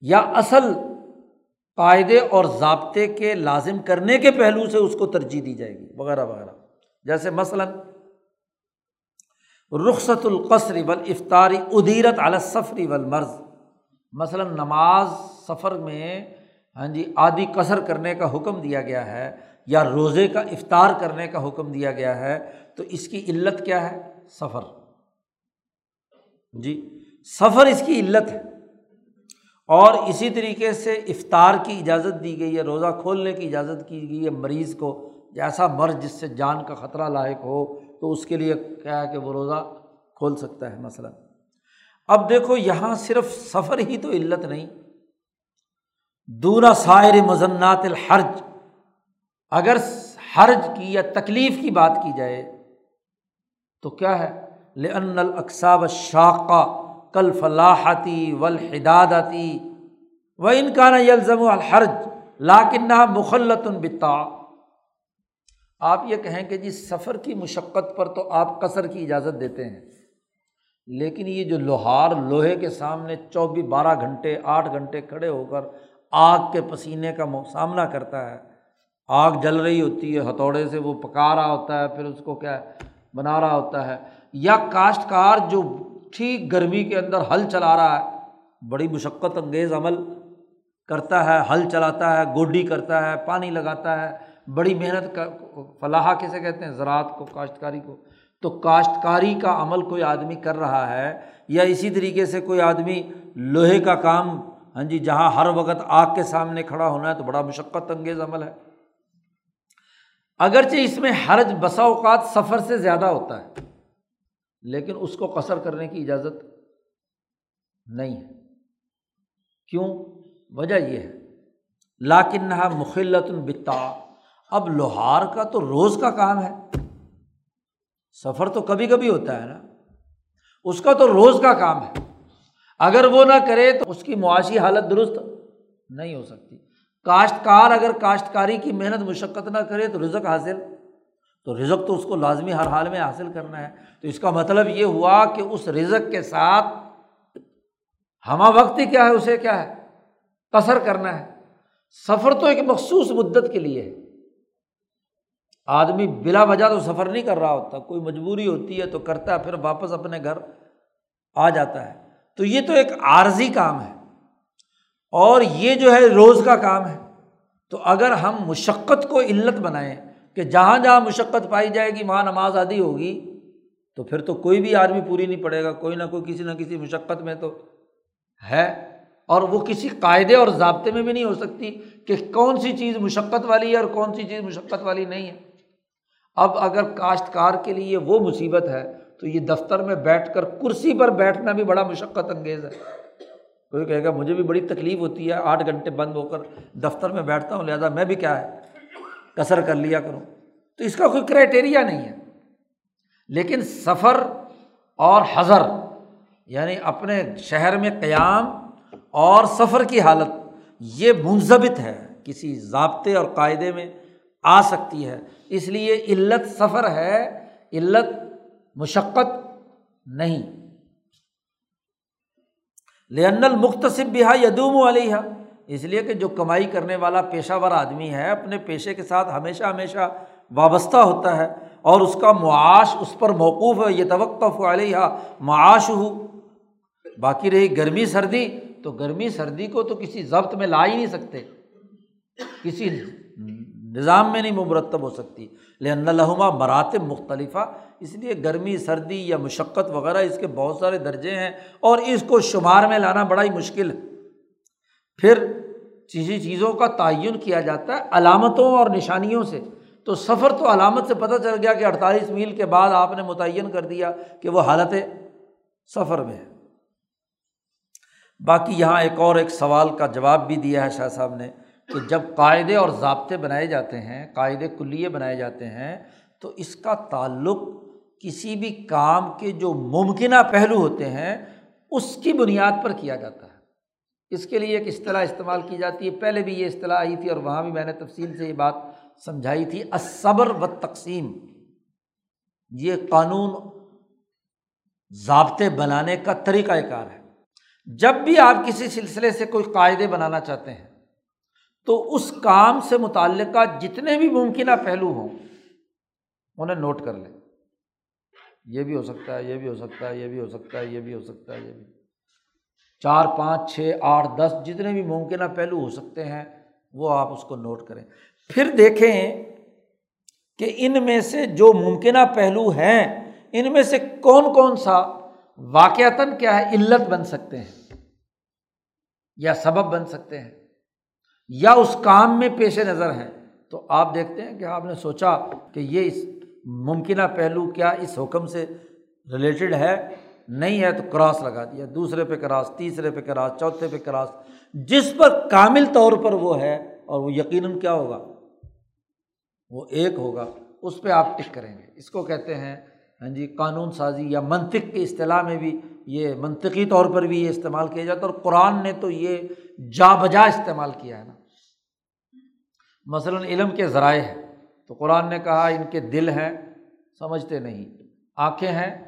یا اصل قاعدے اور ضابطے کے لازم کرنے کے پہلو سے اس کو ترجیح دی جائے گی، وغیرہ وغیرہ۔ جیسے مثلاً، رخصت القصری ول افطاری ادیرت علی سفری ول مرض مثلاً نماز سفر میں ہاں جی آدھی قصر کرنے کا حکم دیا گیا ہے، یا روزے کا افطار کرنے کا حکم دیا گیا ہے، تو اس کی علت کیا ہے؟ سفر۔ جی۔ سفر اس کی علت ہے۔ اور اسی طریقے سے افطار کی اجازت دی گئی ہے، روزہ کھولنے کی اجازت کی گئی ہے مریض کو ایسا مرض جس سے جان کا خطرہ لاحق ہو، تو اس کے لیے کیا ہے کہ وہ روزہ کھول سکتا ہے مثلاً۔ اب دیکھو، یہاں صرف سفر ہی تو علت نہیں۔ دورا سائر مزنات الحرج۔ اگر حرج کی یا تکلیف کی بات کی جائے تو کیا ہے؟ لن الاقصاب شاقہ کل فلاحتی ولحدادتی و ان کا نا یلزم الحرج لاکن مخلت البتا آپ یہ کہیں کہ جی سفر کی مشقت پر تو آپ قصر کی اجازت دیتے ہیں لیکن یہ جو لوہار لوہے کے سامنے چوبیس بارہ گھنٹے آٹھ گھنٹے کھڑے ہو کر آگ کے پسینے کا سامنا کرتا ہے آگ جل رہی ہوتی ہے، ہتھوڑے سے وہ پکا رہا ہوتا ہے، پھر اس کو کیا بنا رہا ہوتا ہے۔ یا کاشتکار جو ٹھیک گرمی کے اندر ہل چلا رہا ہے، بڑی مشقت انگیز عمل کرتا ہے ہل چلاتا ہے، گوڈی کرتا ہے، پانی لگاتا ہے، بڑی محنت کا، فلاح کسے کہتے ہیں، زراعت کو، کاشتکاری کو۔ تو کاشتکاری کا عمل کوئی آدمی کر رہا ہے یا اسی طریقے سے کوئی آدمی لوہے کا کام ہاں جی جہاں ہر وقت آگ کے سامنے کھڑا ہونا ہے، تو بڑا مشقت انگیز عمل ہے۔ اگرچہ اس میں حرج بسا اوقات سفر سے زیادہ ہوتا ہے لیکن اس کو قصر کرنے کی اجازت نہیں ہے۔ کیوں؟ وجہ یہ ہے۔ لاکن مخلت البتا اب لوہار کا تو روز کا کام ہے۔ سفر تو کبھی کبھی ہوتا ہے نا۔ اس کا تو روز کا کام ہے۔ اگر وہ نہ کرے تو اس کی معاشی حالت درست نہیں ہو سکتی۔ کاشتکار اگر کاشتکاری کی محنت مشقت نہ کرے تو رزق حاصل تو رزق تو اس کو لازمی ہر حال میں حاصل کرنا ہے۔ تو اس کا مطلب یہ ہوا کہ اس رزق کے ساتھ ہمہ وقتی کیا ہے، اسے کیا ہے؟ قصر کرنا ہے۔ سفر تو ایک مخصوص مدت کے لیے ہے۔ آدمی بلا وجہ تو سفر نہیں کر رہا ہوتا، کوئی مجبوری ہوتی ہے تو کرتا ہے، پھر واپس اپنے گھر آ جاتا ہے۔ تو یہ تو ایک عارضی کام ہے۔ اور یہ جو ہے، روز کا کام ہے۔ تو اگر ہم مشقت کو علت بنائیں کہ جہاں جہاں مشقت پائی جائے گی، وہاں نماز آدھی ہوگی، تو پھر تو کوئی بھی آدمی پوری نہیں پڑے گا۔ کوئی نہ کوئی کسی نہ کسی مشقت میں تو ہے۔ اور وہ کسی قاعدے اور ضابطے میں بھی نہیں ہو سکتی کہ کون سی چیز مشقت والی ہے اور کون سی چیز مشقت والی نہیں ہے۔ اب اگر کاشتکار کے لیے وہ مصیبت ہے، تو یہ دفتر میں بیٹھ کر کرسی پر بیٹھنا بھی بڑا مشقت انگیز ہے۔ کوئی کہے گا، مجھے بھی بڑی تکلیف ہوتی ہے، آٹھ گھنٹے بند ہو کر دفتر میں بیٹھتا ہوں، لہٰذا میں بھی کیا ہے؟ کثر کر لیا کروں تو اس کا کوئی کرائٹیریا نہیں ہے۔ لیکن سفر اور حضر یعنی اپنے شہر میں قیام اور سفر کی حالت، یہ منظمت ہے۔ کسی ضابطے اور قاعدے میں آ سکتی ہے۔ اس لیے علت سفر ہے، علت مشقت نہیں۔ لن المختصب بھی یدوم علیہ اس لیے کہ جو کمائی کرنے والا پیشہ ور آدمی ہے، اپنے پیشے کے ساتھ ہمیشہ ہمیشہ وابستہ ہوتا ہے اور اس کا معاش اس پر موقوف ہے یہ توقف علیہ معاش ہو باقی رہی گرمی سردی، تو گرمی سردی کو تو کسی ضبط میں لا ہی نہیں سکتے۔ کسی نظام میں نہیں ممرتب ہو سکتی۔ لیکن لہما مراتب مختلف اس لیے گرمی، سردی یا مشقت وغیرہ، اس کے بہت سارے درجے ہیں اور اس کو شمار میں لانا بڑا ہی مشکل۔ ہے پھر چیزی چیزوں کا تعین کیا جاتا ہے علامتوں اور نشانیوں سے۔ تو سفر تو علامت سے پتہ چل گیا کہ اڑتالیس میل کے بعد آپ نے متعین کر دیا کہ وہ حالت سفر میں ہے۔ باقی یہاں ایک اور ایک سوال کا جواب بھی دیا ہے شاہ صاحب نے کہ جب قاعدے اور ضابطے بنائے جاتے ہیں، قاعدے کلیے بنائے جاتے ہیں، تو اس کا تعلق کسی بھی کام کے جو ممکنہ پہلو ہوتے ہیں، اس کی بنیاد پر کیا جاتا ہے؟ اس کے لیے ایک اصطلاح استعمال کی جاتی ہے۔ پہلے بھی یہ اصطلاح آئی تھی اور وہاں بھی میں نے تفصیل سے یہ بات سمجھائی تھی۔ اصبر و تقسیم یہ قانون ضابطے بنانے کا طریقۂ کار ہے۔ جب بھی آپ کسی سلسلے سے کوئی قاعدے بنانا چاہتے ہیں، تو اس کام سے متعلقہ جتنے بھی ممکنہ پہلو ہوں، انہیں نوٹ کر لیں۔ یہ بھی ہو سکتا ہے، یہ بھی ہو سکتا ہے، یہ بھی ہو سکتا ہے، یہ بھی ہو سکتا ہے، یہ بھی چار پانچ چھ آٹھ دس جتنے بھی ممکنہ پہلو ہو سکتے ہیں، وہ آپ اس کو نوٹ کریں۔ پھر دیکھیں کہ ان میں سے جو ممکنہ پہلو ہیں، ان میں سے کون کون سا واقعتاً کیا ہے، علت بن سکتے ہیں یا سبب بن سکتے ہیں یا اس کام میں پیش نظر ہیں۔ تو آپ دیکھتے ہیں کہ آپ نے سوچا کہ یہ اس ممکنہ پہلو کیا اس حکم سے ریلیٹڈ ہے۔ نہیں ہے تو کراس لگا دیا، دوسرے پہ کراس، تیسرے پہ کراس، چوتھے پہ کراس۔ جس پر کامل طور پر وہ ہے اور وہ یقیناً کیا ہوگا؟ وہ ایک ہوگا، اس پہ آپ ٹک کریں گے۔ اس کو کہتے ہیں ہاں جی قانون سازی یا منطق کی اصطلاح میں بھی یہ منطقی طور پر بھی یہ استعمال کیا جاتا ہے۔ اور قرآن نے تو یہ جا بجا استعمال کیا ہے نا۔ مثلاً علم کے ذرائع ہیں۔ تو قرآن نے کہا، ان کے دل ہیں، سمجھتے نہیں۔ آنکھیں ہیں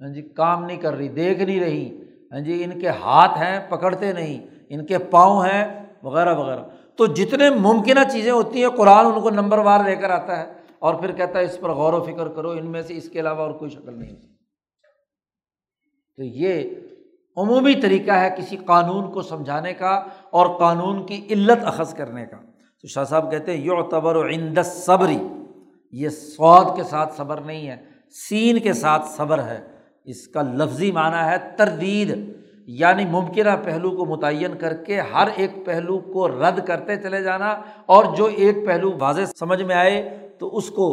ہاں جی کام نہیں کر رہی، دیکھ نہیں رہی۔ ہاں جی ان کے ہاتھ ہیں، پکڑتے نہیں، ان کے پاؤں ہیں، وغیرہ وغیرہ۔ تو جتنے ممکنہ چیزیں ہوتی ہیں، قرآن ان کو نمبر وار لے کر آتا ہے اور پھر کہتا ہے اس پر غور و فکر کرو، ان میں سے اس کے علاوہ اور کوئی شکل نہیں ہوتی۔ تو یہ عمومی طریقہ ہے کسی قانون کو سمجھانے کا اور قانون کی علت اخذ کرنے کا۔ تو شاہ صاحب کہتے ہیں یو تبر و صبری یہ سعود کے ساتھ صبر نہیں ہے، سین کے ساتھ صبر ہے۔ اس کا لفظی معنی ہے تردید یعنی ممکنہ پہلو کو متعین کر کے ہر ایک پہلو کو رد کرتے چلے جانا اور جو ایک پہلو واضح سمجھ میں آئے تو اس کو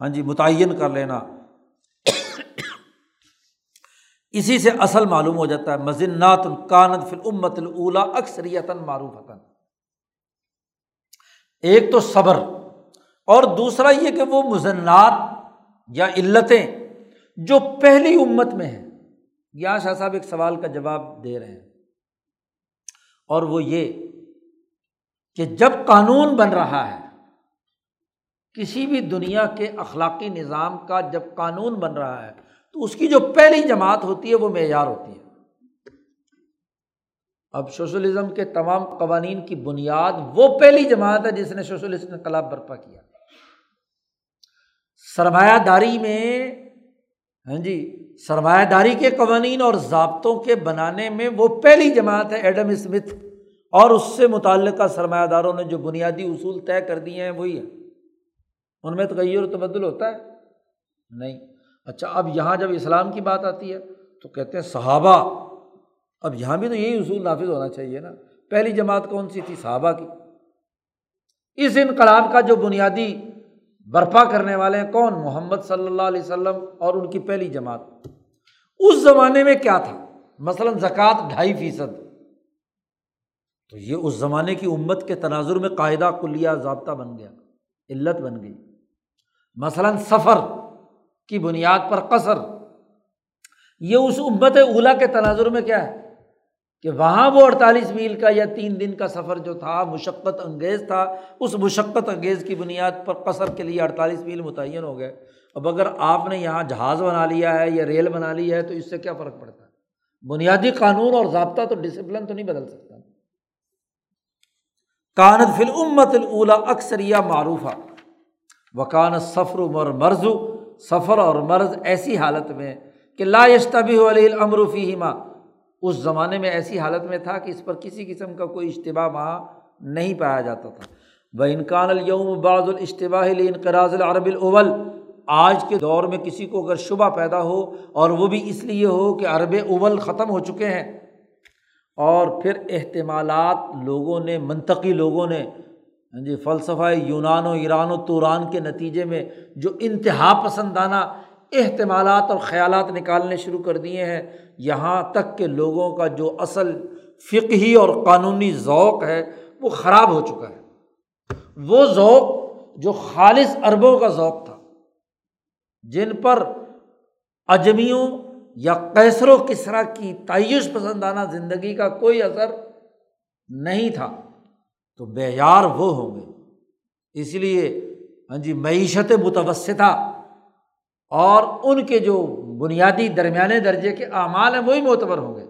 ہاں جی متعین کر لینا۔ اسی سے اصل معلوم ہو جاتا ہے مزنات القانت فل امت الا اکثریتاً معروف ایک تو صبر اور دوسرا یہ کہ وہ مزنات یا علتیں جو پہلی امت میں ہیں یا شاہ صاحب ایک سوال کا جواب دے رہے ہیں۔ اور وہ یہ کہ جب قانون بن رہا ہے، کسی بھی دنیا کے اخلاقی نظام کا جب قانون بن رہا ہے، تو اس کی جو پہلی جماعت ہوتی ہے، وہ معیار ہوتی ہے۔ اب سوشلزم کے تمام قوانین کی بنیاد وہ پہلی جماعت ہے جس نے سوشلسٹ انقلاب برپا کیا۔ سرمایہ داری میں ہاں جی سرمایہ داری کے قوانین اور ضابطوں کے بنانے میں وہ پہلی جماعت ہے ایڈم اسمتھ، اور اس سے متعلقہ سرمایہ داروں نے جو بنیادی اصول طے کر دیے ہیں، وہی ہے ان میں تغیر و تبدل ہوتا ہے؟ نہیں۔ اچھا اب یہاں جب اسلام کی بات آتی ہے تو کہتے ہیں صحابہ۔ اب یہاں بھی تو یہی اصول نافذ ہونا چاہیے نا۔ پہلی جماعت کون سی تھی؟ صحابہ کی۔ اس انقلاب کا جو بنیادی برپا کرنے والے ہیں کون؟ محمد صلی اللہ علیہ وسلم اور ان کی پہلی جماعت۔ اس زمانے میں کیا تھا؟ مثلاً زکوٰۃ ڈھائی فیصد۔ تو یہ اس زمانے کی امت کے تناظر میں قاعدہ کلیہ ضابطہ بن گیا، علت بن گئی۔ مثلاً سفر کی بنیاد پر قصر۔ یہ اس امت اولا کے تناظر میں کیا ہے؟ کہ وہاں وہ اڑتالیس میل کا یا تین دن کا سفر جو تھا، مشقت انگیز تھا، اس مشقت انگیز کی بنیاد پر قصر کے لیے اڑتالیس میل متعین ہو گئے۔ اب اگر آپ نے یہاں جہاز بنا لیا ہے یا ریل بنا لی ہے تو اس سے کیا فرق پڑتا ہے؟ بنیادی قانون اور ضابطہ تو ڈسپلن تو نہیں بدل سکتا۔ کانت فل امت الا اکثر یا معروف وکانت سفر عمر مرض سفر اور مرض ایسی حالت میں کہ لا یشتبی علی الامروفی ماں اس زمانے میں ایسی حالت میں تھا کہ اس پر کسی قسم کا کوئی اشتباہ وہاں نہیں پایا جاتا تھا۔ وہ انکان الوم بعض الاشتباہ انقراض العرب الاول آج کے دور میں کسی کو اگر شبہ پیدا ہو اور وہ بھی اس لیے ہو کہ عرب اول ختم ہو چکے ہیں۔ اور پھر احتمالات لوگوں نے، منطقی لوگوں نے ہاں جی فلسفہ یونان و ایران و توران کے نتیجے میں جو انتہا پسندانہ احتمالات اور خیالات نکالنے شروع کر دیے ہیں۔ یہاں تک کہ لوگوں کا جو اصل فقہی اور قانونی ذوق ہے، وہ خراب ہو چکا ہے۔ وہ ذوق جو خالص عربوں کا ذوق تھا، جن پر اجمیوں یا کیسر و کسرا کی تعیش پسندانہ زندگی کا کوئی اثر نہیں تھا، تو بیار وہ ہوں گے۔ اس لیے ہاں جی معیشت متوسطہ اور ان کے جو بنیادی درمیانے درجے کے اعمال ہیں، وہی معتبر ہوں گے۔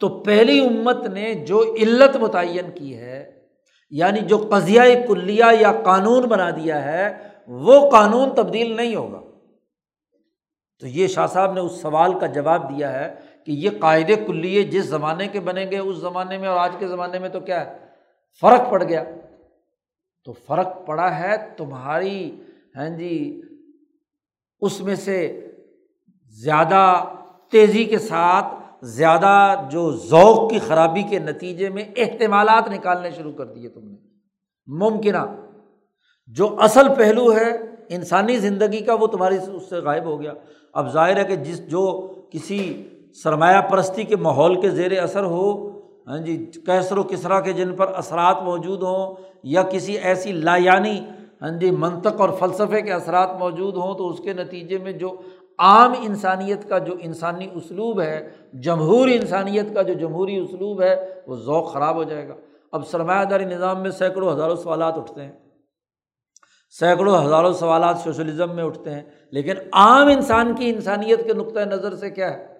تو پہلی امت نے جو علت متعین کی ہے یعنی جو قضیہ کلیہ یا قانون بنا دیا ہے، وہ قانون تبدیل نہیں ہوگا۔ تو یہ شاہ صاحب نے اس سوال کا جواب دیا ہے کہ یہ قاعدے کلیے جس زمانے کے بنے گے اس زمانے میں اور آج کے زمانے میں تو کیا ہے؟ فرق پڑ گیا۔ تو فرق پڑا ہے تمہاری ہاں جی اس میں سے زیادہ تیزی کے ساتھ زیادہ جو ذوق کی خرابی کے نتیجے میں احتمالات نکالنے شروع کر دیے تم نے۔ ممکنہ۔ جو اصل پہلو ہے انسانی زندگی کا وہ تمہاری اس سے غائب ہو گیا۔ اب ظاہر ہے کہ جس جو کسی سرمایہ پرستی کے ماحول کے زیر اثر ہو ہاں جی کیسر و کسرا کے جن پر اثرات موجود ہوں یا کسی ایسی لایانی ہاں جی منطق اور فلسفے کے اثرات موجود ہوں تو اس کے نتیجے میں جو عام انسانیت کا جو انسانی اسلوب ہے، جمہور انسانیت کا جو جمہوری اسلوب ہے، وہ ذوق خراب ہو جائے گا۔ اب سرمایہ داری نظام میں سینکڑوں ہزاروں سوالات اٹھتے ہیں۔ سینکڑوں ہزاروں سوالات سوشلزم میں اٹھتے ہیں۔ لیکن عام انسان کی انسانیت کے نقطۂ نظر سے کیا ہے؟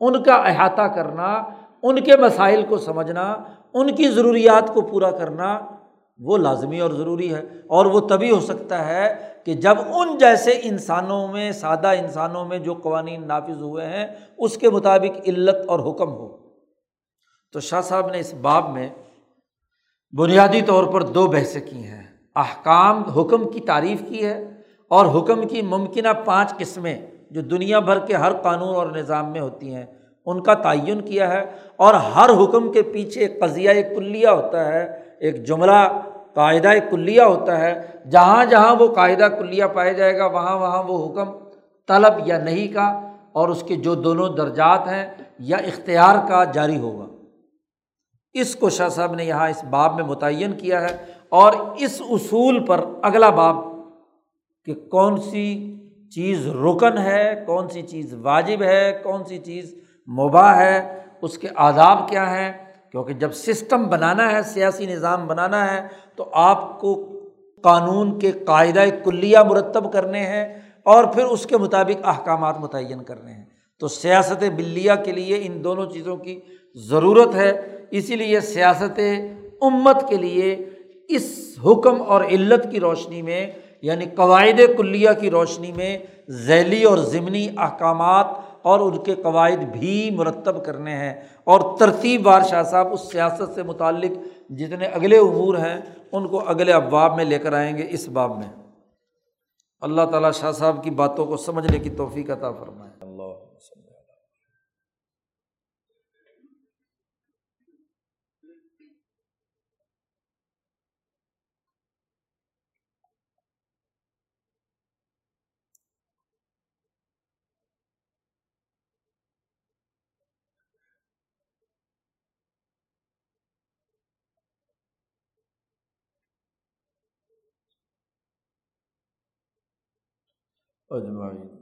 ان کا احاطہ کرنا، ان کے مسائل کو سمجھنا، ان کی ضروریات کو پورا کرنا وہ لازمی اور ضروری ہے اور وہ تبھی ہو سکتا ہے کہ جب ان جیسے انسانوں میں، سادہ انسانوں میں جو قوانین نافذ ہوئے ہیں، اس کے مطابق علت اور حکم ہو۔ تو شاہ صاحب نے اس باب میں بنیادی طور پر دو بحثیں کی ہیں۔ احکام، حکم کی تعریف کی ہے اور حکم کی ممکنہ پانچ قسمیں جو دنیا بھر کے ہر قانون اور نظام میں ہوتی ہیں، ان کا تعین کیا ہے۔ اور ہر حکم کے پیچھے ایک قضیہ کلیہ ہوتا ہے۔ ایک جملہ قاعدہ کلیہ ہوتا ہے۔ جہاں جہاں وہ قاعدہ کلیہ پایا جائے گا، وہاں وہاں وہ حکم طلب یا نہیں کا اور اس کے جو دونوں درجات ہیں یا اختیار کا جاری ہوگا۔ اس کو شاہ صاحب نے یہاں اس باب میں متعین کیا ہے۔ اور اس اصول پر اگلا باب کہ کون سی چیز رکن ہے، کون سی چیز واجب ہے، کون سی چیز مباح ہے، اس کے آداب کیا ہیں۔ کیونکہ جب سسٹم بنانا ہے، سیاسی نظام بنانا ہے، تو آپ کو قانون کے قاعدۂ کلیہ مرتب کرنے ہیں اور پھر اس کے مطابق احکامات متعین کرنے ہیں۔ تو سیاست بلیہ کے لیے ان دونوں چیزوں کی ضرورت ہے۔ اسی لیے سیاست امت کے لیے اس حکم اور علت کی روشنی میں یعنی قواعد کلیہ کی روشنی میں ذیلی اور ضمنی احکامات اور ان کے قواعد بھی مرتب کرنے ہیں اور ترتیب بار شاہ صاحب اس سیاست سے متعلق جتنے اگلے امور ہیں، ان کو اگلے ابواب میں لے کر آئیں گے اس باب میں۔ اللہ تعالیٰ شاہ صاحب کی باتوں کو سمجھنے کی توفیق عطا فرمائے۔ اجمائی